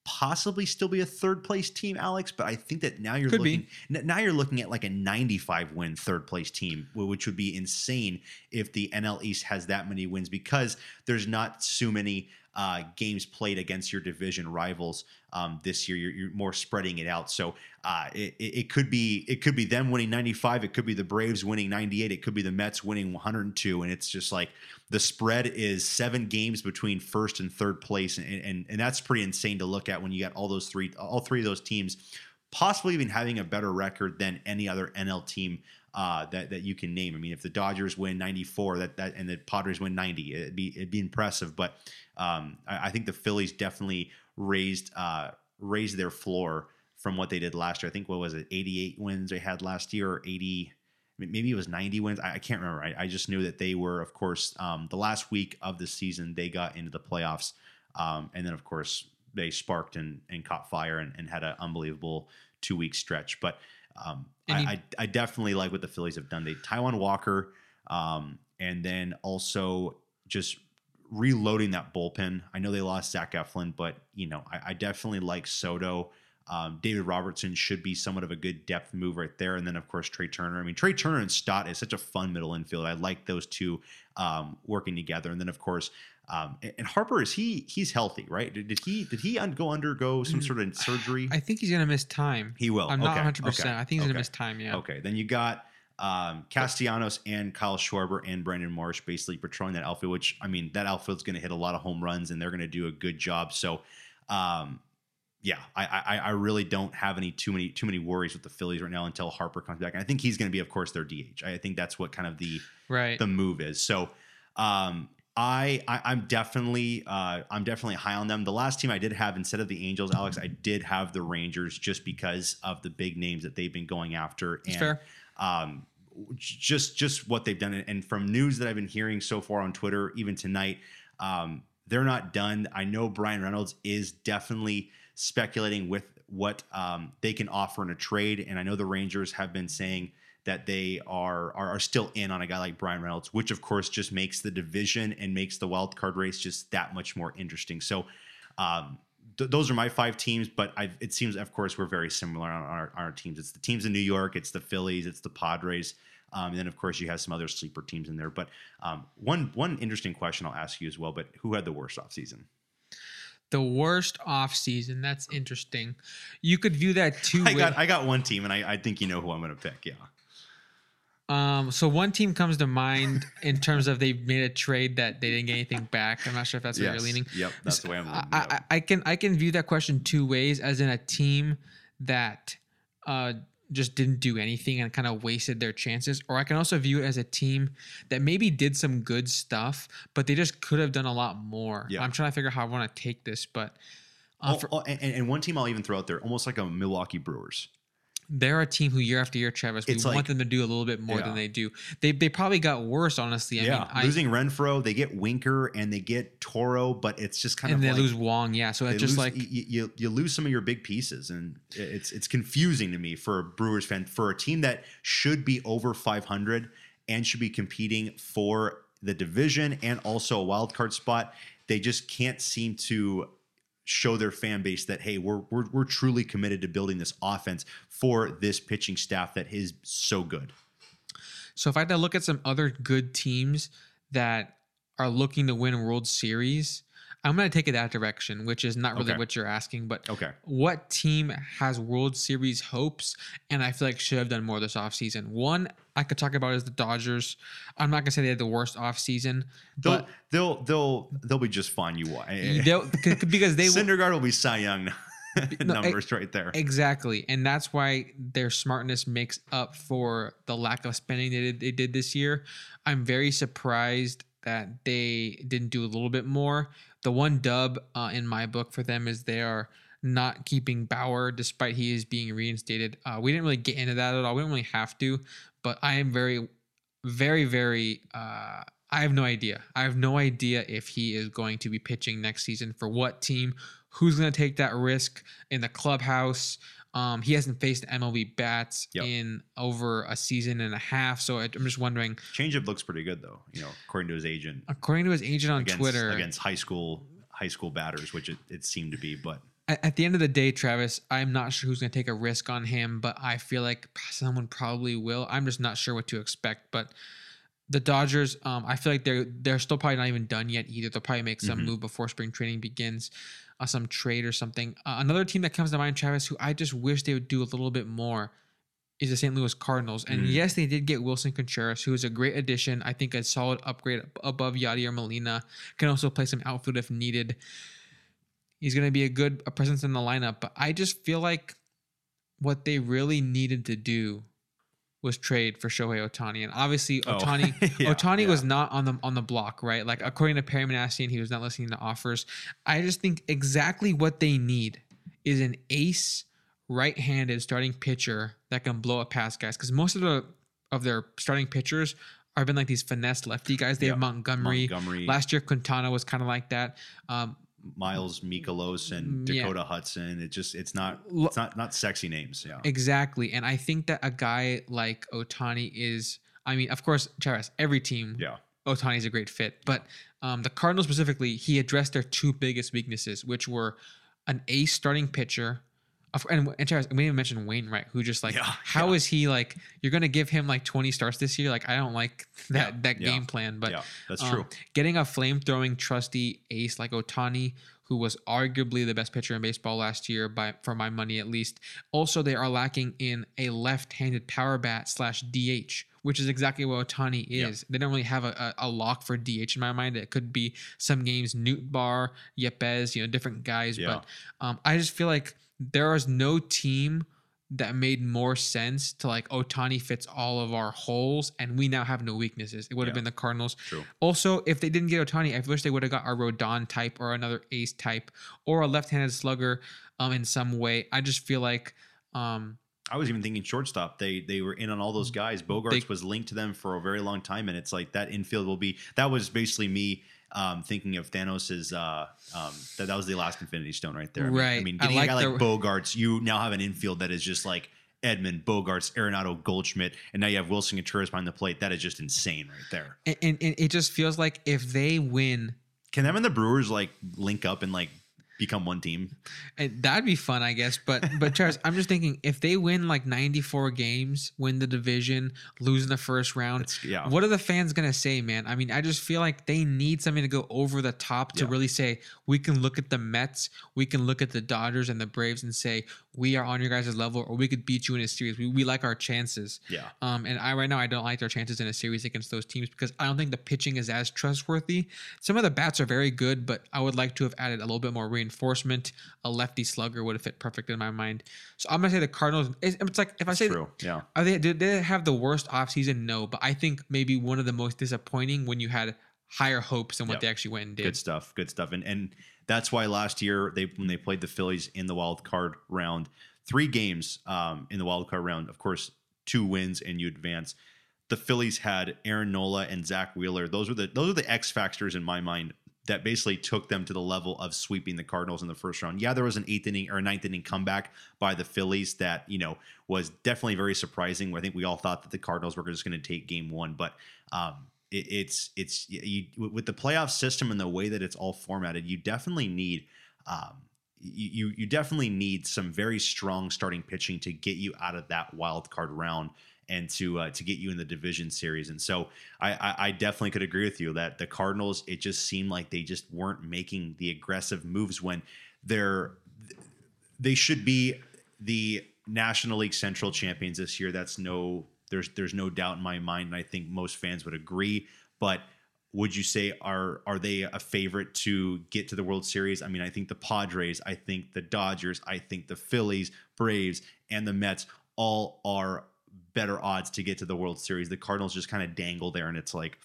possibly still be a third place team, Alex. But I think that now you're Could looking n- now you're looking at like a 95 win third place team, which would be insane if the NL East has that many wins because there's not so many uh, games played against your division rivals um, this year. You're, you're more spreading it out, so uh, it, it could be it could be them winning 95. It could be the Braves winning 98. It could be the Mets winning 102, and it's just like the spread is seven games between first and third place, and and, and that's pretty insane to look at when you got all those three all three of those teams possibly even having a better record than any other NL team uh, that that you can name. I mean, if the Dodgers win 94, that that and the Padres win 90, it'd be it'd be impressive. But um, I, I think the Phillies definitely raised uh, raised their floor from what they did last year. I think what was it, 88 wins they had last year, or 80. Maybe it was 90 wins. I, I can't remember. I, I just knew that they were, of course, um, the last week of the season they got into the playoffs, um, and then of course they sparked and, and caught fire and, and had an unbelievable two week stretch. But um, I, I, I definitely like what the Phillies have done. They Taijuan Walker, um, and then also just reloading that bullpen. I know they lost Zach Eflin, but you know I, I definitely like Soto. Um, David Robertson should be somewhat of a good depth move right there, and then of course Trea Turner. I mean Trea Turner and Stott is such a fun middle infield. I like those two um, working together, and then of course. Um, and- Harper is he he's healthy right? Did, did he did he go undergo some Mm, sort of surgery? I think he's gonna miss time. he will. I'm not Okay, 100. percent I think he's okay. gonna miss time. Yeah. Okay, then you got um, Castellanos and Kyle Schwarber and Brandon Marsh basically patrolling that outfield. Which I mean, that outfield's going to hit a lot of home runs, and they're going to do a good job. So, um, yeah, I, I I really don't have any too many too many worries with the Phillies right now until Harper comes back. And I think he's going to be, of course, their DH. I think that's what kind of the Right. the move is. So um, I, I I'm definitely uh, I'm definitely high on them. The last team I did have instead of the Angels, Alex, I did have the Rangers just because of the big names that they've been going after. That's and fair. um, just just what they've done, and from news that I've been hearing so far on Twitter, even tonight, um, they're not done. I know Bryan Reynolds is definitely speculating with what um, they can offer in a trade, and I know the Rangers have been saying that they are, are are still in on a guy like Bryan Reynolds, which of course just makes the division and makes the wild card race just that much more interesting. So. Um, th- those are my five teams, but i it seems, of course, we're very similar on our, on our teams. It's the teams in New York, it's the Phillies, it's the Padres, um, and then of course you have some other sleeper teams in there. But um, one one interesting question I'll ask you as well. But who had the worst offseason? The worst off season. That's interesting. You could view that two I ways. got I got one team, and I, I think you know who I'm going to pick. Yeah, Um, so one team comes to mind in terms of they made a trade that they didn't get anything back. I'm not sure if that's where you're leaning. Yep, that's the way I'm. I, leaning, I, yep. I can I can view that question two ways, as in a team that uh, just didn't do anything and kind of wasted their chances. Or I can also view it as a team that maybe did some good stuff, but they just could have done a lot more. Yeah. I'm trying to figure out how I want to take this, but uh, Oh, for- oh, and, and one team I'll even throw out there, almost like a Milwaukee Brewers. They're a team who year after year, Travis, we It's want like- them to do a little bit more Yeah. than they do. They they probably got worse, honestly. I yeah, mean, I, losing Renfroe, they get Winker and they get Toro, but it's just kind and of they like, lose Wong, yeah. So it's just lose- like y- y- you, you lose some of your big pieces, and it's it's confusing to me for a Brewers fan for a team that should be over 500 and should be competing for the division and also a wild card spot. They just can't seem to show their fan base that hey, we're we're, we're truly committed to building this offense for this pitching staff that is so good. So if I had to look at some other good teams that are looking to win World Series, I'm going to take it that direction, which is not really Okay. what you're asking, but Okay. what team has World Series hopes and I feel like should have done more this offseason? One I could talk about is the Dodgers. I'm not going to say they had the worst offseason, They'll but they'll they'll they'll be just fine. You eh, eh. they'll- c- because they Syndergaard will be Cy Young No, numbers right there. Exactly. And that's why their smartness makes up for the lack of spending they did, they did this year. I'm very surprised that they didn't do a little bit more. The one dub uh, in my book for them is they are not keeping Bauer despite he is being reinstated. Uh, we didn't really get into that at all. We don't really have to, but I am very, very, very. Uh, I have no idea. I have no idea if he is going to be pitching next season for what team, who's going to take that risk in the clubhouse. Um, he hasn't faced MLB bats Yep. in over a season and a half, so I- I'm just wondering. Changeup looks pretty good though. You know, according to his agent According to his agent on against, Twitter, against high school high school batters, which it, it seemed to be. But at, at the end of the day, Travis, I'm not sure who's going to take a risk on him, but I feel like someone probably will. I'm just not sure what to expect. But the Dodgers, um, I feel like they're they're still probably not even done yet either. They'll probably make some Mhm. move before spring training begins, uh, some trade or something. Uh, another team that comes to mind, Travis, who I just wish they would do a little bit more. Is the St. Louis Cardinals. And Mm. yes, they did get Willson Contreras, who is a great addition. I think a solid upgrade above Yadier Molina. Can also play some outfield if needed. He's going to be a good a presence in the lineup, but I just feel like what they really needed to do was trade for Shohei Ohtani, and obviously Oh, Ohtani yeah, was not on the on the block, right? Like according to Perry Minasian, he was not listening to offers. I just think exactly what they need is an ace right-handed starting pitcher that can blow up past guys because most of the of their starting pitchers have been like these finesse lefty guys. They have Montgomery. Montgomery, Last year, Quintana was kind of like that. Um, Miles Mikolas, and Mm, yeah. Dakota Hudson. It just it's not it's not not sexy names. Yeah. Exactly. And I think that a guy like Ohtani is, I mean, of course, Charas, every team, Yeah. Ohtani is a great fit. But um, the Cardinals specifically, he addressed their two biggest weaknesses, which were an ace starting pitcher. And, and we didn't even mention Wainwright, who just like, Yeah, how is yeah. he like, you're going to give him like 20 starts this year? Like, I don't like that, Yeah, that game plan. But yeah, that's um, true. Getting a flame throwing trusty ace like Ohtani, who was arguably the best pitcher in baseball last year by for my money at least. Also, they are lacking in a left-handed power bat slash DH, which is exactly what Ohtani is. They don't really have a, a, a lock for DH in my mind. It could be some games Newt Bar, Yepez, you know, different guys. But um, I just feel like there is no team that made more sense to like Ohtani fits all of our holes and we now have no weaknesses. It would have Yeah. been the Cardinals. True. Also, if they didn't get Ohtani, I wish they would have got a Rodon type or another ace type or a left-handed slugger um, in some way. I just feel like um, I was even thinking shortstop. They they were in on all those guys. Bogaerts They- was linked to them for a very long time, and it's like that infield will be. That was basically me um, thinking of Thanos's. Uh, um, that that was the last Infinity Stone right there. I mean- I Right. mean, I getting like a guy the- like Bogaerts, you now have an infield that is just like Edman Bogaerts, Arenado, Goldschmidt, and now you have Willson Contreras behind the plate. That is just insane right there. and, and, and it just feels like if they win, Can them and the Brewers like link up and like become one team? and that'd be fun, I guess. But but Charles, I'm just thinking if they win like 94 games, win the division, lose in the first round, It's, yeah. What are the fans gonna say, man? I mean, I just feel like they need something to go over the top to Yeah. really say we can look at the Mets, we can look at the Dodgers and the Braves and say we are on your guys' level, or we could beat you in a series. We, we like our chances. Yeah. Um, and I right now I don't like their chances in a series against those teams because I don't think the pitching is as trustworthy. Some of the bats are very good, but I would like to have added a little bit more reinforcement reinforcement. A lefty slugger would have fit perfect in my mind. So I'm gonna say the Cardinals. It's, it's like if I say True. Yeah. are they did they have the worst offseason? No, but I think maybe one of the most disappointing when you had higher hopes than what Yep. they actually went and did. Good stuff. Good stuff. And and that's why last year they when they played the Phillies in the wild card round, three games um, in the wild card round. Of course, two wins and you advance. The Phillies had Aaron Nola and Zack Wheeler. Those were the those are the X factors in my mind that basically took them to the level of sweeping the Cardinals in the first round. Yeah, there was an eighth inning or a ninth inning comeback by the Phillies that you know was definitely very surprising. I think we all thought that the Cardinals were just going to take Game One, but um, it, it's it's you, with the playoff system and the way that it's all formatted, you definitely need. Um, you you- you definitely need some very strong starting pitching to get you out of that wild card round and to uh, to get you in the division series. And so I, I I definitely could agree with you that the Cardinals it just seemed like they just weren't making the aggressive moves when they're they should be the National League Central champions this year. That's no there's there's no doubt in my mind, and I think most fans would agree. But would you say are are they a favorite to get to the World Series? I mean, I think the Padres, I think the Dodgers, I think the Phillies, Braves, and the Mets all are better odds to get to the World Series. The Cardinals just kind of dangle there, and it's like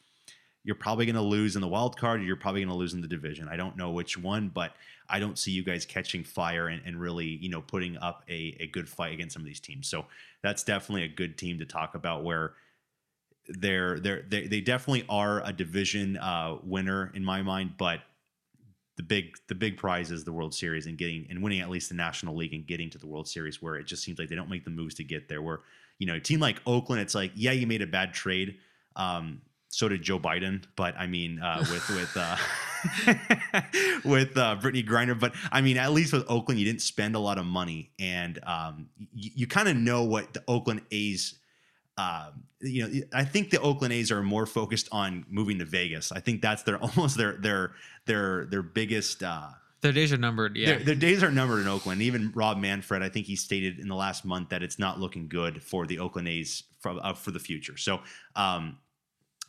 you're probably going to lose in the wild card, or you're probably going to lose in the division. I don't know which one, but I don't see you guys catching fire and, and really, you know, putting up a, a good fight against some of these teams. So that's definitely a good team to talk about where they're they're they, they definitely are a division uh, winner in my mind, but the big the big prize is the World Series and getting and winning at least the National League and getting to the World Series where it just seems like they don't make the moves to get there. Where you know, a team like Oakland, it's like yeah, you made a bad trade. Um, so did Joe Biden, but I mean, uh, with with uh, with uh, Brittney Griner. But I mean, at least with Oakland, you didn't spend a lot of money, and um, you, you kind of know what the Oakland A's. Um, you know, I think the Oakland A's are more focused on moving to Vegas. I think that's their almost their their their their biggest. Uh, Their days are numbered. Yeah. their, their days are numbered in Oakland. Even Rob Manfred, I think he stated in the last month that it's not looking good for the Oakland A's for, uh, for the future. So, um,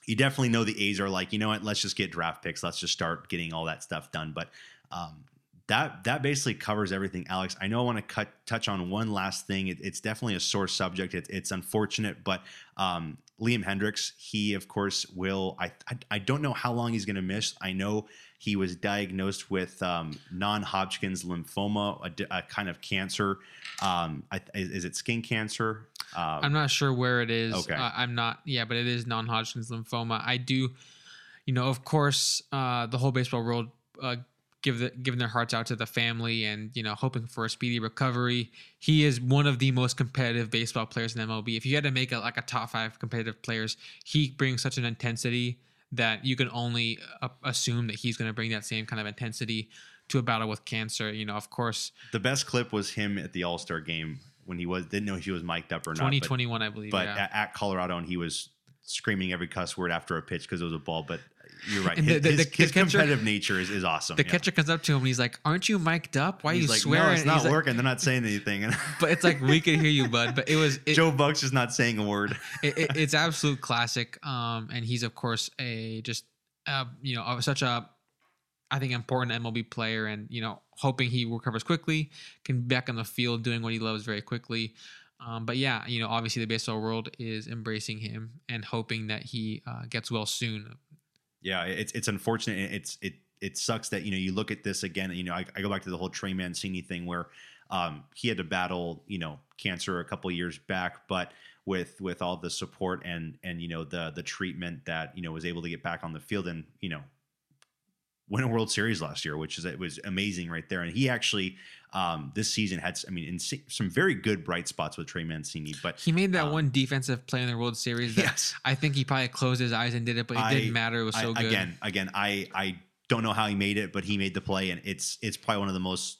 you definitely know the A's are like, you know what? Let's just get draft picks. Let's just start getting all that stuff done. But um, that that basically covers everything, Alex. I know I want to cut touch on one last thing. It, it's definitely a sore subject. It, it's unfortunate, but um, Liam Hendriks, he of course will. I I, I don't know how long he's going to miss. I know he was diagnosed with um, non-Hodgkin's lymphoma, a, a kind of cancer. Um, I, is, is it skin cancer? Um, I'm not sure where it is. Okay. Uh, I'm not. Yeah, but it is non-Hodgkin's lymphoma. I do, you know, of course, uh, the whole baseball world uh, give the giving their hearts out to the family and you know hoping for a speedy recovery. He is one of the most competitive baseball players in MLB. If you had to make a, like a top five competitive players, he brings such an intensity that you can only uh, assume that he's going to bring that same kind of intensity to a battle with cancer. You know, of course, the best clip was him at the All Star game when he was didn't know if he was mic'd up or not. 2021, I believe. but yeah. at, at Colorado, and he was screaming every cuss word after a pitch because it was a ball. But you're right. And His, the- the- his, the his catcher- competitive nature is, is awesome. the yeah. catcher comes up to him and he's like, "Aren't you mic'd up? Why are He's you like, swearing?" No, it's not he's like- working. They're not saying anything. But it's like we could hear you, bud. But it was it, Joe Buck's just not saying a word. it, it- it's absolute classic. Um, and he's of course a just uh, you know such a I think important MLB player, and you know hoping he recovers quickly, can be back on the field doing what he loves very quickly. Um, but yeah, you know obviously the baseball world is embracing him and hoping that he uh, gets well soon. Yeah, it's it's unfortunate. It's it it sucks that you know you look at this again. You know, I, I go back to the whole Trey Mancini thing where um, he had to battle you know cancer a couple years back, but with with all the support and and you know the the treatment that you know was able to get back on the field and you know win a World Series last year, which is it was amazing right there. And he actually um, this season had I mean in some very good bright spots with Trey Mancini, but He made that Um, one defensive play in the World Series. That yes, I think he probably closed his eyes and did it, but it I- didn't matter. It was so I, good. Again, again, I I don't know how he made it, but he made the play, and it's it's probably one of the most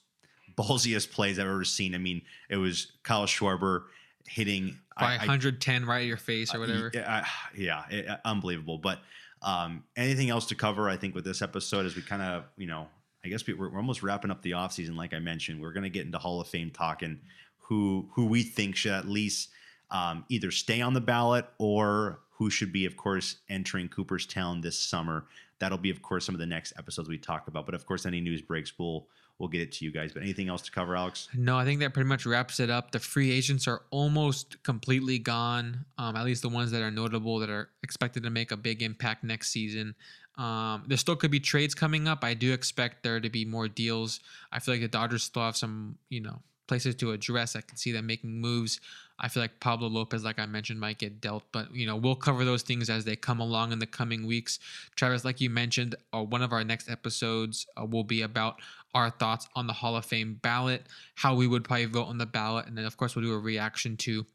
ballsiest plays I've ever seen. I mean, it was Kyle Schwarber hitting by I- I- 110 right at your face or whatever. Yeah, yeah, it- uh, unbelievable. But um, anything else to cover? I think with this episode, as we kind of you know, I guess we, we're, we're almost wrapping up the offseason. Like I mentioned, we're going to get into Hall of Fame talking who who we think should at least um, either stay on the ballot or who should be, of course, entering Cooperstown this summer. That'll be, of course, some of the next episodes we talk about. But of course, any news breaks, we'll we'll get it to you guys. But anything else to cover, Alex? No, I think that pretty much wraps it up. The free agents are almost completely gone. Um, at least the ones that are notable that are expected to make a big impact next season. Um, there still could be trades coming up. I do expect there to be more deals. I feel like the Dodgers still have some, you know, places to address. I can see them making moves. I feel like Pablo Lopez, like I mentioned, might get dealt, but you know we'll cover those things as they come along in the coming weeks. Travis, like you mentioned, uh, one of our next episodes uh, will be about our thoughts on the Hall of Fame ballot, how we would probably vote on the ballot, and then of course we'll do a reaction to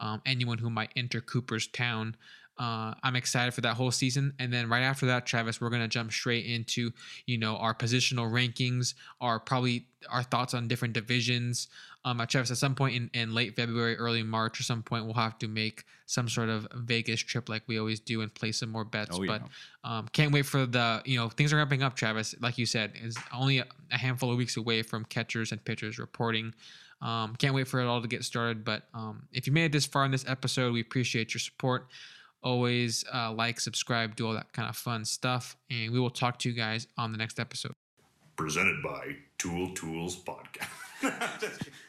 um, anyone who might enter Cooperstown. Uh, I'm excited for that whole season, and then right after that, Travis, we're gonna jump straight into you know our positional rankings, our probably our thoughts on different divisions. Um, at Travis, at some point in, in late February, early March, or some point, we'll have to make some sort of Vegas trip like we always do and play some more bets. Oh, yeah. But um, can't wait for the you know things are ramping up. Travis, like you said, is only a, a handful of weeks away from catchers and pitchers reporting. Um, can't wait for it all to get started. But um, if you made it this far in this episode, we appreciate your support. Always uh, like, subscribe, do all that kind of fun stuff. And we will talk to you guys on the next episode. presented by Tool Tools Podcast.